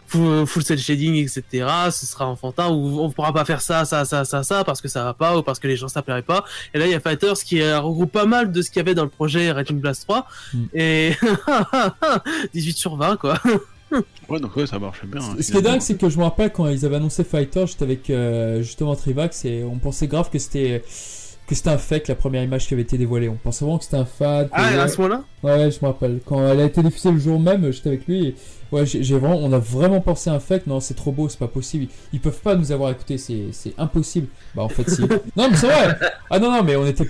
S5: full, full cel shading etc. Ce sera enfantin ou on pourra pas faire ça ça ça ça ça parce que ça va pas ou parce que les gens ça plairait pas. Et là il y a Fighters qui euh, regroupe pas mal de ce qu'il y avait dans le projet Raging Blast 3
S4: Mm.
S5: et 18 sur 20 quoi.
S3: Ouais, donc ouais, ça marche bien. hein,
S4: Ce qui est dingue, c'est que je me rappelle quand ils avaient annoncé Fighter, j'étais avec euh, justement Trivax et on pensait grave que c'était que c'était un fake la première image qui avait été dévoilée. On pensait vraiment que c'était un fan. que-
S5: Ah à ce moment-là?
S4: Ouais, je me rappelle. Quand elle a été diffusée le jour même, j'étais avec lui. Et, ouais, j'ai vraiment, on a vraiment pensé à un fake. Non, c'est trop beau, c'est pas possible. Ils peuvent pas nous avoir écouté, c'est c'est impossible. Bah en fait si. non mais c'est vrai. Ah non non mais on était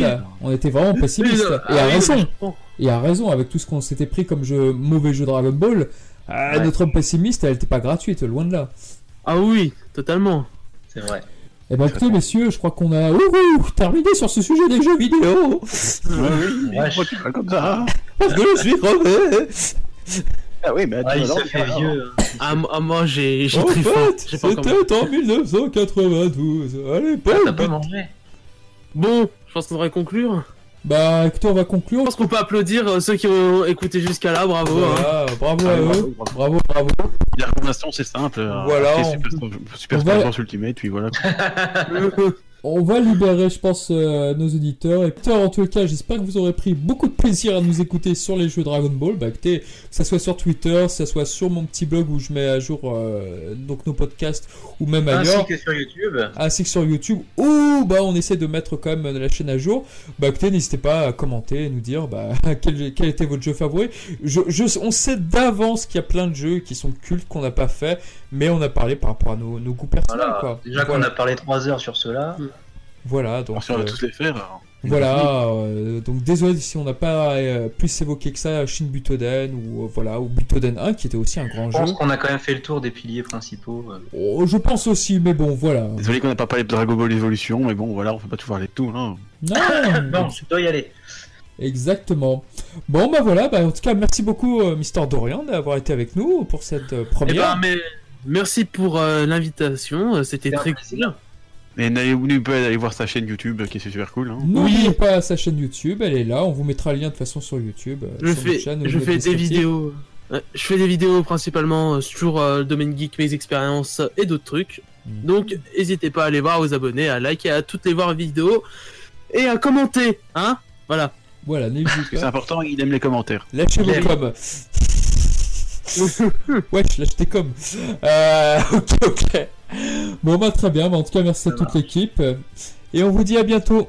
S4: là. On était vraiment
S5: non,
S4: et
S5: ah
S4: à
S5: oui,
S4: raison. Et a raison, avec tout ce qu'on s'était pris comme jeu, mauvais jeu Dragon Ball, euh,
S2: Ouais.
S4: notre homme pessimiste, elle était pas gratuite, loin de là.
S5: Ah oui totalement.
S2: C'est vrai.
S4: Eh ben écoutez messieurs, je crois qu'on a ouhou, terminé sur ce sujet des jeux vidéo.
S3: Ouais, oui, pourquoi tu comme ça
S4: Parce que je suis crevé.
S3: Ah oui, bah
S2: Ah, il fait vieux. hein.
S5: Ah, moi- ah, moi, j'ai j'ai
S4: En
S5: très faim.
S4: fait, c'était en 1992. Allez,
S2: Ah, T'as
S4: bon.
S2: pas mangé
S5: Bon, je pense qu'on devrait conclure.
S4: Bah, écoutez, on va
S5: Je
S4: conclure.
S5: pense qu'on peut applaudir euh, ceux qui ont écouté jusqu'à là, bravo. hein.
S4: Bravo
S3: Ah,
S4: à eux.
S3: bravo, bravo. La recommandation, c'est simple. euh,
S4: Voilà, on-
S3: Super,
S4: on va-
S3: Ultimate, puis voilà.
S4: On va libérer, je pense, euh, nos auditeurs. Et en les cas, j'espère que vous aurez pris beaucoup de plaisir à nous écouter sur les jeux Dragon Ball. Bah, écoutez, que ça soit sur Twitter, que ça soit sur mon petit blog où je mets à jour euh, donc nos podcasts, ou même ailleurs.
S2: Ainsi que sur YouTube.
S4: ainsi que sur YouTube ou bah on essaie de mettre quand même la chaîne à jour bah écoutez n'hésitez pas à commenter nous dire bah quel, quel était votre jeu favori je, je- on sait d'avance qu'il y a plein de jeux qui sont cultes qu'on n'a pas fait mais on a parlé par rapport à nos, nos goûts personnels
S2: Voilà.
S4: quoi
S2: Déjà qu'on
S4: voilà,
S2: a parlé 3 heures sur cela.
S4: voilà donc
S3: on va
S4: euh,
S3: tous les faire. alors.
S4: voilà euh, donc désolé si on n'a pas euh, plus évoqué que ça Shin Butoden ou euh, voilà ou Butoden 1 qui était aussi un grand
S2: Je
S4: jeu
S2: pense qu'on a quand même fait le tour des piliers principaux. euh.
S4: Oh, je pense aussi mais bon voilà
S3: Désolé qu'on n'a pas parlé de Dragon Ball Evolution, mais bon, voilà, on peut pas tout parler de tout. Hein.
S4: non
S2: Bon, tu dois y aller.
S4: Exactement. Bon, bah voilà, bah, en tout cas, merci beaucoup, euh, Mister Dorian, d'avoir été avec nous pour cette euh,
S5: Eh
S4: première.
S5: ben, mais merci pour euh, l'invitation, euh, c'était très
S2: plaisir.
S5: cool.
S3: Et n'oubliez pas d'aller voir sa chaîne YouTube qui est super cool. Hein.
S4: N'oubliez pas sa chaîne YouTube, elle est là, on vous mettra le lien de toute façon sur YouTube. euh,
S5: Je
S4: sur
S5: fais,
S4: chaîne, au
S5: je
S4: niveau
S5: fais des vidéos. euh, Je fais des vidéos principalement euh, sur euh, le domaine geek, mes expériences euh, et d'autres trucs.
S4: Mhm.
S5: Donc, n'hésitez pas à aller voir, à vous abonner, à liker, à toutes les voir vidéos et à commenter, hein Voilà.
S4: Voilà, n'hésitez
S3: C'est
S4: pas.
S3: important, il aime les commentaires.
S4: Lâchez vos
S2: Lève.
S4: Wesh, lâche tes coms. Euh, ok, ok. Bon, bah très bien, bah, en tout cas, merci à
S2: Ça
S4: toute l'équipe. Et on vous dit à bientôt.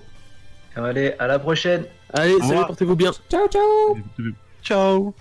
S2: Allez, à la prochaine.
S5: Allez, salut,
S3: revoir.
S5: portez-vous bien.
S4: Ciao, ciao
S3: Ciao